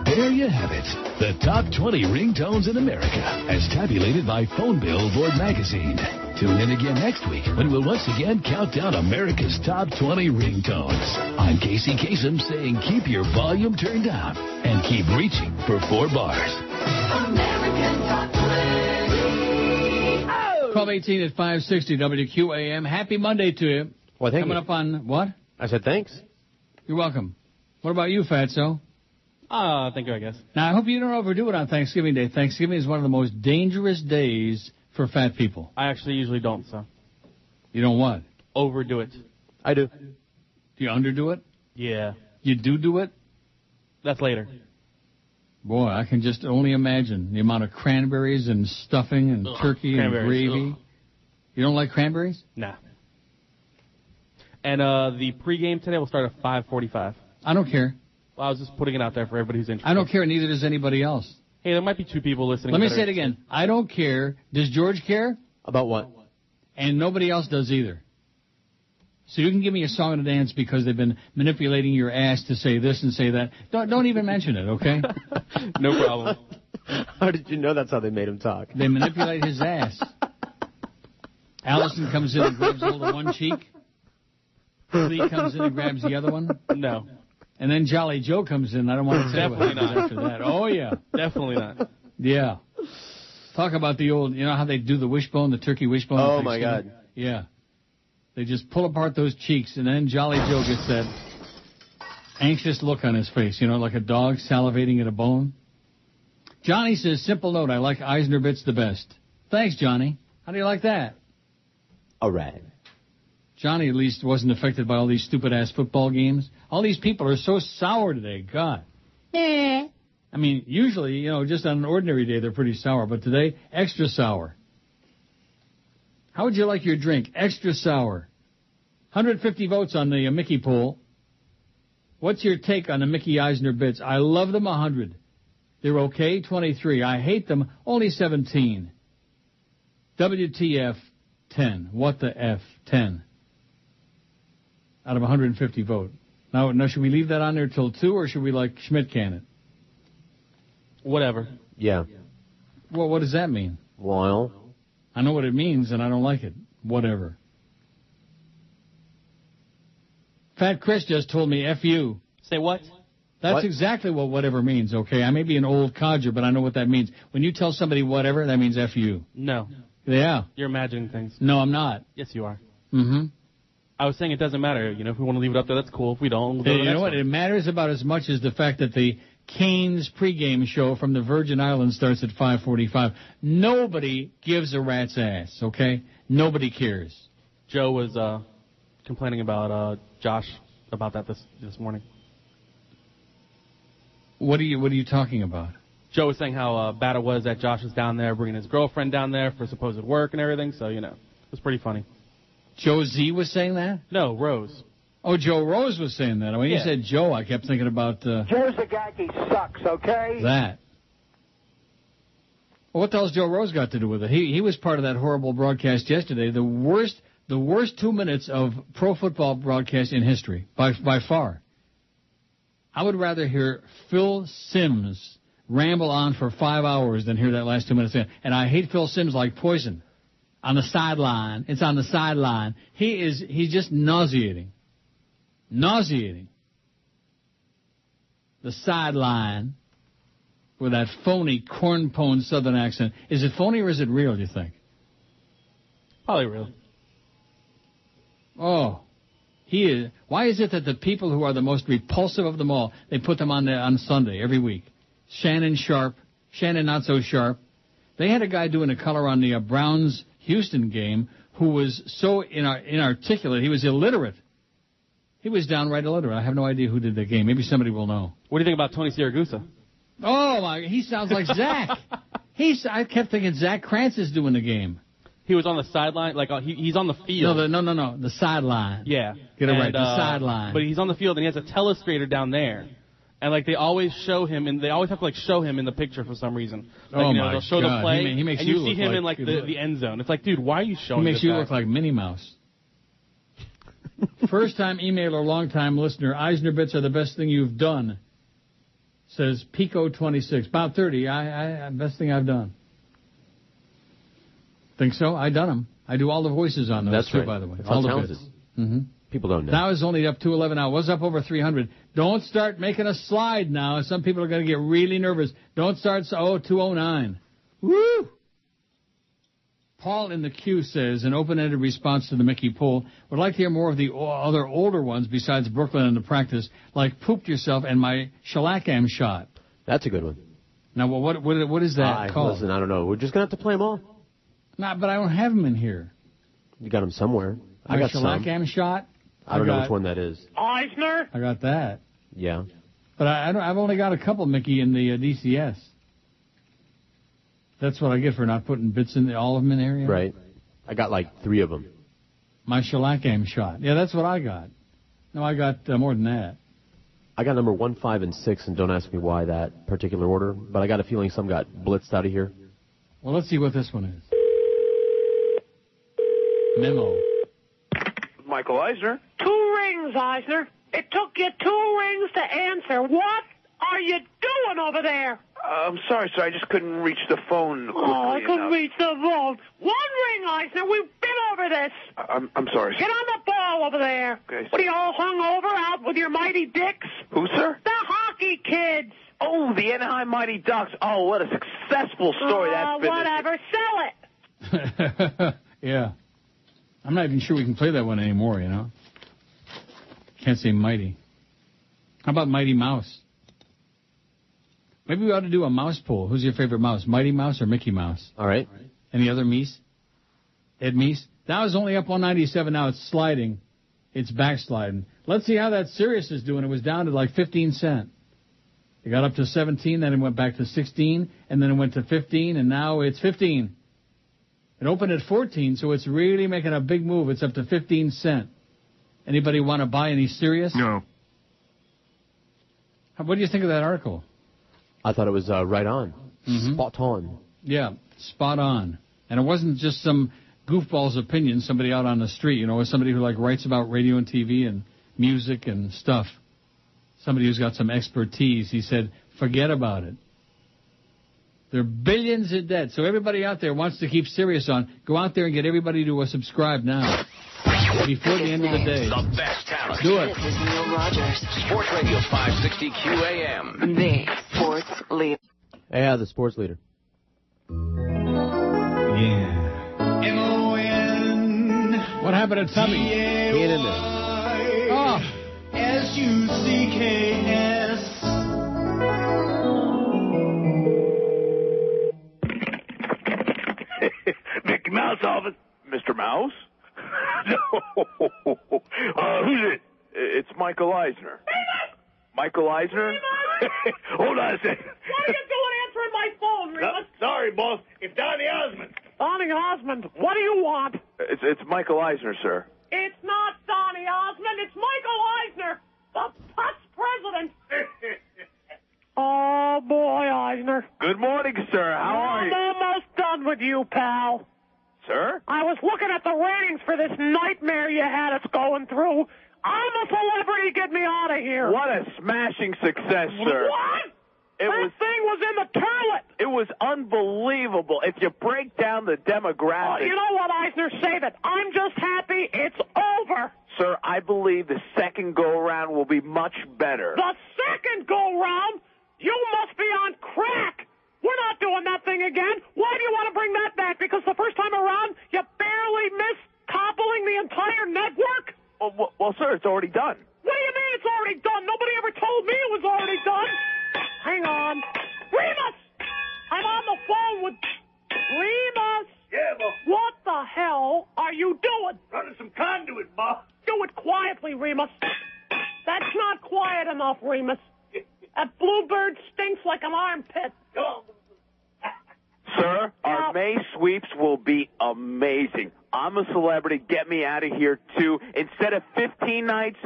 There you have it. The top 20 ringtones in America, as tabulated by Phone Billboard magazine. Tune in again next week when we'll once again count down America's top 20 ringtones. I'm Casey Kasem saying keep your volume turned down and keep reaching for four bars. American Top 20. 1218 at 560 WQAM. Happy Monday to you. Well, thank Coming you. up on what? I said thanks. You're welcome. What about you, Fatso? Uh, thank you, I guess. Now, I hope you don't overdo it on Thanksgiving Day. Thanksgiving is one of the most dangerous days for fat people. I actually usually don't, so. You don't what? Overdo it. I do. Do you underdo it? Yeah. You do do it? That's later. Boy, I can just only imagine the amount of cranberries and stuffing and Ugh, turkey and gravy. ugh. You don't like cranberries? Nah. And uh, the pregame today will start at 5:45. I don't care. Well, I was just putting it out there for everybody who's interested. I don't care, neither does anybody else. Hey, there might be two people listening. Let me say it again. I don't care. Does George care? About what? And nobody else does either. So you can give me a song and a dance because they've been manipulating your ass to say this and say that. Don't don't even mention it, okay? no problem. How did you know that's how they made him talk? They manipulate his ass. Allison comes in and grabs hold of one cheek. Flea comes in and grabs the other one. No. And then Jolly Joe comes in. I don't want to say what Definitely happens not. after that. Oh yeah, Definitely not. yeah. Talk about the old. You know how they do the wishbone, the turkey wishbone. Oh, my God. Yeah. They just pull apart those cheeks, and then Jolly Joe gets that anxious look on his face. You know, like a dog salivating at a bone. Johnny says, "Simple note. I like Eisner bits the best." Thanks, Johnny. How do you like that? All right. Johnny at least wasn't affected by all these stupid ass football games. All these people are so sour today. God. Eh. I mean, usually, you know, just on an ordinary day they're pretty sour, but today extra sour. How would you like your drink? Extra sour. 150 votes on the uh, Mickey poll. What's your take on the Mickey Eisner bits? I love them 100. They're okay 23. I hate them only 17. WTF 10. What the F 10. Out of 150 vote. Now, now should we leave that on there till 2 or should we like Schmidt can it? Whatever. Yeah. Well, what does that mean? Well, I know what it means and I don't like it. Whatever. Fat Chris just told me F you. Say what? That's What? exactly what whatever means, okay? I may be an old codger, but I know what that means. When you tell somebody whatever, that means F you. No. Yeah. You're imagining things. No, I'm not. Yes, you are. Mm-hmm. I was saying it doesn't matter. You know, if we want to leave it up there, that's cool. If we don't, we'll go to the you know what? one. It matters about as much as the fact that the Canes pregame show from the Virgin Islands starts at 5:45. Nobody gives a rat's ass, okay? Nobody cares. Joe was uh, complaining about uh, Josh about that this this morning. What are you What are you talking about? Joe was saying how uh, bad it was that Josh was down there bringing his girlfriend down there for supposed work and everything. So you know, it was pretty funny. Joe Z was saying that? No, Rose. Oh, Joe Rose was saying that. When you Yeah. said Joe, I kept thinking about uh, Joe Zagacki sucks, okay? that. Well, what the hell's Joe Rose got to do with it? He he was part of that horrible broadcast yesterday. The worst the worst two minutes of pro football broadcast in history by by far. I would rather hear Phil Simms ramble on for five hours than hear that last two minutes. And I hate Phil Simms like poison. On the sideline, it's on the sideline. He is he's just nauseating, nauseating. The sideline with that phony cornpone southern accent. Is it phony or is it real? Do you think? Probably real. Oh, he is. Why is it that the people who are the most repulsive of them all, they put them on the, on Sunday every week? Shannon Sharpe, Shannon not so sharp. They had a guy doing a color on the uh, Browns Houston game who was so inar- inarticulate. He was illiterate. He was downright illiterate. I have no idea who did the game. Maybe somebody will know. What do you think about Tony Siragusa? Oh my! He sounds like Zach. He's. I kept thinking Zach Krantz is doing the game. He was on the sideline, like uh, he, he's on the No, field. the, no, no, no. The sideline. yeah, Get it And, right. The uh, sideline. But he's on the field and he has a telestrator down there. And like they always show him, and they always have to like show him in the picture for some reason. Like, Oh, you know, my they'll show God. the play, He ma- he makes and you you see look him like- in like the, the end zone. It's like, dude, why are you showing? He makes you guy? look like Minnie Mouse. First time emailer, long time listener. Eisner bits are the best thing you've done. Says Pico 26. About 30. I, I, best thing I've done. Think so? I done them. I do all the voices on those That's too, right. by the way. All the bits. Mm-hmm. people don't know. Now is only up to 211 now. Was up over 300. Don't start making a slide now. Some people are going to get really nervous. Don't start. Oh, 209. Woo! Paul in the queue says, an open-ended response to the Mickey poll, would like to hear more of the o- other older ones besides Brooklyn and the practice, like pooped yourself and my Shellac Am shot. That's a good one. Now, what what what, what is that I, called? listen, I don't know. We're just gonna have to play them all. Nah, but I don't have them in here. You got them somewhere. I My got some. shellacam shot. I don't know got- which one that is. Eisner? I got that. Yeah. But I, I don't, I've only got a couple, Mickey, in the uh, DCS. That's what I get for not putting bits in the, all of them in there. you? Right. I got like three of them. My shellacam shot. Yeah, that's what I got. No, I got uh, more than that. I got number one, five, and six, and don't ask me why that particular order. But I got a feeling some got blitzed out of here. Well, let's see what this one is. Memo. Michael Eisner. Two rings, Eisner. It took you two rings to answer. What are you doing over there? Uh, I'm sorry, sir. I just couldn't reach the phone oh, quickly Oh, I couldn't enough. reach the phone. One ring, Eisner. We've been over this. I'm, I'm sorry. Get on the ball over there. Okay. What are you all hung over out with your mighty dicks? Who, sir? The hockey kids. Oh, the Anaheim Mighty Ducks. Oh, what a successful story Oh, that's uh, been. whatever. Sell it. yeah. I'm not even sure we can play that one anymore, you know? Can't say Mighty. How about Mighty Mouse? Maybe we ought to do a mouse poll. Who's your favorite mouse, Mighty Mouse or Mickey Mouse? All right. Any other Meese? Ed Meese? That was only up 197. Now it's sliding. It's backsliding. Let's see how that Sirius is doing. It was down to like 15 cent. It got up to 17, then it went back to 16, and then it went to 15, and now it's 15. It opened at 14, so it's really making a big move. It's up to 15 cent. Anybody want to buy any Sirius? No. What do you think of that article? I thought it was uh, right on. Mhm. Spot on. Yeah, spot on. And it wasn't just some goofball's opinion, somebody out on the street. You know, was somebody who like writes about radio and TV and music and stuff. Somebody who's got some expertise. He said, forget about it. There are billions in debt. So everybody out there wants to keep Sirius on. Go out there and get everybody to uh, subscribe now. Before the end of the day. The best talent. Do it. This is Neil Rogers, Sports Radio 560 QAM. the sports leader. Yeah, the sports leader. What happened to Tubby? He ain't in there. Ah. Oh. S-U-C-K-S. Mickey Mouse office. Mr. Mouse? No. Uh, who's it? It's Michael Eisner. Michael Eisner? Hold on a second. What are you doing answering my phone, Remus? sorry, boss. It's Donny Osmond. Donny Osmond, what do you want? It's, it's Michael Eisner, sir. It's not Donny Osmond. It's Michael Eisner, the putz president. oh, boy, Eisner. Good morning, sir. How are you? I'm almost done with you, pal. Sir? I was looking at the ratings for this nightmare you had us going through. I'm a celebrity. Get me out of here. What a smashing success, sir. What? It that was thing was in the toilet. it was unbelievable. If you break down the Oh, demographics, you know what, Eisner? Save it. I'm just happy it's over. sir, I believe the second go around will be much better. The second go round, you must be on crack. We're not doing that thing again. Why do you want to bring that back? Because the first time around, you barely missed toppling the entire network? Well, well, well, sir, it's already done. What do you mean it's already done? Nobody ever told me it was already done. Hang on. Remus! I'm on the phone with Remus. Yeah, well, What the hell are you doing? running some conduit, boss. Do it quietly, Remus. That's not quiet enough, Remus. That bluebird stinks like an armpit. Sir, our Yeah. May sweeps will be amazing. I'm a celebrity. Get me out of here, too. Instead of 15 nights,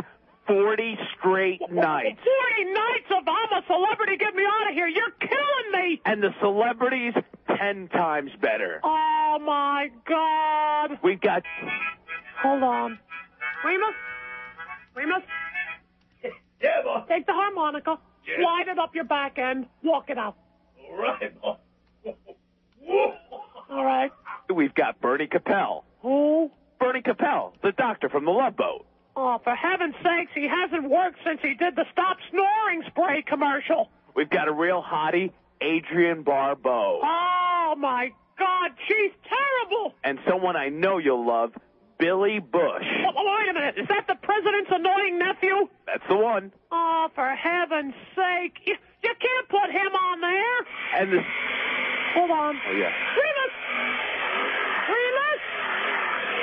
40 straight nights. 40 nights of I'm a celebrity, get me out of here. You're killing me. And the celebrities, 10 times better. Oh, my God. We got. Hold on. Remus? Remus? Yeah, boss. Take the harmonica, Yeah. slide it up your back end, walk it out. All right. All right. We've got Bernie Kopell. Who? Bernie Kopell, the doctor from the Love Boat. Oh, for heaven's sakes, he hasn't worked since he did the Stop Snoring Spray commercial. We've got a real hottie, Adrienne Barbeau. Oh, my God, she's terrible. And someone I know you'll love, Billy Bush. Wait, wait a minute, is that the president's annoying nephew? That's the one. Oh, for heaven's sake. You, you can't put him on there. And the. Hold on. Oh, yeah. Remus! Remus!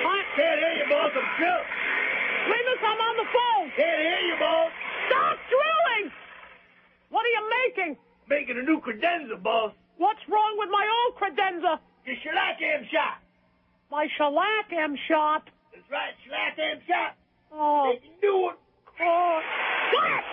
I Can't hear you, boss. I'm chill. Remus, I'm on the phone. Can't hear you, boss. Stop drilling! What are you making? Making a new credenza, boss. What's wrong with my old credenza? Your shellac am shot. My shellac M shot. That's right, shellac am shot. Oh. They can do it. Oh. What?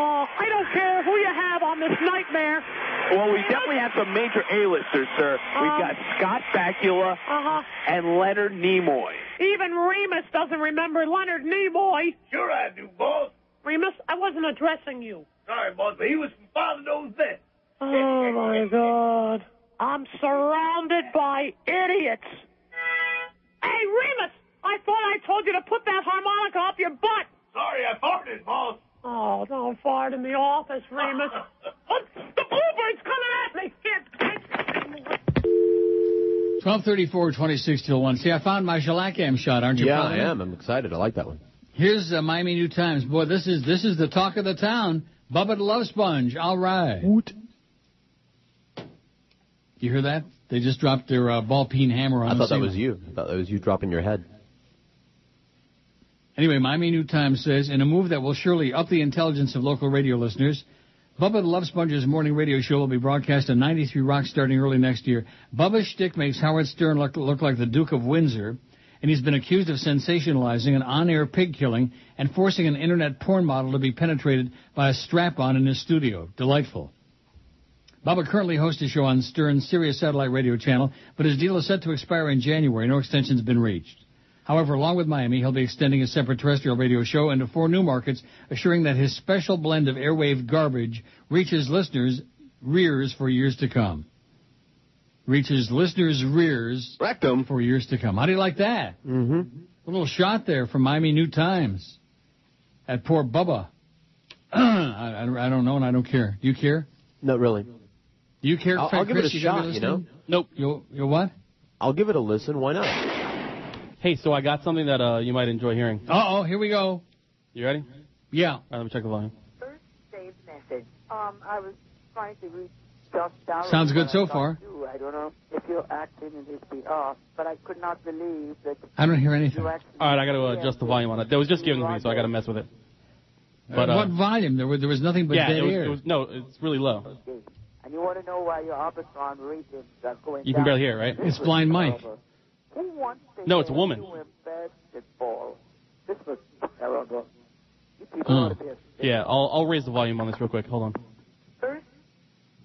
Oh, I don't care who you have on this nightmare. Well, we definitely have some major A-listers, sir. We've Um, got Scott Bakula Uh-huh. and Leonard Nimoy. Even Remus doesn't remember Leonard Nimoy. Sure I do, boss. Remus, I wasn't addressing you. Sorry, boss, but he was from Father Knows Best. Oh my God. I'm surrounded by idiots. Hey, Remus! I thought I told you to put that harmonica up your butt. Sorry, I farted, boss. Oh, don't fart in the office, Remus. oh, the bluebird's coming at me. Here, Twelve thirty-four, twenty-six till one. See, I found my Shalakam shot. Aren't you? Yeah, proud of I am. I'm excited. I like that one. Here's uh, Miami New Times. Boy, this is this is the talk of the town. Bubba the Love Sponge. All right. You hear that? They just dropped their uh, ball peen hammer on I thought that was you. I thought that was you dropping your head. Anyway, Miami New Times says, in a move that will surely up the intelligence of local radio listeners, Bubba the Love Sponge's morning radio show will be broadcast on 93 Rock starting early next year. Bubba's shtick makes Howard Stern look, look like the Duke of Windsor, and he's been accused of sensationalizing an on-air pig killing and forcing an internet porn model to be penetrated by a strap-on in his studio. Delightful. Bubba currently hosts a show on Stern's Sirius satellite radio channel, but his deal is set to expire in January. No extension's been reached. However, along with Miami, he'll be extending his separate terrestrial radio show into four new markets, assuring that his special blend of airwave garbage reaches listeners' rears for years to come. Reaches listeners' rears Rectum. for years to come. How do you like that? Mm-hmm. A little shot there from Miami New Times. At poor Bubba. I, I don't know and I don't care. Do you care? Not really. Do you care, I'll, Fred I'll give it a Chris? You gonna shot, you know? Nope. You'll, you'll what? I'll give it a listen. Why not? Hey, so I got something that uh, you might enjoy hearing. Uh-oh, here we go. You ready? Yeah. All right, let me check the volume. saved message. Um, I was trying to reach Josh Darrow. Sounds good so I far. You. I don't know if you're acting in his behalf, but I could not believe that I don't hear anything. All right, I got to uh, adjust the volume on it. That was just given to me, so I got to mess with it. But Uh, uh, what volume? There was, there was nothing but yeah, dead it was, air. it was no, it's really low. And you want to know why your Arbitron ratings are going You down? can barely hear right? It's Blind Mike. Who wants to No, it's a woman. You in basketball? This was terrible. You people ought to. Yeah, I'll I'll raise the volume on this real quick. Hold on.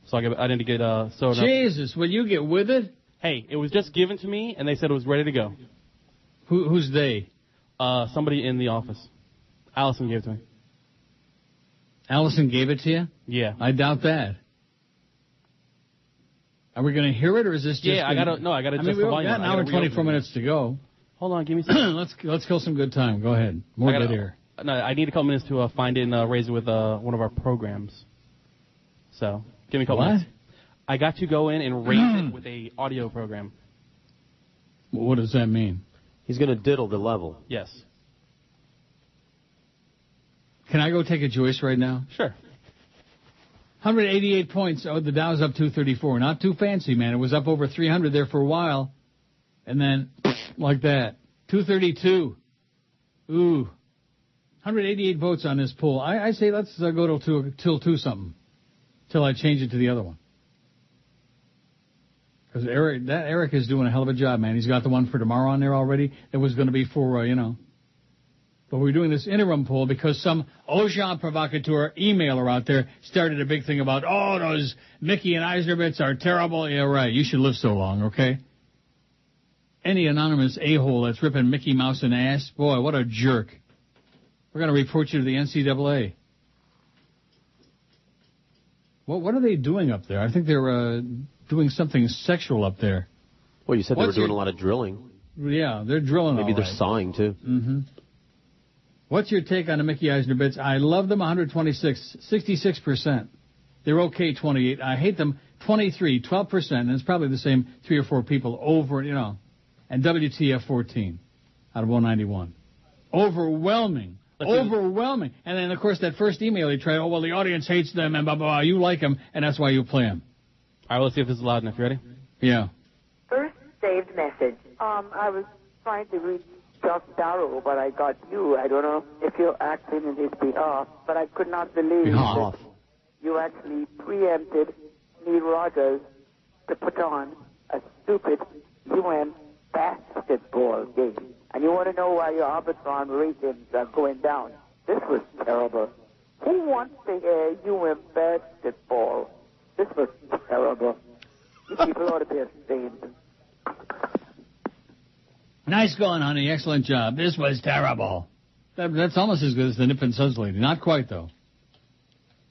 So I, get, I didn't get uh soda. Jesus, will you get with it? Hey, it was just given to me, and they said it was ready to go. Who, who's they? Uh, somebody in the office. Allison gave it to me. Allison gave it to you? Yeah. I doubt that. Are we going to hear it, or is this just? Yeah, I gonna- gotta- no, I gotta I mean, adjust we the volume. got an I hour and 24 minutes to go. Hold on, give me some. let's let's kill some good time. Go ahead. More I gotta- dead air. No, I need a couple minutes to uh, find it and uh, raise it with uh, one of our programs. So, give me a couple What? minutes. I got to go in and raise it with a audio program. What does that mean? He's going to diddle the level. Yes. Can I go take a Joyce right now? Sure. 188 points. Oh, the Dow's up 234. Not too fancy, man. It was up over 300 there for a while, and then like that, 232. Ooh, 188 votes on this poll. I, I say let's uh, go till two, till two something, till I change it to the other one. Because Eric, that Eric is doing a hell of a job, man. He's got the one for tomorrow on there already. That was going to be for uh, you know. But we're doing this interim poll because some Ojan provocateur emailer out there started a big thing about, oh, those Mickey and Eisner bits are terrible. Yeah, right. You should live so long, okay? Any anonymous a-hole that's ripping Mickey Mouse in the ass, boy, what a jerk. We're going to report you to the NCAA. What, what are they doing up there? I think they're uh, doing something sexual up there. Well, you said What's they were doing your- a lot of drilling. Yeah, they're drilling Maybe they're right. sawing too. Mm-hmm. What's your take on the Mickey Eisner bits? I love them 126, 66%. They're okay 28. I hate them 23, 12%. And it's probably the same three or four people over, you know. And WTF 14 out of 191. Overwhelming. Overwhelming. And then, of course, that first email he tried, oh, well, the audience hates them and blah, blah, blah. You like them, and that's why you play them. All right, let's see if this is loud enough. You ready? Yeah. First saved message. Um, I was trying to reach Josh Darrow, but I got you. I don't know if you're acting in his behalf, but I could not believe Behalf. that you actually preempted Neil Rogers to put on a stupid UN basketball game. And you want to know why your Arbitron ratings are going down. This was terrible. Who wants to hear UN basketball? This was terrible. You people ought to be ashamed. Nice going, honey. Excellent job. This was terrible. That, that's almost as good as the Nip and Suds lady. Not quite, though.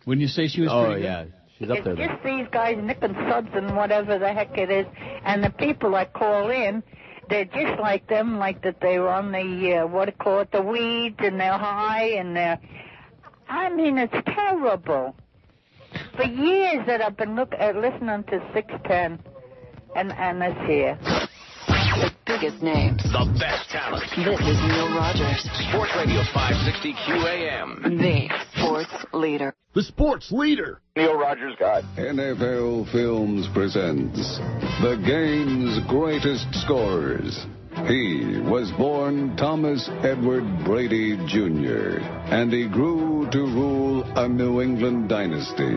Wouldn't you say she was Oh pretty good? yeah, She's up it's there. Then. just these guys, Nick and Suds and whatever the heck it is, and the people that call in, they're just like them, like that they're on the, uh, what do you call it, the weeds, and they're high, and they're, I mean, it's terrible. For years that I've been look, uh, listening to 610, and, and this here. The biggest names. The best talent. This is Neil Rogers, Sports Radio 560 QAM. the sports leader. The sports leader. Neil Rogers God. NFL Films presents the game's greatest scorers. He was born Thomas Edward Brady Jr., and he grew to rule a New England dynasty.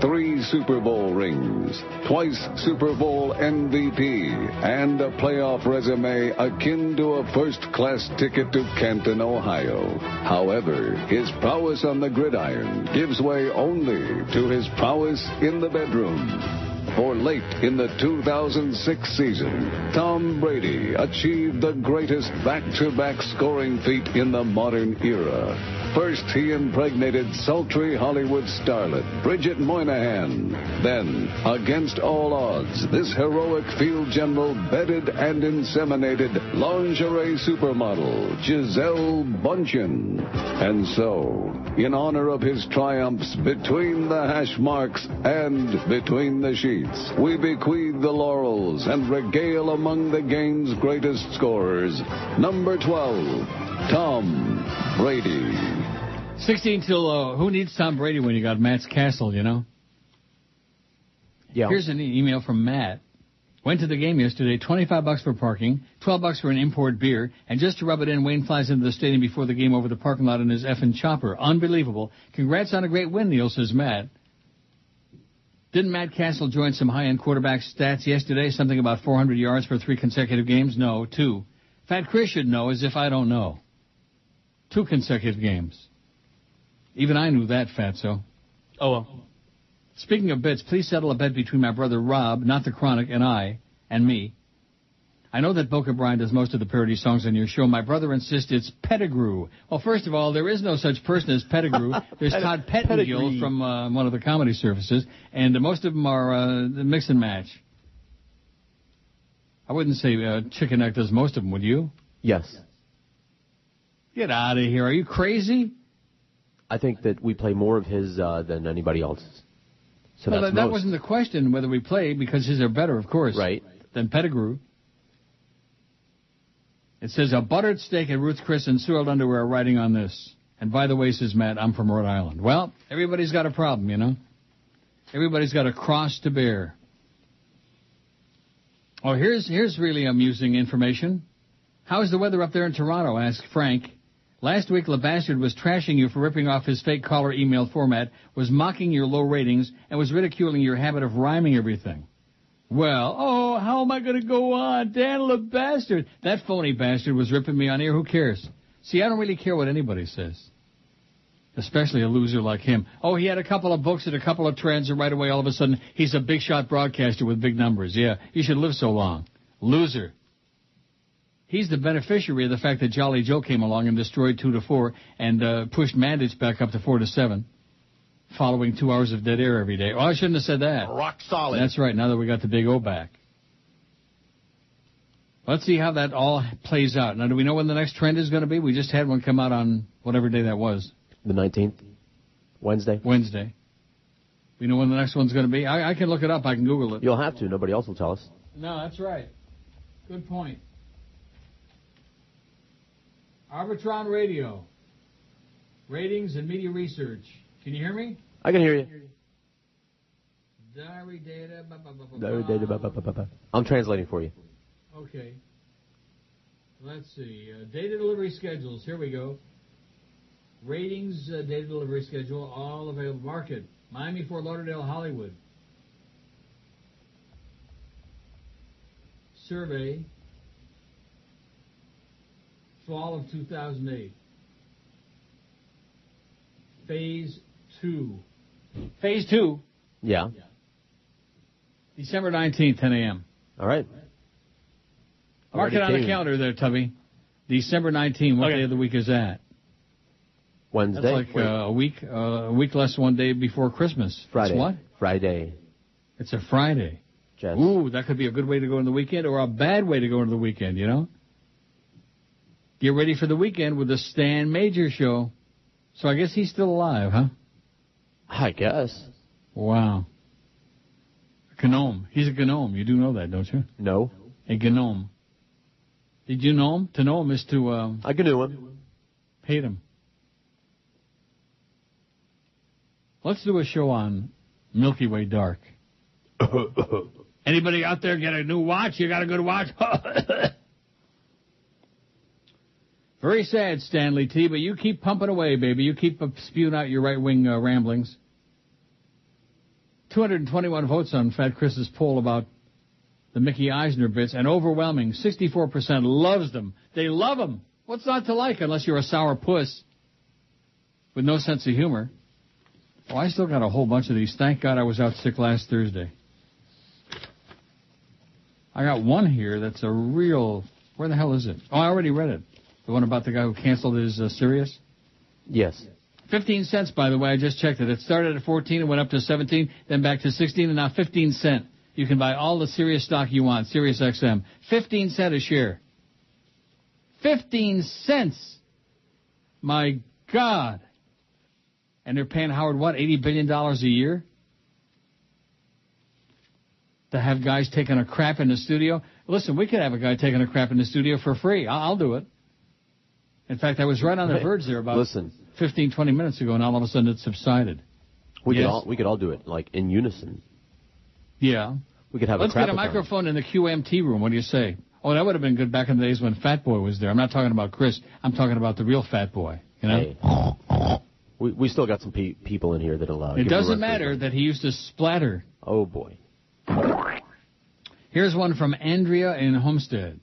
Three Super Bowl rings, twice Super Bowl MVP, and a playoff resume akin to a first class ticket to Canton, Ohio. However, his prowess on the gridiron gives way only to his prowess in the bedroom. For late in the 2006 season, Tom Brady achieved the greatest back-to-back scoring feat in the modern era. First, he impregnated sultry Hollywood starlet Bridget Moynahan. Then, against all odds, this heroic field general bedded and inseminated lingerie supermodel Gisele Bundchen. And so, in honor of his triumphs between the hash marks and between the sheets, we bequeath the laurels and regale among the game's greatest scorers. Number 12, Tom Brady. 16 till, uh, who needs Tom Brady when you got Matt's Cassel, you know? Yeah. Here's an email from Matt. Went to the game yesterday, 25 bucks for parking, 12 bucks for an import beer, and just to rub it in, Wayne flies into the stadium before the game over the parking lot in his effing chopper. Unbelievable. Congrats on a great win, Neil, says Matt. Didn't Matt Cassel join some high-end quarterback stats yesterday? Something about 400 yards for three consecutive games? No, two. Fat Chris should know as if I don't know. Two consecutive games. Even I knew that, Fatso. Oh, well. Speaking of bets, please settle a bet between my brother Rob, not the Chronic, and I, and me. I know that Boca Brian does most of the parody songs on your show. My brother insists it's Pettigrew. Well, first of all, there is no such person as Pettigrew. There's Todd Pettengill Pedigree. from uh, one of the comedy services, and uh, most of them are uh, the mix and match. I wouldn't say uh, Chicken Neck does most of them, would you? Yes. Get out of here. Are you crazy? I think that we play more of his uh, than anybody else's. So well, that's that, that wasn't the question whether we play because his are better, of course. Right. Than Pettigrew. It says a buttered steak at Ruth Chris and soiled underwear are writing on this. And by the way, says Matt, I'm from Rhode Island. Well, everybody's got a problem, you know. Everybody's got a cross to bear. Oh, here's here's really amusing information. How's the weather up there in Toronto? asked Frank. Last week, LeBastard was trashing you for ripping off his fake caller email format, was mocking your low ratings, and was ridiculing your habit of rhyming everything. Well, oh, how am I going to go on? Dan bastard. That phony bastard was ripping me on air. Who cares? See, I don't really care what anybody says. Especially a loser like him. Oh, he had a couple of books and a couple of trends, and right away, all of a sudden, he's a big shot broadcaster with big numbers. Yeah, he should live so long. Loser. He's the beneficiary of the fact that Jolly Joe came along and destroyed two to four and uh, pushed Mandich back up to four to seven, following two hours of dead air every day. Oh, I shouldn't have said that. Rock solid. That's right. Now that we got the big O back. Let's see how that all plays out. Now, do we know when the next trend is going to be? We just had one come out on whatever day that was. The 19th? Wednesday? Wednesday. We know when the next one's going to be? I, I can look it up. I can Google it. You'll have to. Nobody else will tell us. No, that's right. Good point. Arbitron Radio. Ratings and media research. Can you hear me? I can hear you. Diary data. Ba, ba, ba, ba, ba. I'm translating for you. Okay. Let's see. Uh, data delivery schedules. Here we go. Ratings, uh, data delivery schedule, all available. Market. Miami, Fort Lauderdale, Hollywood. Survey. Fall of 2008. Phase 2. Phase 2. Yeah. December 19th, 10 a.m. All right. Mark it on the calendar there, Tubby. December 19th. What Okay. day of the week is that? Wednesday. That's like uh, a week, uh, a week less one day before Christmas. Friday. It's what? Friday. It's a Friday. Jess. Ooh, that could be a good way to go into the weekend or a bad way to go into the weekend, you know? Get ready for the weekend with the Stan Major show. So I guess he's still alive, huh? I guess. Wow. A gnome. He's a gnome. You do know that, don't you? No. A gnome. Did you know him? To know him is to, um... I knew him. Hate him. Let's do a show on Milky Way Dark. Anybody out there get a new watch? You got a good watch? Very sad, Stanley T, but you keep pumping away, baby. You keep spewing out your right-wing uh, ramblings. 221 votes on Fat Chris's poll about the Mickey Eisner bits, and overwhelming 64% loves them. They love them. What's not to like unless you're a sour puss with no sense of humor? Oh, I still got a whole bunch of these. Thank God I was out sick last Thursday. I got one here that's a real. Where the hell is it? Oh, I already read it. The one about the guy who canceled his uh, Sirius. Yes. 15 cents, by the way. I just checked it. It started at 14 and went up to 17, then back to 16, and now 15 cent. You can buy all the Sirius stock you want, Sirius XM. 15 cent a share. 15 cents. My God. And they're paying Howard what? 80 billion dollars a year to have guys taking a crap in the studio. Listen, we could have a guy taking a crap in the studio for free. I'll, I'll do it. In fact, I was right on the verge there about listen. 15, 20 minutes ago, and all of a sudden it subsided. We Yes. could all we could all do it like in unison. Yeah. We could have Let's a crap get a microphone in the QMT room. What do you say? Oh, that would have been good back in the days when Fat Boy was there. I'm not talking about Chris. I'm talking about the real Fat Boy. You know. Hey. We we still got some pe- people in here that allow. It doesn't matter that he used to splatter. Oh boy. Here's one from Andrea in Homestead.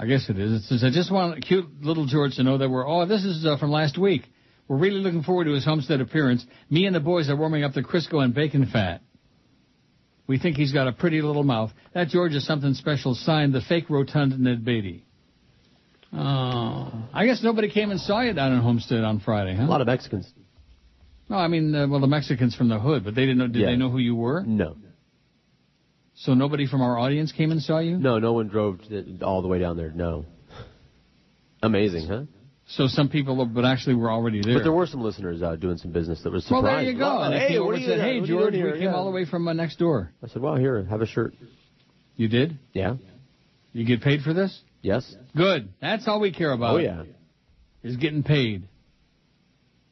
I guess it is. It says, I just want cute little George to know that we're, oh, this is uh, from last week. We're really looking forward to his Homestead appearance. Me and the boys are warming up the Crisco and bacon fat. We think he's got a pretty little mouth. That George is something special. Signed, the fake rotund Ned Beatty. Oh, I guess nobody came and saw you down in Homestead on Friday, huh? A lot of Mexicans. No, I mean, uh, well, the Mexicans from the hood, but they didn't know. Did Yeah. they know who you were? No. So nobody from our audience came and saw you? No, no one drove all the way down there. No. Amazing, huh? So some people, but actually were already there. But there were some listeners out doing some business that was surprised. well, there you go. Wow, and they hey, what over are you, said, "Hey, what are you George, doing we here?" came Yeah. all the way from uh, next door." I said, well, here, have a shirt." You did? Yeah. You get paid for this? Yes. Good. That's all we care about. Oh yeah. Is getting paid.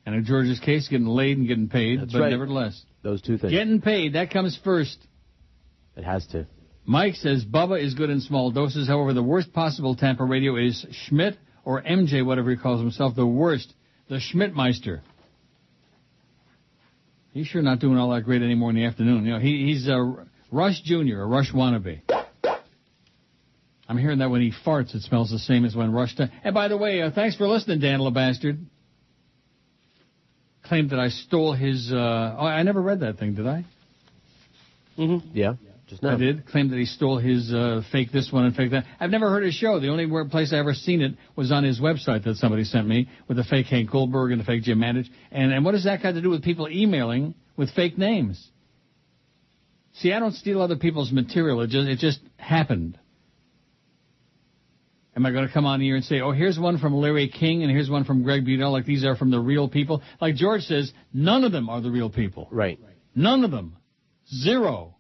And in George's case, getting laid and getting paid, That's but right. nevertheless, Those two things. getting paid that comes first. It has to. Mike says Bubba is good in small doses. However, the worst possible Tampa radio is Schnitt or MJ, whatever he calls himself, the worst, the Schnittmeister. He's sure not doing all that great anymore in the afternoon. You know, he, he's a Rush Jr., a Rush wannabe. I'm hearing that when he farts, it smells the same as when Rush does. And by the way, uh, thanks for listening, Dan LeBastard. Claimed that I stole his. Uh, oh, I never read that thing, did I? Mm-hmm. Yeah. Just now. I did. Claimed that he stole his uh, fake this one and fake that. I've never heard his show. The only place I ever seen it was on his website that somebody sent me with the fake Hank Goldberg and the fake Jim Mandich. And and what does that got to do with people emailing with fake names? See, I don't steal other people's material. It just it just happened. Am I going to come on here and say, oh, here's one from Larry King and here's one from Greg Budell, like these are from the real people? Like George says, none of them are the real people. Right. None of them. Zero.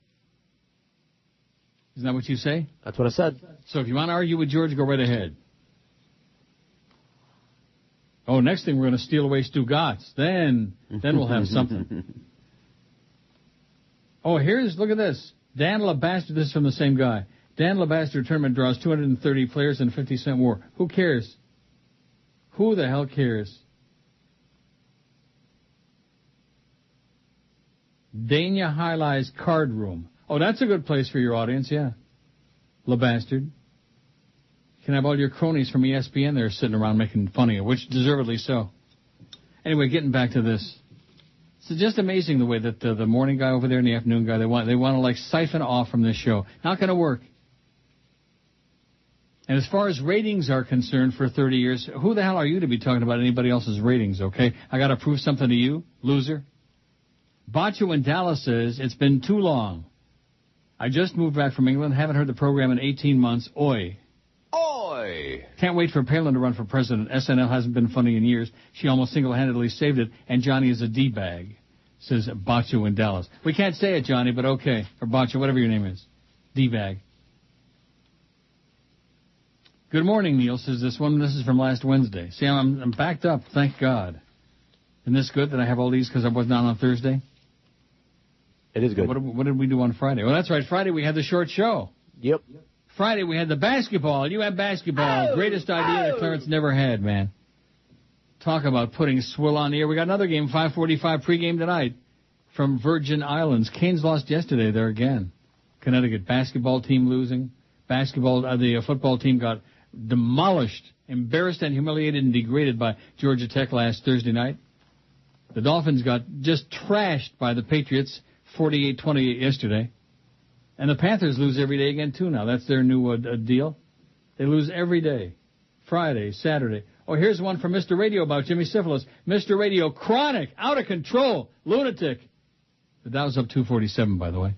Isn't that what you say? That's what I said. So if you want to argue with George, go right ahead. Oh, next thing we're going to steal away Stugotz. Then, then we'll have something. Oh, here's, look at this. Dan Labaster. this is from the same guy. Dan Labaster tournament draws 230 players in 50 cent war. Who cares? Who the hell cares? Dania Highlights Card Room. Oh, that's a good place for your audience, yeah. LeBastard. You can have all your cronies from ESPN there sitting around making fun of you, which deservedly so. Anyway, getting back to this. It's just amazing the way that the, the morning guy over there and the afternoon guy, they want, they want to like siphon off from this show. Not going to work. And as far as ratings are concerned for 30 years, who the hell are you to be talking about anybody else's ratings, okay? I gotta prove something to you, loser. Bacho in Dallas says, it's been too long. I just moved back from England, haven't heard the program in 18 months. Oi. Oi! Can't wait for Palin to run for president. SNL hasn't been funny in years. She almost single-handedly saved it, and Johnny is a D-bag, says Bacho in Dallas. We can't say it, Johnny, but okay. Or Bacho, whatever your name is. D-bag. Good morning, Neil, says this one. This is from last Wednesday. See, I'm, I'm backed up, thank God. Isn't this good that I have all these because I wasn't on on Thursday? It is good. What, what did we do on Friday? Well, that's right. Friday we had the short show. Yep. Friday we had the basketball. You had basketball. Greatest idea that Clarence never had, man. Talk about putting swill on the air. We got another game, 5:45 pregame tonight from Virgin Islands. Canes lost yesterday there again. Connecticut basketball team losing. Basketball, uh, the uh, football team got demolished, embarrassed and humiliated and degraded by Georgia Tech last Thursday night. The Dolphins got just trashed by the Patriots, 48-28 yesterday. And the Panthers lose every day again too now. That's their new uh, uh, deal. They lose every day. Friday, Saturday. Oh, here's one from Mr. Radio about Jimmy Syphilis. Mr. Radio, chronic, out of control, lunatic. The Dow's up 247, by the way.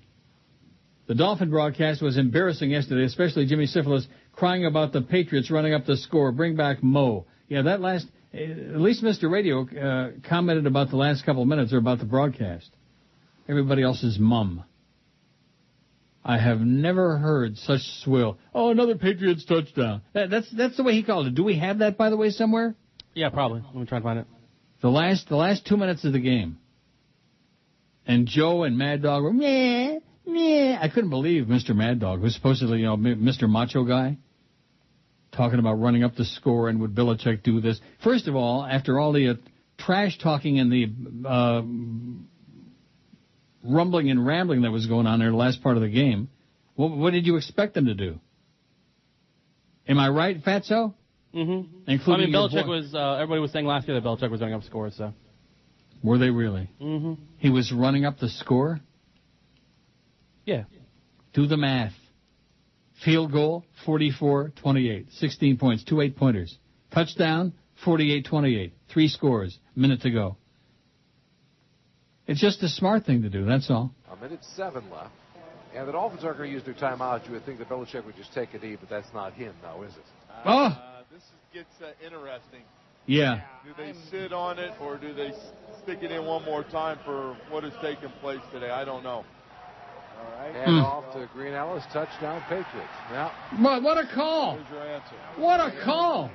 The Dolphin broadcast was embarrassing yesterday, especially Jimmy Syphilis crying about the Patriots running up the score. Bring back Mo. Yeah, that last, eh, at least Mr. Radio uh, commented about the last couple of minutes or about the broadcast. Everybody else's mum. I have never heard such swill. Oh, another Patriots touchdown. That, that's that's the way he called it. Do we have that, by the way, somewhere? Yeah, probably. Let me try and find it. The last the last two minutes of the game. And Joe and Mad Dog were meh, meh. I couldn't believe Mr. Mad Dog, who's supposedly you know Mr. Macho guy, talking about running up the score and would Belichick do this? First of all, after all the uh, trash talking and the uh, rumbling and rambling that was going on there the last part of the game, what, what did you expect them to do? Am I right, Fatso? Mm-hmm. Including I mean, Belichick was. Uh, everybody was saying last year that Belichick was running up scores. So. Were they really? Mm-hmm. He was running up the score? Yeah. Do the math. Field goal, 44-28. 16 points, two eight-pointers. Touchdown, 48-28. Three scores, minute to go. It's just a smart thing to do, that's all. A minute seven left. And the Dolphins aren't going to use their timeout. You would think that Belichick would just take a knee, but that's not him now, is it? Oh! Uh, this is, gets uh, interesting. Yeah. Do they sit on it or do they stick it in one more time for what has taken place today? I don't know. All right. And Hmm. off to Green Ellis, touchdown Patriots. Now, What, what a call! Here's your answer. What a call!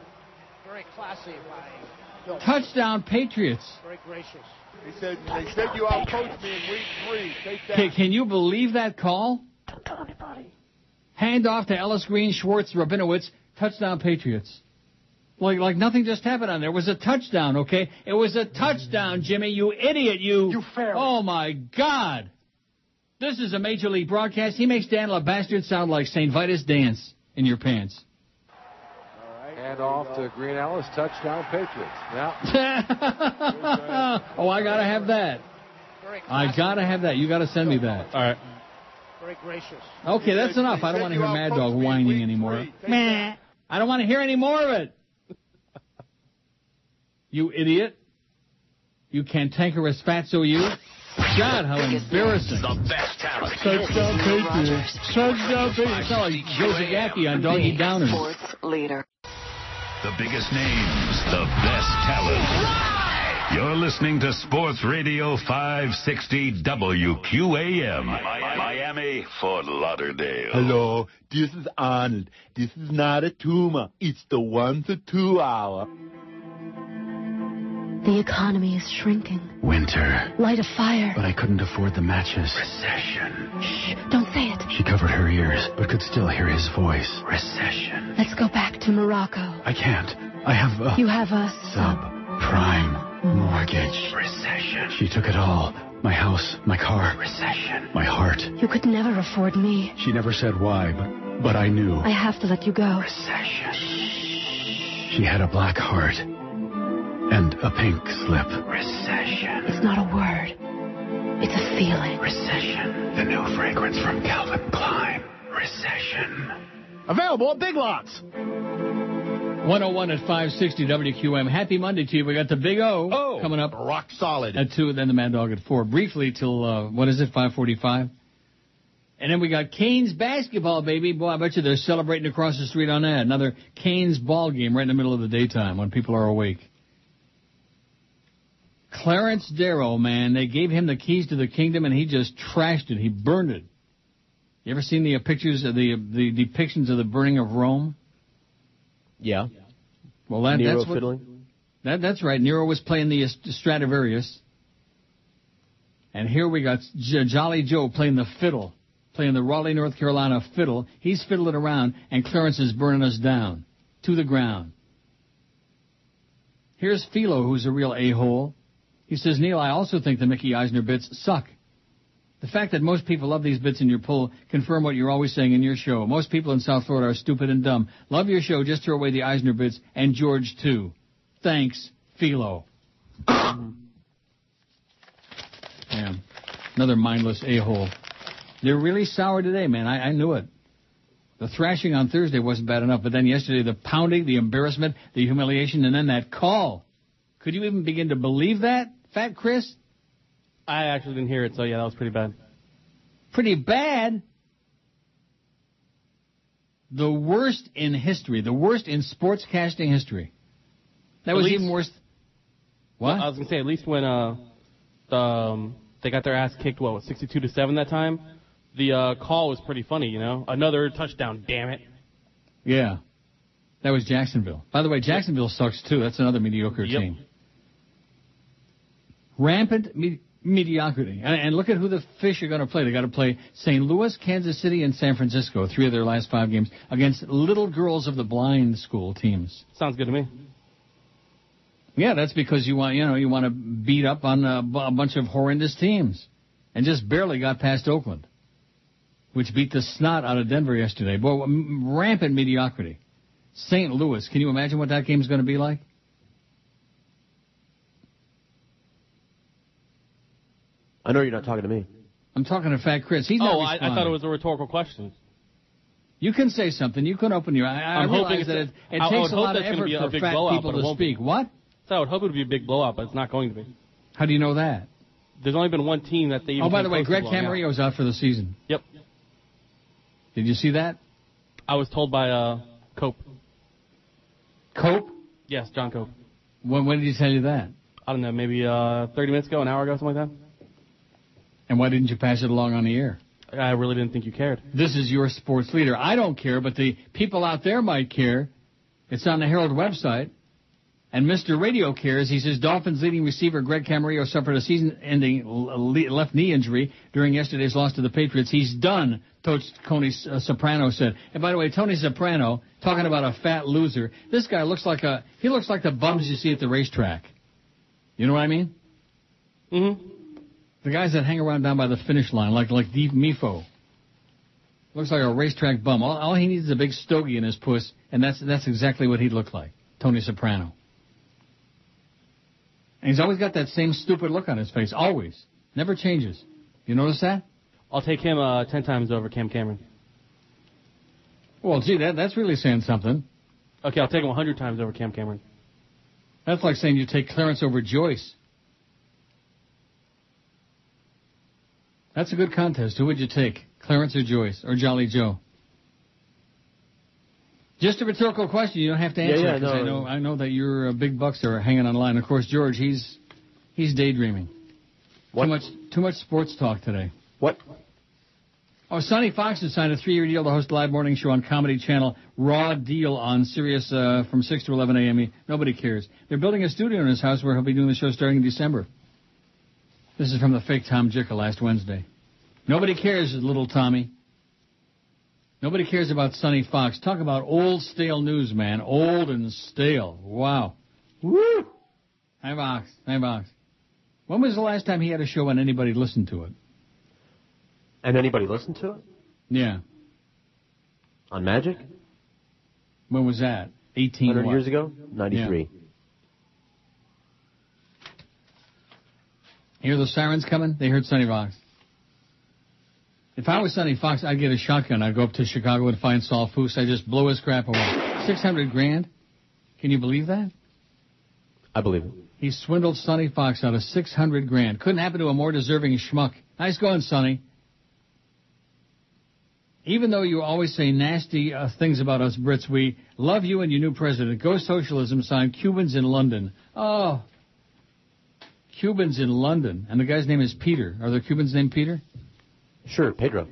Very classy by Bill. Touchdown Patriots. Very gracious. He said, they said you outcoached me in week three. Take that. Can, can you believe that call? Don't tell anybody. Hand off to Ellis Green, Schwartz, Rabinowitz, touchdown Patriots. Like, like nothing just happened on there. It was a touchdown, okay? It was a touchdown, Jimmy, you idiot, you. You fair. Oh my God. This is a major league broadcast. He makes Dan LaBastard sound like St. Vitus dance in your pants. And off to Green Ellis, touchdown Patriots. Now, oh, I gotta have that. I gotta have that. You gotta send me that. All right. Very gracious. Okay, that's enough. I don't want to hear Mad Dog whining anymore. Meh. I don't want to hear any more of it. You idiot. You cantankerous fatso you. God, how embarrassing. The best talent. Touchdown Patriots. Touchdown Patriots. Sound like Joe Zagacki on Doggy Downers. Sports leader. The biggest names, the best talent. You're listening to Sports Radio 560 WQAM. Miami, Fort Lauderdale. Hello, this is Arnold. This is not a tumor. It's the one to two hour. The economy is shrinking. Winter. Light a fire. But I couldn't afford the matches. Recession. Shh, don't say it. She covered her ears, but could still hear his voice. Recession. Let's go back to Morocco. I can't. I have a You have a subprime mortgage. Recession. She took it all. My house, my car. Recession. My heart. You could never afford me. She never said why, but but I knew. I have to let you go. Recession. She had a black heart and a pink slip. Recession. It's not a word. It's a feeling. Recession. The new fragrance from Calvin Klein. Recession. Available at Big Lots. 101 at 560 WQAM. Happy Monday to you. We got the Big O Oh, coming up rock solid. at 2, and then the Mad Dog at 4. Briefly till, uh, what is it, 545? And then we got Canes basketball, baby. Boy, I bet you they're celebrating across the street on that. Another Canes ball game right in the middle of the daytime when people are awake. Clarence Darrow, man, they gave him the keys to the kingdom and he just trashed it. He burned it. You ever seen the uh, pictures of the the depictions of the burning of Rome? Yeah. Well, that, Nero that's what, fiddling. that that's right. Nero was playing the uh, Stradivarius, and here we got J- Jolly Joe playing the fiddle, playing the Raleigh, North Carolina fiddle. He's fiddling around, and Clarence is burning us down to the ground. Here's Philo, who's a real a-hole. He says, Neil, I also think the Mickey Eisner bits suck. The fact that most people love these bits in your poll confirm what you're always saying in your show. Most people in South Florida are stupid and dumb. Love your show, just throw away the Eisner bits and George too. Thanks, Philo. Mm-hmm. yeah, another mindless a-hole. They're really sour today, man. I, I knew it. The thrashing on Thursday wasn't bad enough, but then yesterday the pounding, the embarrassment, the humiliation, and then that call. Could you even begin to believe that, Fat Chris? I actually didn't hear it, so yeah, that was pretty bad. Pretty bad. The worst in history, the worst in sportscasting history. That At was least- even worse. What? I was gonna say at least when uh, the, um, they got their ass kicked, what, 62 to seven that time. The uh, call was pretty funny, you know. Another touchdown, damn it. Yeah. That was Jacksonville. By the way, Jacksonville sucks too. That's another mediocre Yep. team. Rampant me- mediocrity. And, and look at who the fish are going to play. They got to play St. Louis, Kansas City, and San Francisco. Three of their last five games against little girls of the blind school teams. Sounds good to me. Yeah, that's because you want, you know, you want to beat up on a, a bunch of horrendous teams, and just barely got past Oakland, which beat the snot out of Denver yesterday. Boy, rampant mediocrity. St. Louis, can you imagine what that game's going to be like? I know you're not talking to me. I'm talking to Fat Chris. He's not oh, I, I thought it was a rhetorical question. You can say something. You can open your. I, I I'm hoping realize that it, it I- I takes would a hope lot of that's gonna effort be a for big fat blowout, people but it to won't be. speak. What? So I would hope it would be a big blowout, but it's not going to be. How do you know that? There's only been one team that they even Oh, by came the way, close to Greg blowing out. Camarillo's out for the season. Yep. Did you see that? I was told by uh, Cope. Cope? Yes, John Cope. When, when did he tell you that? I don't know, maybe uh, 30 minutes ago, an hour ago, something like And why didn't you pass it along on the air? I really didn't think you cared. This is your sports leader. I don't care, but the people out there might care. It's on the Herald website. And Mr. Radio cares. He says Dolphins leading receiver Greg Camarillo suffered a season-ending left knee injury during yesterday's loss to the Patriots. He's done, Coach Tony uh, Soprano said. And by the way, Tony Soprano, talking about a fat loser, this guy looks like a, he looks like the bums you see at the racetrack. You know what I mean? Mm-hmm. The guys that hang around down by the finish line, like like Deep Mifo. Looks like a racetrack bum. All, all he needs is a big stogie in his puss, and that's that's exactly what he'd look like. Tony Soprano. And he's always got that same stupid look on his face. Always. Never changes. You notice that? I'll take him uh, 10 times over Cam Cameron. Well, gee, that that's really saying something. Okay, I'll take him 100 times over Cam Cameron. That's like saying you take Clarence over Joyce. That's a good contest. Who would you take? Clarence or Joyce or Jolly Joe? Just a rhetorical question. You don't have to Yeah, answer yeah, it 'cause no. I know I know that your uh, big bucks are hanging on the line. Of course, George, he's he's daydreaming. Too much too much sports talk today. What? Oh, Sonny Fox has signed a three-year deal to host a live morning show on Comedy Channel. Raw deal on Sirius uh, from 6 to 11 a.m. Nobody cares. They're building a studio in his house where he'll be doing the show starting in December. This is from the fake Tom Jicha last Wednesday. Nobody cares, little Tommy. Nobody cares about Sonny Fox. Talk about old stale news, man. Old and stale. Wow. Woo! Hi, Fox. Hi, Fox. When was the last time he had a show and anybody listened to it? And anybody listened to it? Yeah. On Magic? When was that? 18 100 what? years ago? 93. Hear those sirens coming? They heard Sonny Fox. If I was Sonny Fox, I'd get a shotgun. I'd go up to Chicago and find Saul Foose. I'd just blow his crap away. Six hundred grand? Can you believe that? I believe it. He swindled Sonny Fox out of six hundred grand. Couldn't happen to a more deserving schmuck. Nice going, Sonny. Even though you always say nasty uh, things about us Brits, we love you and your new president. Go socialism sign Cubans in London. Oh, Cubans in London. And the guy's name is Peter. Are there Cubans named Peter? Sure, Pedro.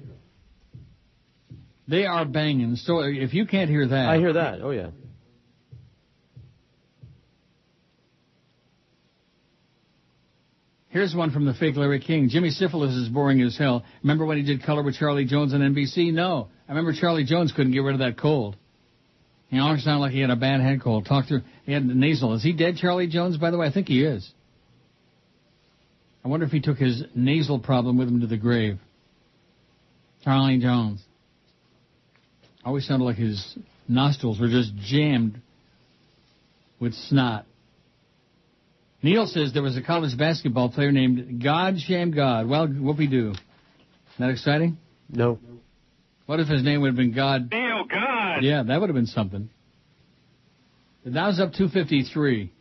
They are banging. So if you can't hear that. I hear that. Oh yeah. Here's one from the fake Larry King. Jimmy Syphilis is boring as hell. Remember when he did Color with Charlie Jones on NBC? No. I remember Charlie Jones couldn't get rid of that cold. He always sounded like he had a bad head cold. Talk through, he had nasal. Is he dead, Charlie Jones, by the way? I think he is. I wonder if he took his nasal problem with him to the grave. Charlie Jones. Always sounded like his nostrils were just jammed with snot. Neil says there was a college basketball player named God Shammgod. Well, whoopee doo. That exciting? No. What if his name would have been God? Neil God. Yeah, that would have been something. The Dow's up 253.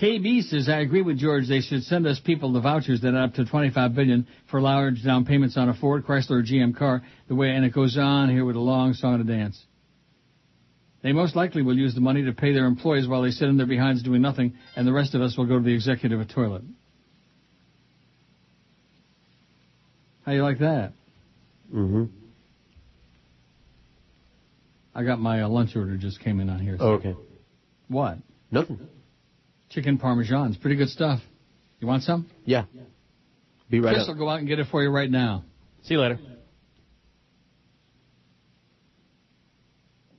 KB says, I agree with George. They should send us people the vouchers that are up to 25 billion for large down payments on a Ford, Chrysler, or GM car. The way, and it goes on here with a long song and a dance. They most likely will use the money to pay their employees while they sit in their behinds doing nothing, and the rest of us will go to the executive toilet. How you like that? Mm-hmm. I got my uh, lunch order just came in on here. Oh, okay. What? Nothing. Chicken parmesan. It's pretty good stuff. You want some? Yeah. Be right Chris up. will go out and get it for you right now. See you later.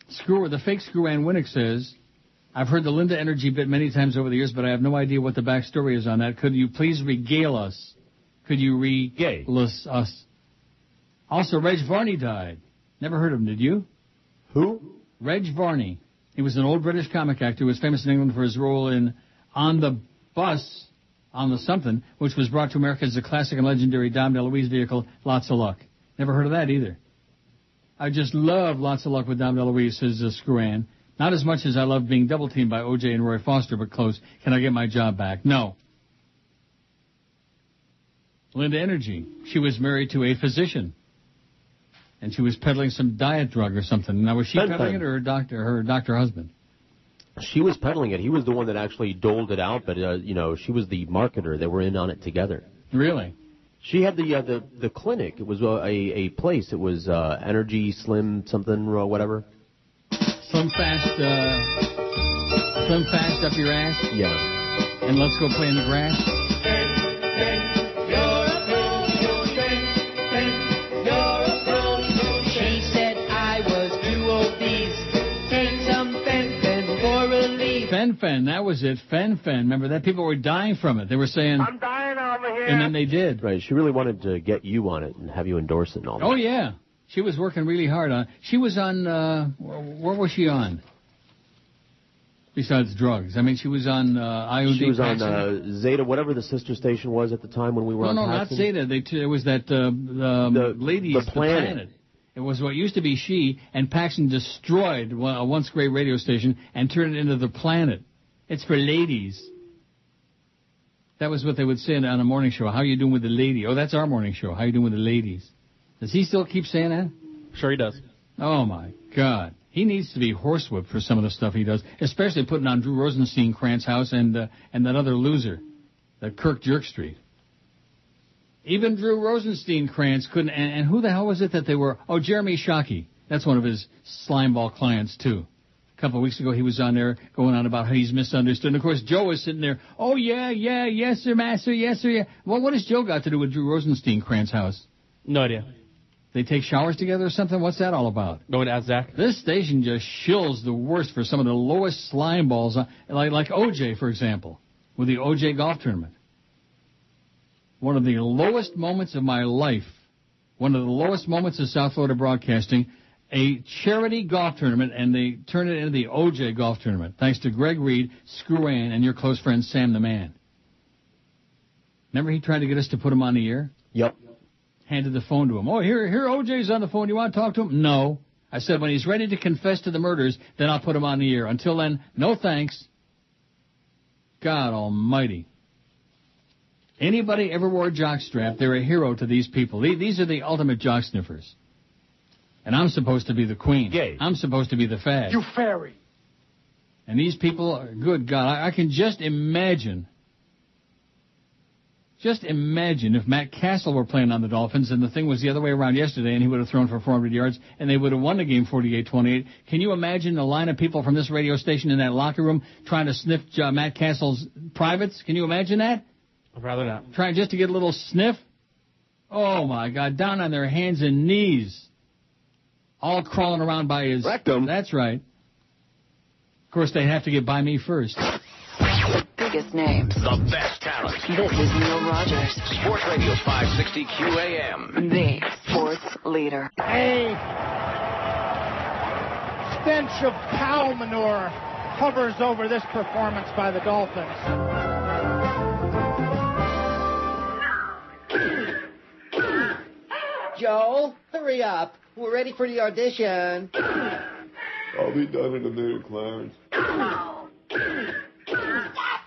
Screw the fake Screw Ann Winnick says, I've heard the Linda Energy bit many times over the years, but I have no idea what the backstory is on that. Could you please regale us? Could you regale us? us? Also, Reg Varney died. Never heard of him, did you? Who? Reg Varney. He was an old British comic actor who was famous in England for his role in On the Bus, on the something, which was brought to America as a classic and legendary Dom DeLuise vehicle, Lots of Luck. Never heard of that either. I just love Lots of Luck with Dom DeLuise, says uh, Screwan. Not as much as I love being double teamed by OJ and Roy Foster, but close. Can I get my job back? No. Linda Energy. She was married to a physician. And she was peddling some diet drug or something. Now, was she peddling it or her doctor, her doctor husband? She was peddling it. He was the one that actually doled it out, but uh, you know, she was the marketer. They were in on it together. Really? She had the uh, the the clinic. It was uh, a a place. It was uh, Energy Slim something or whatever. Slim fast, uh, slim fast up your ass? Yeah. And let's go play in the grass? Relief. Fen-Phen, that was it. Fen-Phen. Remember that? People were dying from it. They were saying, I'm dying over here. and then they did. Right. She really wanted to get you on it and have you endorse it and all that. Oh yeah, she was working really hard on. She was on. uh Where was she on? Besides drugs, I mean, she was on uh, IOD. She was on uh, Zeta, whatever the sister station was at the time when we were no, on no, not Zeta. They t- it was that uh, the, ladies, the Planet. It was what used to be she, and Paxson destroyed a once great radio station and turned it into the Planet. It's for ladies. That was what they would say on a morning show. How you doing with the lady? Oh, that's our morning show. How you doing with the ladies? Does he still keep saying that? Sure he does. Oh my God. He needs to be horsewhipped for some of the stuff he does, especially putting on Drew Rosenstein Krantz house and uh, and that other loser, that Kirk Jerk Street. Even Drew Rosenstein Krantz couldn't. And, and who the hell was it that they were? Oh, Jeremy Shockey. That's one of his slimeball clients too. A couple of weeks ago, he was on there going on about how he's misunderstood. And of course, Joe was sitting there. Oh yeah, yeah, yes sir, master, yes sir, yeah. Well, what has Joe got to do with Drew Rosenstein Krantz house? No idea. They take showers together or something? What's that all about? Going ask Zach. This station just shills the worst for some of the lowest slime balls, uh, like like OJ, for example, with the OJ golf tournament. One of the lowest moments of my life, one of the lowest moments of South Florida broadcasting, a charity golf tournament, and they turn it into the OJ golf tournament, thanks to Greg Reed, Screw Ann, and your close friend Sam the Man. Remember he tried to get us to put him on the air? Yep. Handed the phone to him. Oh, here, here, OJ's on the phone. You want to talk to him? No. I said, when he's ready to confess to the murders, then I'll put him on the air. Until then, no thanks. God almighty. Anybody ever wore a jockstrap, they're a hero to these people. These are the ultimate jock sniffers. And I'm supposed to be the queen. I'm supposed to be the fag. You fairy. And these people, are, good God, I, I can just imagine. Just imagine if Matt Cassel were playing on the Dolphins and the thing was the other way around yesterday and he would have thrown for 400 yards and they would have won the game 48-28. Can you imagine the line of people from this radio station in that locker room trying to sniff Matt Cassel's privates? Can you imagine that? I'd rather not. Trying just to get a little sniff? Oh my God, down on their hands and knees. All crawling around by his rectum. That's right. Of course, they have to get by me first. Biggest names. The best talent. This is Neil Rogers, Sports Radio 560 QAM. the sports leader. A stench of cow manure hovers over this performance by the Dolphins. Joel, hurry up. We're ready for the audition. I'll be done in a minute, Clarence. Stop it!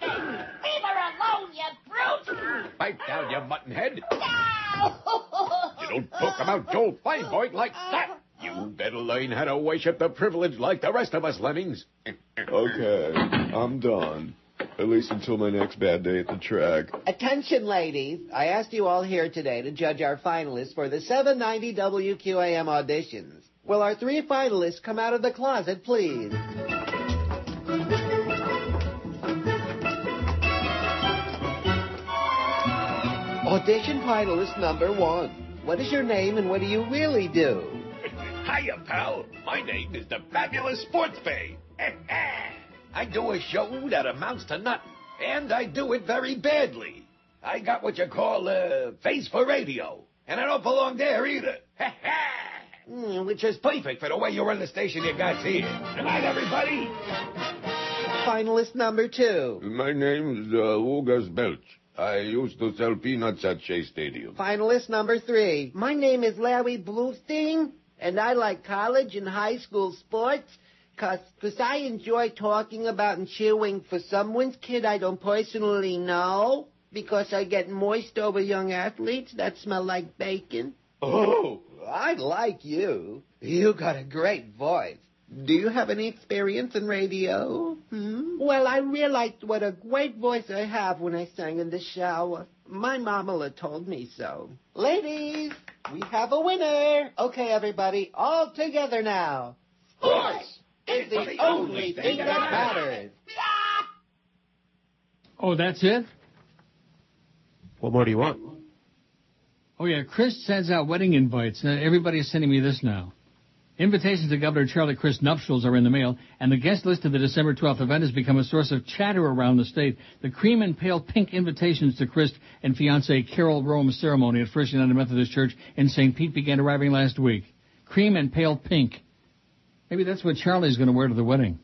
Leave her alone, you brute! Pipe down, you muttonhead. You don't talk about out, Joel Feinberg, like that. You better learn how to worship the privilege like the rest of us lemmings. Okay, I'm done. At least until my next bad day at the track. Attention, ladies. I asked you all here today to judge our finalists for the 790 WQAM auditions. Will our three finalists come out of the closet, please? Audition finalist number one. What is your name and what do you really do? Hiya, pal. My name is the Fabulous Sports Babe. I do a show that amounts to nothing, and I do it very badly. I got what you call a face for radio, and I don't belong there either. Mm, Which is perfect for the way you run the station you got here. Good night, everybody. Finalist number two. My name is uh, Lugas Belch. I used to sell peanuts at Shea Stadium. Finalist number three. My name is Larry Bluestein, and I like college and high school sports because I enjoy talking about and cheering for someone's kid I don't personally know because I get moist over young athletes that smell like bacon. Oh, I like you. You got a great voice. Do you have any experience in radio? Hmm? Well, I realized what a great voice I have when I sang in the shower. My mama told me so. Ladies, we have a winner. Okay, everybody, all together now. Sports is the only thing that matters. Oh, that's it? What more do you want? Oh yeah, Chris sends out wedding invites. Everybody is sending me this now. Invitations to Governor Charlie Crist nuptials are in the mail, and the guest list of the December 12th event has become a source of chatter around the state. The cream and pale pink invitations to Crist and fiancee Carole Rome ceremony at First United Methodist Church in St. Pete began arriving last week. Cream and pale pink. Maybe that's what Charlie's going to wear to the wedding.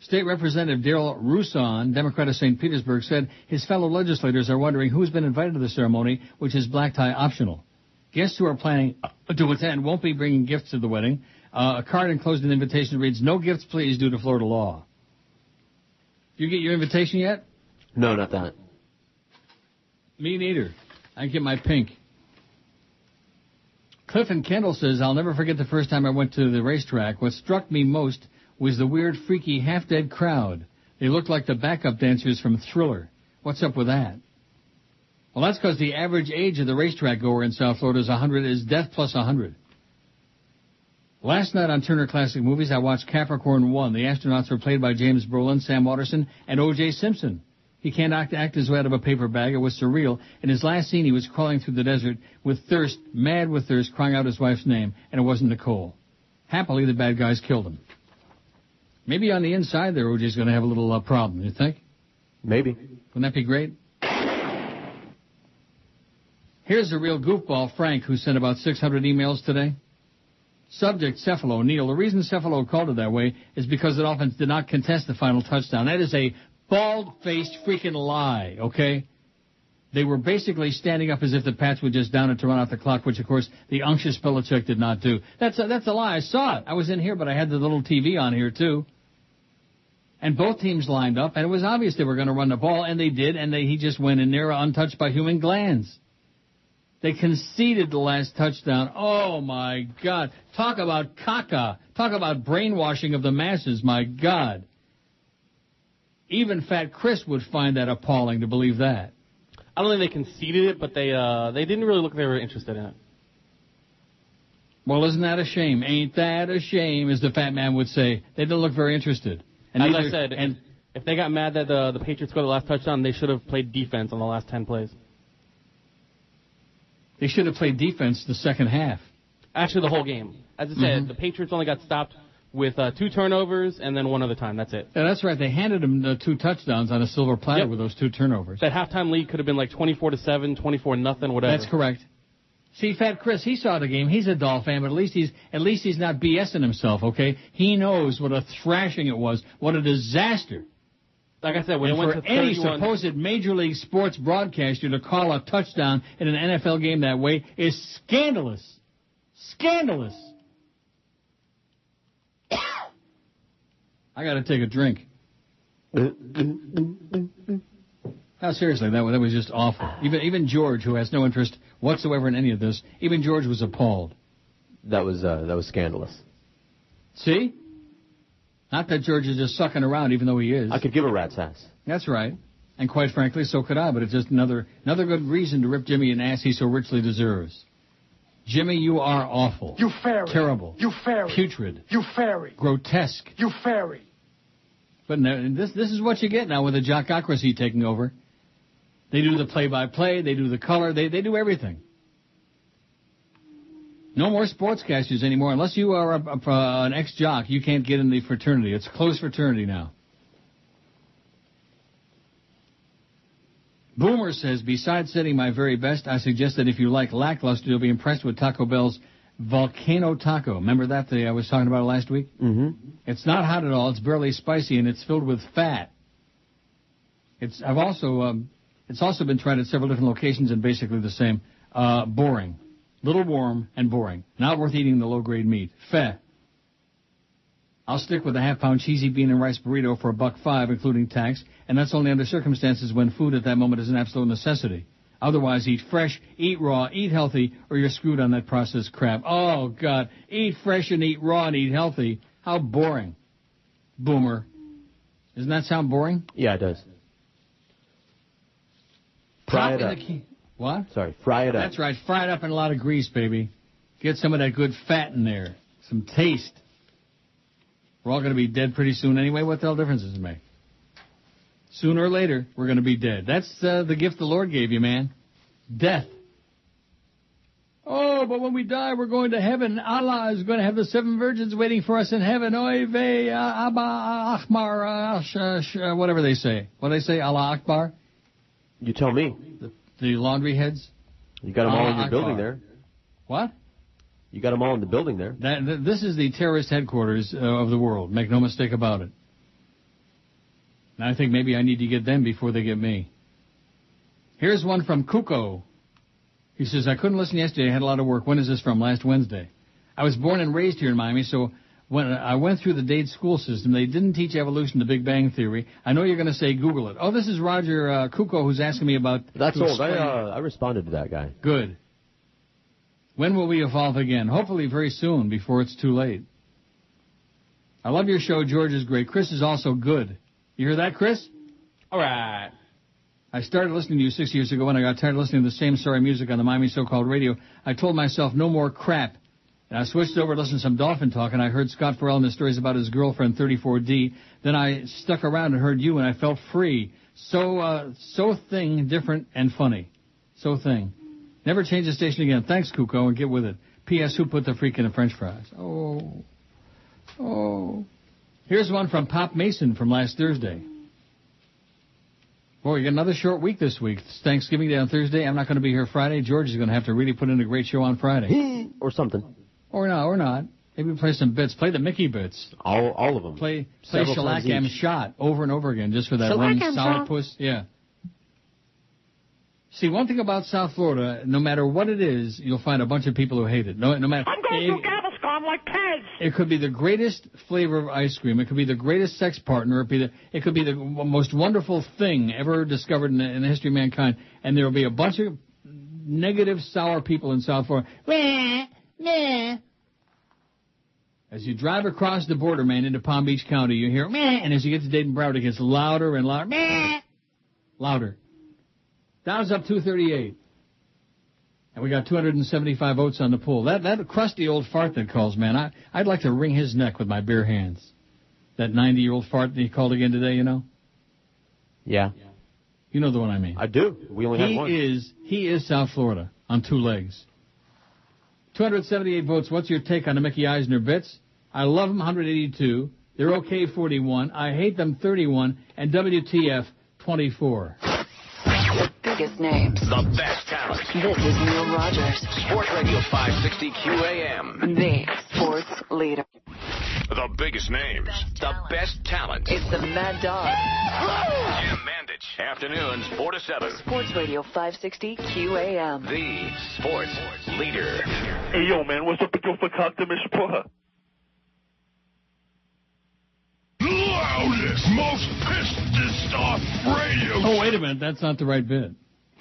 State Representative Darryl Rouson, Democrat of St. Petersburg, said his fellow legislators are wondering who's been invited to the ceremony, which is black tie optional. Guests who are planning to attend won't be bringing gifts to the wedding. Uh, a card enclosed in the invitation reads, "No gifts, please, due to Florida law." You get your invitation yet? No, not that. Me neither. I get my pink. Cliff and Kendall says, I'll never forget the first time I went to the racetrack. What struck me most was the weird, freaky, half-dead crowd. They looked like the backup dancers from Thriller. What's up with that? Well, that's because the average age of the racetrack goer in South Florida is 100, is death plus 100. Last night on Turner Classic Movies, I watched Capricorn 1. The astronauts were played by James Brolin, Sam Waterston, and O.J. Simpson. He can't act, act his way out of a paper bag. It was surreal. In his last scene, he was crawling through the desert with thirst, mad with thirst, crying out his wife's name, and it wasn't Nicole. Happily, the bad guys killed him. Maybe on the inside there, OJ's going to have a little uh, problem. You think? Maybe. Wouldn't that be great? Here's a real goofball, Frank, who sent about 600 emails today. Subject, Cefalo. Neil, the reason Cefalo called it that way is because the Dolphins did not contest the final touchdown. That is a bald-faced freaking lie, okay? They were basically standing up as if the Pats were just down it to run out the clock, which of course the unctuous Belichick did not do. That's a, that's a lie. I saw it. I was in here, but I had the little TV on here too. And both teams lined up, and it was obvious they were going to run the ball, and they did, and they, he just went in there untouched by human glands. They conceded the last touchdown. Oh my God. Talk about caca. Talk about brainwashing of the masses. My God. Even Fat Chris would find that appalling to believe that. I don't think they conceded it, but they uh they didn't really look like they were interested in it. Well, isn't that a shame? Ain't that a shame, as the fat man would say. They didn't look very interested. And as neither- I said, and if they got mad that the the Patriots scored the last touchdown, they should have played defense on the last ten plays. They should have played defense the second half. Actually, the whole game. As I said, Mhm. the Patriots only got stopped with uh, two turnovers and then one other time. That's it. Yeah, that's right. They handed him the two touchdowns on a silver platter Yep. with those two turnovers. That halftime lead could have been like 24 to 7, 24 nothing, whatever. That's correct. See, Fat Chris, he saw the game. He's a Doll fan, but at least he's at least he's not BSing himself. Okay, he knows what a thrashing it was. What a disaster. Like I said, when and it went for to any supposed Major League Sports broadcaster to call a touchdown in an NFL game that way is scandalous. Scandalous. I got to take a drink. No, seriously, that, that was just awful. Even even George, who has no interest whatsoever in any of this, even George was appalled. That was uh, that was scandalous. See? Not that George is just sucking around, even though he is. I could give a rat's ass. That's right. And quite frankly, so could I, but it's just another another good reason to rip Jimmy an ass he so richly deserves. Jimmy, you are awful. You fairy. Terrible. You fairy. Putrid. You fairy. Grotesque. You fairy. But no, this this is what you get now with the jockocracy taking over. They do the play-by-play, they do the color, they they do everything. No more sportscasters anymore unless you are a, a, an ex-jock. You can't get in the fraternity. It's a closed fraternity now. Boomer says, besides setting my very best, I suggest that if you like lackluster, you'll be impressed with Taco Bell's Volcano Taco. Remember that the, I was talking about last week? Mm-hmm. It's not hot at all. It's barely spicy, and it's filled with fat. It's I've also um, it's also been tried at several different locations and basically the same. Uh, boring, little warm and boring. Not worth eating the low grade meat. Feh. I'll stick with a half pound cheesy bean and rice burrito for a buck five, including tax, and that's only under circumstances when food at that moment is an absolute necessity. Otherwise, eat fresh, eat raw, eat healthy, or you're screwed on that processed crap. Oh God, eat fresh and eat raw and eat healthy. How boring, boomer. Doesn't that sound boring? Yeah, it does. Fry it in up. the key- What? Sorry, fry it up. That's right. Fry it up in a lot of grease, baby. Get some of that good fat in there. Some taste. We're all going to be dead pretty soon anyway. What the hell difference does it make? Sooner or later, we're going to be dead. That's uh, the gift the Lord gave you, man. Death. Oh, but when we die, we're going to heaven. Allah is going to have the seven virgins waiting for us in heaven. Oy vey, uh, Abba Akbar, uh, sh- sh- uh, whatever they say. What do they say? Allah Akbar? You tell me. The, the laundry heads? You got them all in your building there. What? You got them all in the building there. That, this is the terrorist headquarters uh, of the world. Make no mistake about it. And I think maybe I need to get them before they get me. Here's one from Kuko. He says, I couldn't listen yesterday. I had a lot of work. When is this from? Last Wednesday. I was born and raised here in Miami, so when I went through the Dade school system, they didn't teach evolution, the Big Bang Theory. I know you're going to say Google it. Oh, this is Roger uh, Kuko who's asking me about. That's old. I, uh, I responded to that guy. Good. When will we evolve again? Hopefully very soon, before it's too late. I love your show. George is great. Chris is also good. You hear that, Chris? All right. I started listening to you six years ago when I got tired of listening to the same sorry music on the Miami so-called radio. I told myself no more crap. And I switched over to listen to some dolphin talk and I heard Scott Ferrall and the stories about his girlfriend 34D. Then I stuck around and heard you and I felt free. So, uh, so thing, different and funny. So thing. Never change the station again. Thanks, Kuko, and get with it. P.S. Who put the freak in the french fries? Oh. Oh. Here's one from Pop Mason from last Thursday. Boy, you got another short week this week. It's Thanksgiving Day on Thursday. I'm not going to be here Friday. George is going to have to really put in a great show on Friday. or something. Or not, or not. Maybe play some bits. Play the Mickey bits. All all of them. Play play Several Shellac times M each. shot over and over again just for that one Shellac M solid shot. puss. Yeah. See, one thing about South Florida, no matter what it is, you'll find a bunch of people who hate it. No, no matter. I'm going through Gaviscon like Pez. It could be the greatest flavor of ice cream. It could be the greatest sex partner. It, be the, it could be the most wonderful thing ever discovered in the, in the history of mankind. And there will be a bunch of negative, sour people in South Florida. Meh, meh. As you drive across the border, man, into Palm Beach County, you hear meh, and as you get to Dayton Broward, it gets louder and louder. Meh, louder. Dow's up 238. And we got 275 votes on the poll. That that crusty old fart that calls, man, I, I'd like to wring his neck with my bare hands. That 90 year old fart that he called again today, you know? Yeah. You know the one I mean. I do. We only he have one. He is he is South Florida on two legs. 278 votes. What's your take on the Mickey Eisner bits? I love them 182. They're okay 41. I hate them 31. And WTF 24. The biggest names. The best talent. This is Neil Rogers, Sports Radio 560 QAM. the sports leader. The biggest names. The best talent. It's the Mad Dog. Jim Mandich. Afternoons 4 to 7. Sports Radio 560 QAM. The sports leader. Hey, yo, man, what's up with your verkackte Mischproche? Loudest, most pissed off radio. Oh, wait a minute. That's not the right bit.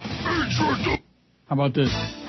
How about this?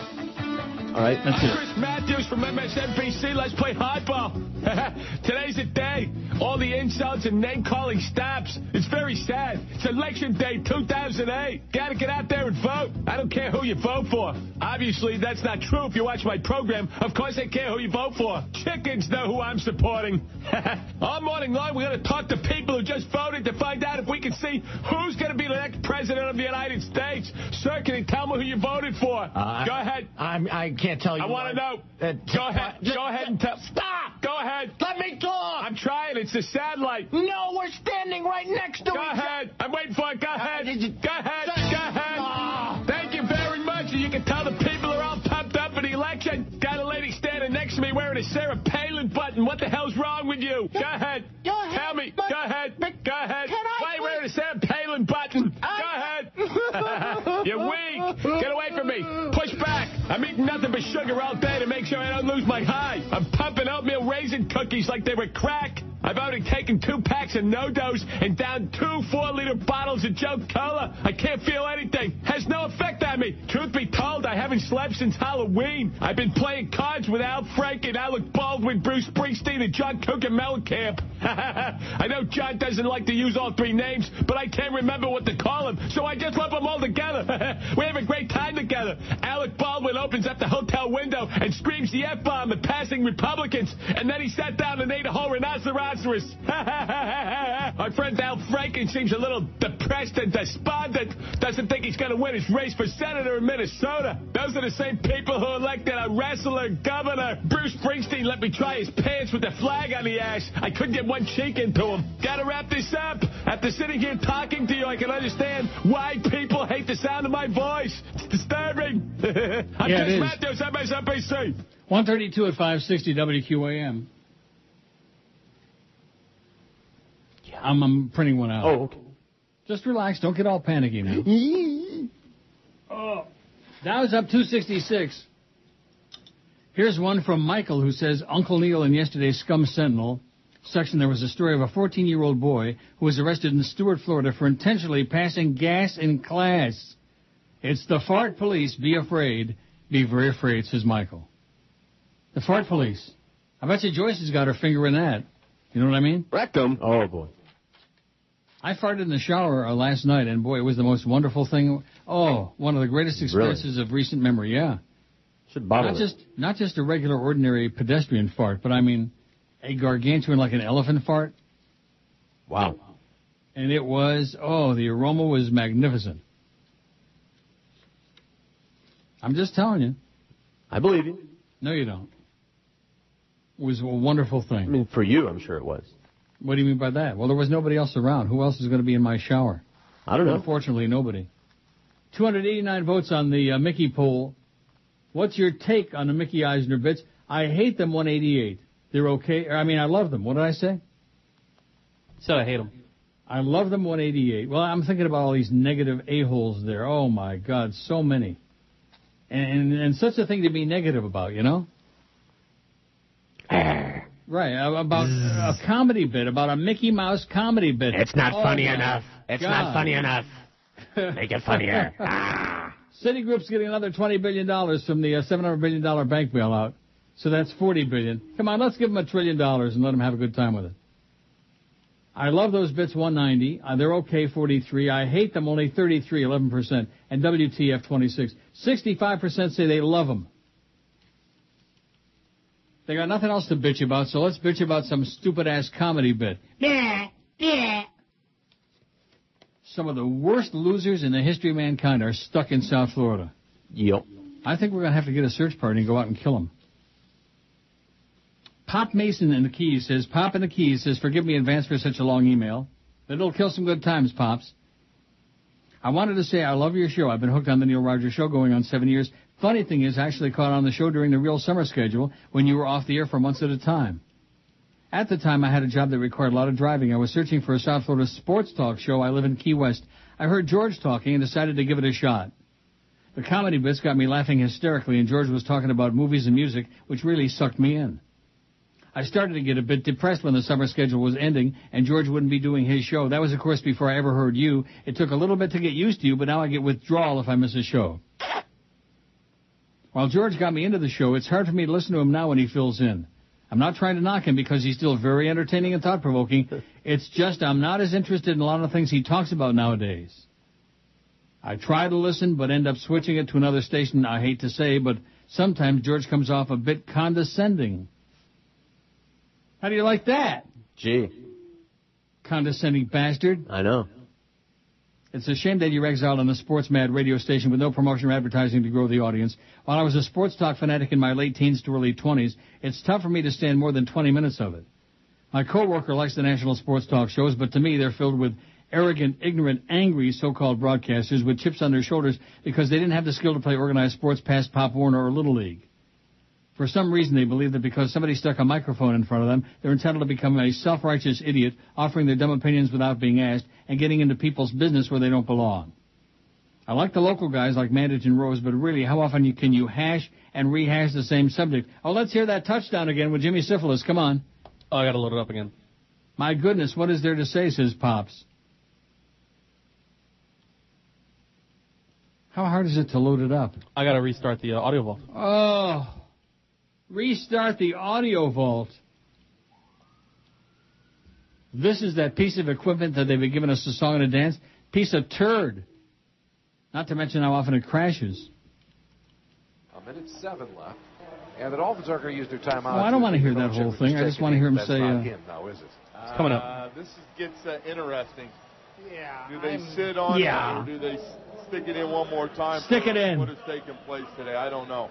All right. It. Chris Matthews from MSNBC. Let's play hardball. Today's the day. All the insults and name calling stops. It's very sad. It's election day 2008. Gotta get out there and vote. I don't care who you vote for. Obviously, that's not true if you watch my program. Of course, I care who you vote for. Chickens know who I'm supporting. All morning long, we're going to talk to people who just voted to find out if we can see who's going to be the next president of the United States. Sir, can you tell me who you voted for? Uh, Go ahead. I'm, I can't tell you. I want to know. Uh, Go ahead. Go ahead and tell. Stop! Go ahead. Let me talk! I'm trying. It's a satellite. No, we're standing right next to Go each ahead. I'm waiting for it. Go ahead. you- Go ahead. Go ahead. Ah. Thank you very much. You can tell the people are all pumped up for the election. Got a lady standing next to me wearing a Sarah Palin button. What the hell's wrong with you? Go ahead. Go ahead. Tell me. But- Go ahead. Go ahead. can I Why are you wearing a Sarah Palin button? Go ahead. You're weak. Get away from me. Push back. I'm eating nothing but sugar all day to make sure I don't lose my high. I'm pumping oatmeal raisin cookies like they were crack. I've already taken two packs of NoDoz and down two four-liter bottles of Jolt Cola. I can't feel anything. Has no effect on me. Truth be told, I haven't slept since Halloween. I've been playing cards with Al Franken, Alec Baldwin, Bruce Springsteen, and John Cougar Mellencamp. I know John doesn't like to use all three names, but I can't remember what to call him, so I just lump them all together. we have a great time together. Alec Baldwin opens up the hotel window and screams the F-bomb at passing Republicans, and then he sat down and ate a whole rhinoceros. Our friend Al Franken seems a little depressed and despondent. Doesn't think he's going to win his race for senator in Minnesota. Those are the same people who elected a wrestler governor. Bruce Springsteen let me try his pants with the flag on the ass. I couldn't get one cheek into him. Gotta wrap this up. After sitting here talking to you, I can understand why people hate the sound of my voice. It's disturbing. I'm Yeah, Chris is. Matthews, MSNBC. 132 at 560 WQAM. I'm, I'm printing one out. Oh, okay. Just relax. Don't get all panicky oh. now. oh. Dow's up 266. Here's one from Michael who says Uncle Neil in yesterday's Scum Sentinel section there was a story of a 14-year-old boy who was arrested in Stuart, Florida for intentionally passing gas in class. It's the fart police. Be afraid. Be very afraid, says Michael. The fart police. I bet you Joyce has got her finger in that. You know what I mean? Rectum. Oh, boy. I farted in the shower uh, last night, and boy, it was the most wonderful thing. Oh, one of the greatest experiences of recent memory. Yeah, Should bottle not it. just not just a regular, ordinary pedestrian fart, but I mean a gargantuan, like an elephant fart. Wow. And it was oh, the aroma was magnificent. I'm just telling you. I believe you. No, you don't. It was a wonderful thing. I mean, for you, I'm sure it was. What do you mean by that? Well, there was nobody else around. Who else is going to be in my shower? I don't know. Unfortunately, nobody. 289 votes on the uh, Mickey poll. What's your take on the Mickey Eisner bits? I hate them 188. They're okay. I mean, I love them. What did I say? Said I hate them. I love them 188. Well, I'm thinking about all these negative a-holes there. Oh my God, so many. And, and, and such a thing to be negative about, you know? Right, about a comedy bit, about a Mickey Mouse comedy bit. It's not Oh, funny enough. It's God. not funny enough. Make it funnier. Ah. Citigroup's getting another $20 billion from the uh, $700 billion bank bailout. So that's 40 billion. Come on, let's give them a trillion dollars and let them have a good time with it. I love those bits 190. Uh, they're okay 43. I hate them only 33, 11%. And WTF 26. 65% say they love them. They got nothing else to bitch about, so let's bitch about some stupid ass comedy bit. Some of the worst losers in the history of mankind are stuck in South Florida. Yep. I think we're going to have to get a search party and go out and kill them. Pop Mason in the Keys says, Pop in the Keys says, forgive me in advance for such a long email, but it'll kill some good times, Pops. I wanted to say I love your show. I've been hooked on the Neil Rogers show going on seven years. Funny thing is, I actually caught on the show during the real summer schedule when you were off the air for months at a time. At the time, I had a job that required a lot of driving. I was searching for a South Florida sports talk show. I live in Key West. I heard George talking and decided to give it a shot. The comedy bits got me laughing hysterically, and George was talking about movies and music, which really sucked me in. I started to get a bit depressed when the summer schedule was ending, and George wouldn't be doing his show. That was, of course, before I ever heard you. It took a little bit to get used to you, but now I get withdrawal if I miss a show. While George got me into the show, it's hard for me to listen to him now when he fills in. I'm not trying to knock him because he's still very entertaining and thought provoking. It's just I'm not as interested in a lot of things he talks about nowadays. I try to listen, but end up switching it to another station. I hate to say, but sometimes George comes off a bit condescending. How do you like that? Gee. Condescending bastard. I know. It's a shame that you're exiled on a sports mad radio station with no promotion or advertising to grow the audience. While I was a sports talk fanatic in my late teens to early 20s, it's tough for me to stand more than 20 minutes of it. My coworker likes the national sports talk shows, but to me they're filled with arrogant, ignorant, angry so-called broadcasters with chips on their shoulders because they didn't have the skill to play organized sports past Pop Warner or Little League. For some reason, they believe that because somebody stuck a microphone in front of them, they're entitled to become a self-righteous idiot, offering their dumb opinions without being asked, and getting into people's business where they don't belong. I like the local guys like Mandich and Rose, but really, how often you, can you hash and rehash the same subject? Oh, let's hear that touchdown again with Jimmy Syphilis. Come on. Oh, I gotta load it up again. My goodness, what is there to say, says Pops. How hard is it to load it up? I gotta restart the uh, audio vault. Oh, restart the audio vault. This is that piece of equipment that they've been giving us a song and a dance. Piece of turd. Not to mention how often it crashes. A minute seven left. And the Dolphins are going to use their timeout. Oh, I don't want to hear that whole thing. I just want to hear him That's say. not Uh, him now, is it? It's coming up. Uh, this is, gets uh, interesting. Yeah. Do they I'm- sit on Yeah. it or do they stick it in one more time? Stick it in. What has taken place today? I don't know.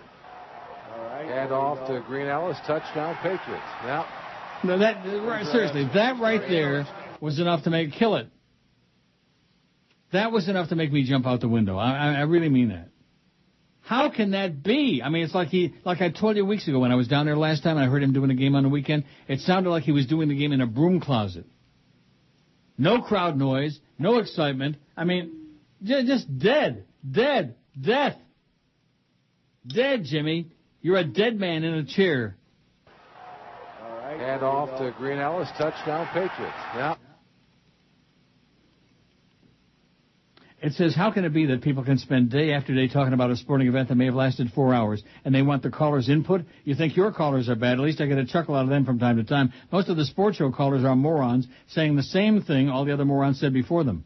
All right. And off to Green Ellis. Touchdown, Patriots. Now, No, that right, seriously, that right there was enough to make kill it. That was enough to make me jump out the window. I, I, I really mean that. How can that be? I mean, it's like he, like I told you weeks ago when I was down there last time and I heard him doing a game on the weekend. It sounded like he was doing the game in a broom closet. No crowd noise, no excitement. I mean, just dead, dead, death. Dead, Jimmy. You're a dead man in a chair. and off to Green Ellis. Touchdown, Patriots. Now, It says, how can it be that people can spend day after day talking about a sporting event that may have lasted four hours and they want the callers' input? You think your callers are bad. At least I get a chuckle out of them from time to time. Most of the sports show callers are morons saying the same thing all the other morons said before them.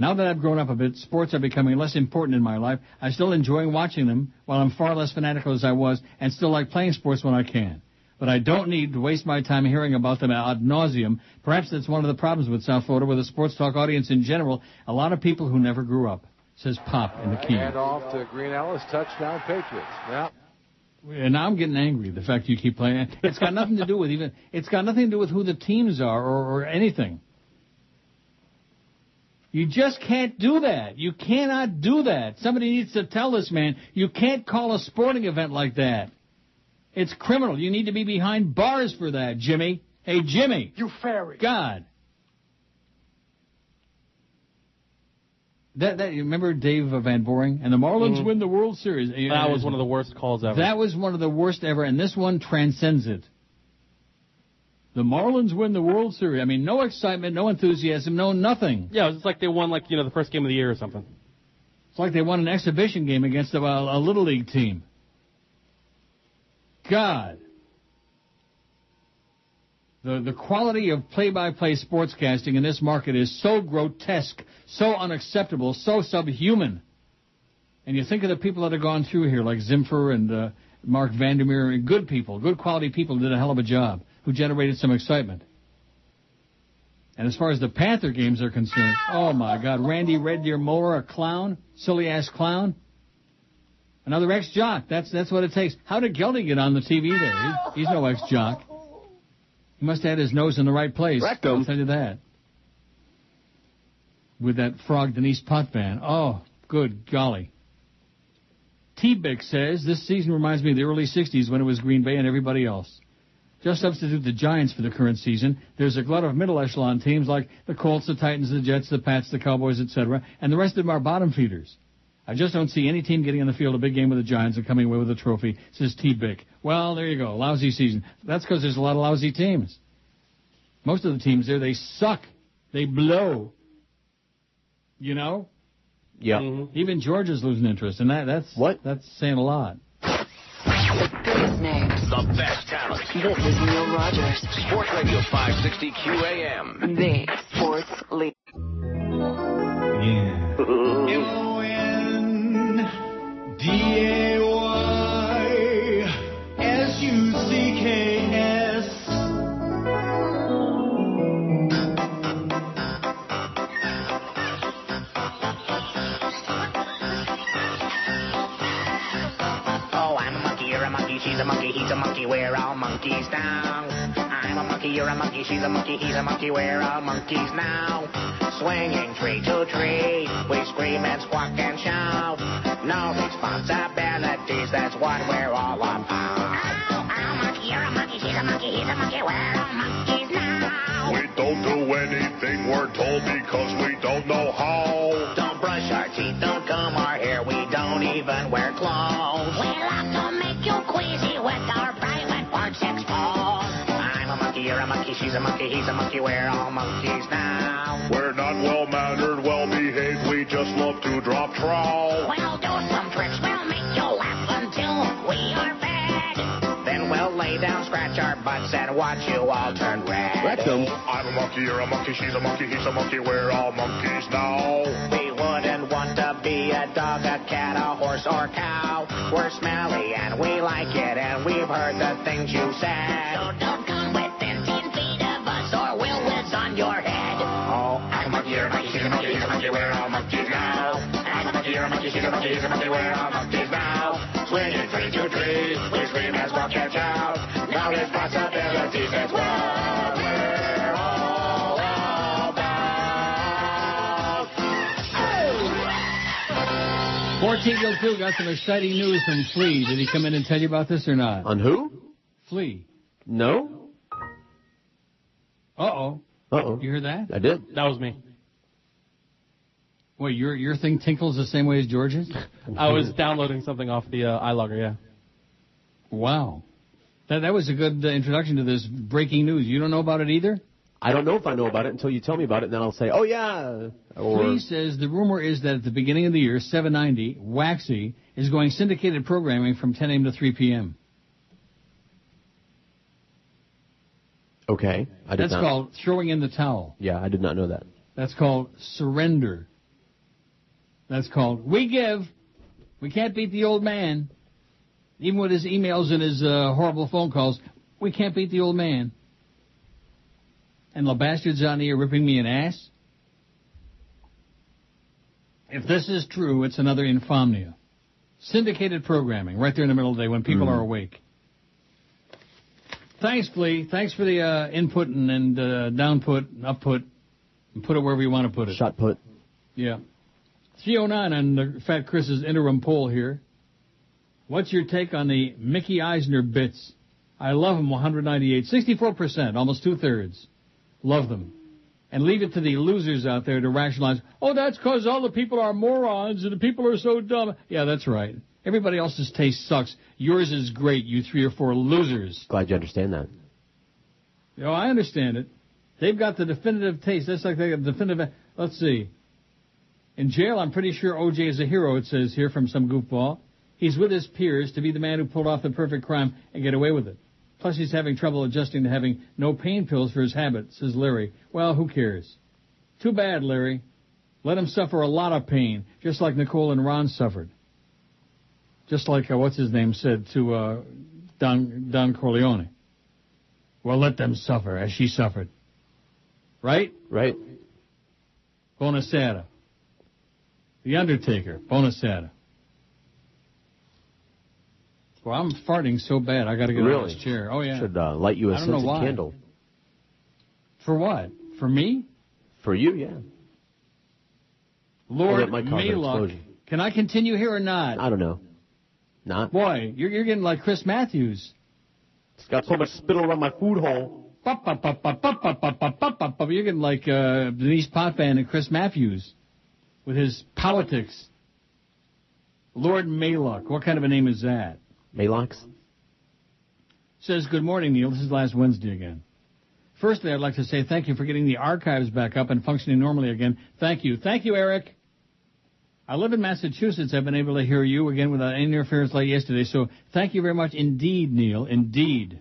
Now that I've grown up a bit, sports are becoming less important in my life. I still enjoy watching them while I'm far less fanatical as I was and still like playing sports when I can. But I don't need to waste my time hearing about them ad nauseum. Perhaps that's one of the problems with South Florida, with the sports talk audience in general. A lot of people who never grew up, says Pop in the key. and off to Green Ellis. Touchdown, Patriots. Now, And now I'm getting angry. The fact you keep playing, it's got nothing to do with even. It's got nothing to do with who the teams are or, or anything. You just can't do that. You cannot do that. Somebody needs to tell this man, you can't call a sporting event like that. It's criminal. You need to be behind bars for that, Jimmy. Hey, Jimmy. You fairy. God. That, that you remember Dave Van Boring and the Marlins mm-hmm. win the World Series. That was one of the worst calls ever. That was one of the worst ever, and this one transcends it. The Marlins win the World Series. I mean, no excitement, no enthusiasm, no nothing. Yeah, it was like they won like you know the first game of the year or something. It's like they won an exhibition game against a, a little league team. God. The, the quality of play-by-play sportscasting in this market is so grotesque, so unacceptable, so subhuman. And you think of the people that have gone through here, like Zimfer and uh, Mark Vandermeer, good people, good quality people did a hell of a job, who generated some excitement. And as far as the Panther games are concerned, oh my God, Randy Red Deer Moller, a clown, silly ass clown. Another ex-jock. That's that's what it takes. How did Geldy get on the TV there? He, he's no ex-jock. He must have had his nose in the right place. I'll tell you that. With that frog Denise Potvin. Oh, good golly. T-Bick says, this season reminds me of the early 60s when it was Green Bay and everybody else. Just substitute the Giants for the current season. There's a glut of middle echelon teams like the Colts, the Titans, the Jets, the Pats, the Cowboys, etc., and the rest of them are bottom feeders. I just don't see any team getting on the field a big game with the Giants and coming away with a trophy, says T. Bick. Well, there you go. Lousy season. That's because there's a lot of lousy teams. Most of the teams there, they suck. They blow. You know? Yeah. Mm-hmm. Even Georgia's losing interest, and that, that's what? That's saying a lot. Biggest names. The best talent. This is Neil Rogers. Sports Radio 560 QAM. The sports leader. D-A-Y-S-U-C-K-S. Monkeys now. I'm a monkey, you're a monkey, she's a monkey, he's a monkey, we're all monkeys now. Swinging tree to tree, we scream and squawk and shout. No responsibilities, that's what we're all about. I'm a monkey, you're a monkey, she's a monkey, he's a monkey, we're all monkeys now. We don't do anything we're told because we don't know how. Don't brush our teeth, don't comb our hair, we don't even wear clothes. We love to make you queasy with our she's a monkey, he's a monkey, we're all monkeys now. We're not well mannered, well behaved, we just love to drop trowel. We'll do some tricks, we'll make you laugh until we are fed. Then we'll lay down, scratch our butts, and watch you all turn red. I'm a monkey, you're a monkey, she's a monkey, he's a monkey, we're all monkeys now. We wouldn't want to be a dog, a cat, a horse, or cow. We're smelly and we like it, and we've heard the things you said. So don't come within monkey, a monkey, she's a monkey, he's a monkey, we're all monkeys now. I'm a monkey, you're a monkey, she's a monkey, he's a monkey, we're all monkeys now. Swinging tree to tree, we scream as well catch out. No responsibilities, that's what we're all about. 1402 got some exciting news from Flea. Did he come in and tell you about this or not? On who? Flea. No? Uh-oh. Uh-oh. You heard that? I did. That was me. Wait, your your thing tinkles the same way as George's? I was downloading something off the uh, iLogger, yeah. Wow. That that was a good uh, introduction to this breaking news. You don't know about it either? I don't know if I know about it until you tell me about it, and then I'll say, oh, yeah. Or, Flea says the rumor is that at the beginning of the year, 790, Waxy, is going syndicated programming from 10 a.m. to 3 p.m. okay. I did That's not. called throwing in the towel. Yeah, I did not know that. That's called surrender. That's called we give. We can't beat the old man. Even with his emails and his uh, horrible phone calls, we can't beat the old man. And the bastards on here ripping me an ass. If this is true, it's another infomnia. Syndicated programming right there in the middle of the day when people Mhm. are awake. Thanks, Flea. Thanks for the uh, input and, and uh, downput, and upput, and put it wherever you want to put it. Shot put. Yeah. 309 on the Fat Chris's interim poll here. What's your take on the Mickey Eisner bits? I love them 198. 64%, almost two thirds. Love them. and leave it to the losers out there to rationalize, oh, that's because all the people are morons and the people are so dumb. Yeah, that's right. Everybody else's taste sucks. Yours is great, you three or four losers. Glad you understand that. You know, I understand it. They've got the definitive taste. That's like they got definitive. Let's see. In jail, I'm pretty sure OJ is a hero, it says here from some goofball. He's with his peers to be the man who pulled off the perfect crime and get away with it. Plus, he's having trouble adjusting to having no pain pills for his habit, says Larry. Well, who cares? Too bad, Larry. Let him suffer a lot of pain, just like Nicole and Ron suffered. Just like, uh, what's his name said to uh, Don, Don Corleone. Well, let them suffer as she suffered. Right? Right. Bonasera. The Undertaker, Bonasera. Well, I'm farting so bad, I got to get really? out of this chair. Oh yeah. Should uh, light you a scented candle. For what? For me? For you, yeah. Lord Maylock. Can I continue here or not? I don't know. Not. Boy, you're, you're getting like Chris Matthews. It's got so much spittle around my food hole. You're getting like uh, Denise Potvin and Chris Matthews with his politics. Lord Maylock. What kind of a name is that? Maylocks? Says, good morning, Neil. This is last Wednesday again. Firstly, I'd like to say thank you for getting the archives back up and functioning normally again. Thank you. Thank you, Eric. I live in Massachusetts. I've been able to hear you again without any interference like yesterday. So thank you very much indeed, Neil. Indeed.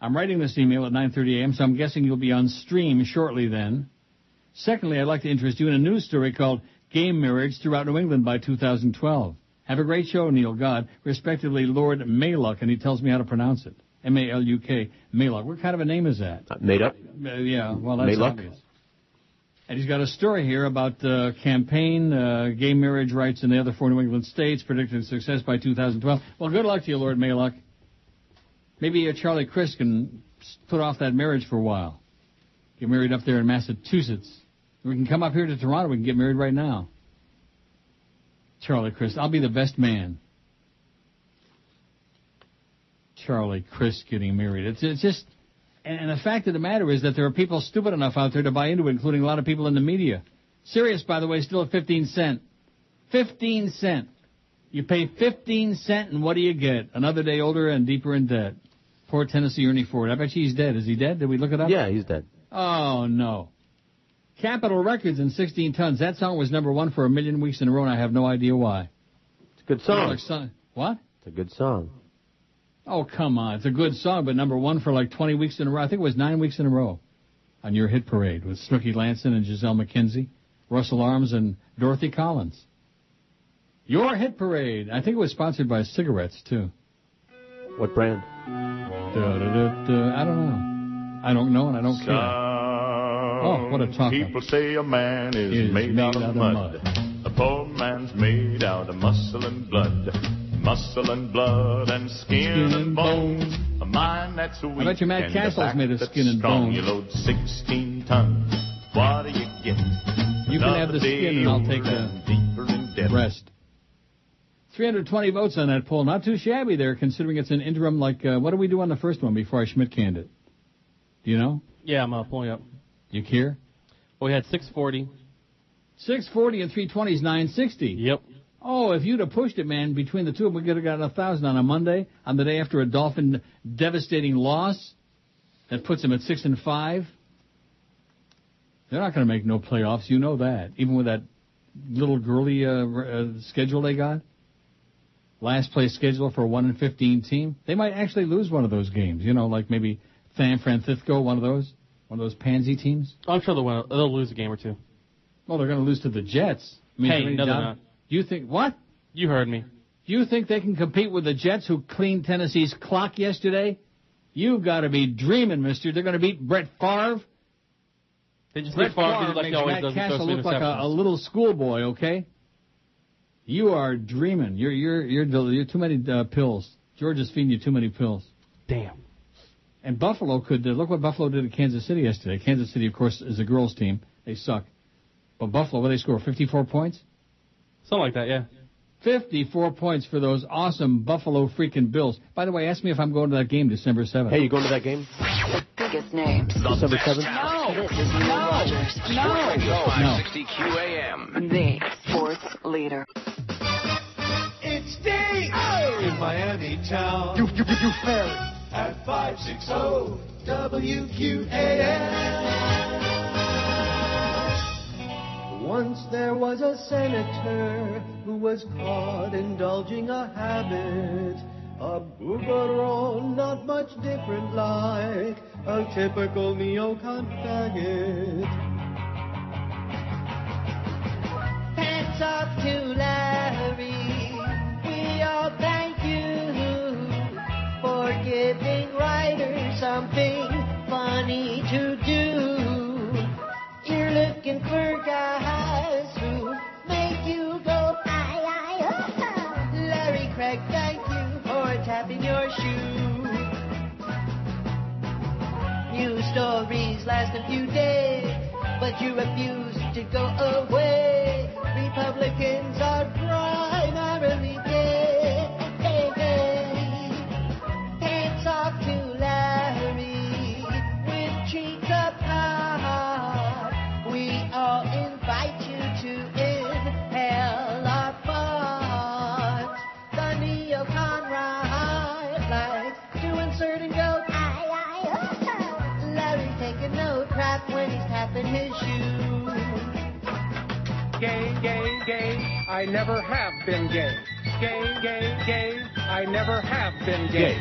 I'm writing this email at 9.30 a.m., so I'm guessing you'll be on stream shortly then. Secondly, I'd like to interest you in a news story called Game Marriage Throughout New England by 2012. Have a great show, Neil God. Respectively, Lord Mayluck, and he tells me how to pronounce it. M-A-L-U-K, Mayluck. What kind of a name is that? Made up? Uh, yeah, well, that's Mayluck? obvious. And he's got a story here about the campaign, uh, gay marriage rights in the other four New England states, predicted success by 2012. Well, good luck to you, Lord Mayluck. Maybe uh, Charlie Crist can put off that marriage for a while. Get married up there in Massachusetts. We can come up here to Toronto. We can get married right now. Charlie Crist, I'll be the best man. Charlie Crist getting married. It's, it's just, and the fact of the matter is that there are people stupid enough out there to buy into it, including a lot of people in the media. Sirius, by the way, still at 15 cent. 15 cent. You pay 15 cent and what do you get? Another day older and deeper in debt. Poor Tennessee Ernie Ford. I bet you he's dead. Is he dead? Did we look it up? Yeah, he's dead. Oh, no. Capitol Records in 16 tons. That song was number one for a million weeks in a row, and I have no idea why. It's a good song. Like What? It's a good song. Oh, come on. It's a good song, but number one for like 20 weeks in a row. I think it was nine weeks in a row on your hit parade with Snooky Lanson and Gisele MacKenzie, Russell Arms, and Dorothy Collins. Your hit parade. I think it was sponsored by cigarettes, too. What brand? Da-da-da-da. I don't know. I don't know, and I don't care. Oh, what a talk. People say a man is, Is made, out of mud. A poor man's made out of muscle and blood. Muscle and blood and skin, and bone. A mind that's weak. bet you Matt and a Cassel's back made of that's skin and strong. bone. You load 16 tons. What do you get? You can have the skin, and I'll take the and deeper rest. 320 votes on that poll. Not too shabby there, considering it's an interim. Like, uh, what do we do on the first one before I Schmidt canned it? Do you know? Yeah, I'm uh, pulling up. You care? Well, we had 640. 640 and 320 is 960. Yep. Oh, if you'd have pushed it, man, between the two of them, we could have gotten a thousand on a Monday, on the day after a Dolphin devastating loss that puts them at six and five. They're not going to make no playoffs. You know that, even with that little girly uh, uh, schedule they got. Last place schedule for a one and fifteen team. They might actually lose one of those games. You know, like maybe San Francisco, one of those, one of those pansy teams. I'm sure they'll, win, they'll lose a game or two. Well, they're going to lose to the Jets. I mean, Hey, is there any no, they're not. You think what? You heard me. You think they can compete with the Jets who cleaned Tennessee's clock yesterday? You've got to be dreaming, Mister. They're going to beat Brett Favre. They just Brett Favre Favre like makes Matt does. Cassel look like a, a little schoolboy. Okay. You are dreaming. You're you're you're, you're too many uh, pills. George is feeding you too many pills. Damn. And Buffalo could uh, look what Buffalo did at Kansas City yesterday. Kansas City, of course, is a girls' team. They suck. But Buffalo, what they score? 54 points. Something like that, yeah. 54 points for those awesome Buffalo freaking Bills. By the way, ask me if I'm going to that game December 7th. Hey, you going to that game? The biggest names. December 7th? No! This is Neil Rogers. Sports Radio No. 560 QAM. The sports leader. It's Dave in Miami town. You, you, you fairy. At 560 WQAM. Once there was a senator who was caught indulging a habit. A boogeroo, not much different like a typical neocon faggot. Hats off to Larry. We all you for giving writers something funny to do. You're looking for guys who make you go, aye, aye, oh, oh. Larry Craig, thank you for tapping your shoe. News stories last a few days, but you refuse to go away. Republicans are primarily I never have been gay. Gay, gay, gay, I never have been gay.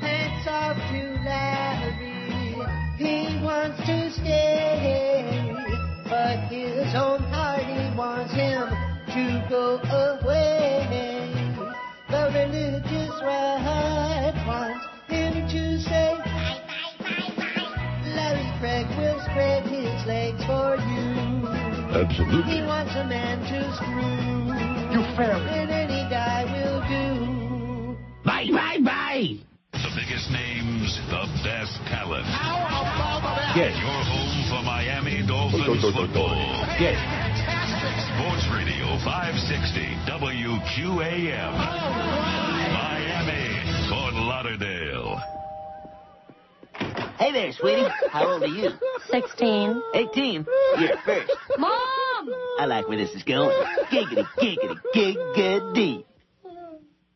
Hats off to Larry. He wants to stay, but his own party wants him to go away. The religious right wants him to say, bye, bye, bye, bye. Larry Craig will spread his legs for you. Absolutely. He wants a man to screw. You fairy. And any guy will do. Bye, bye, bye. The biggest names, the best talent. Yes. Your home for Miami Dolphins football. Yes. Sports Radio 560 WQAM. Miami, Fort Lauderdale. Hey there, sweetie. How old are you? 16. 18. You're first. Mom! I like where this is going. Giggity, giggity, giggity.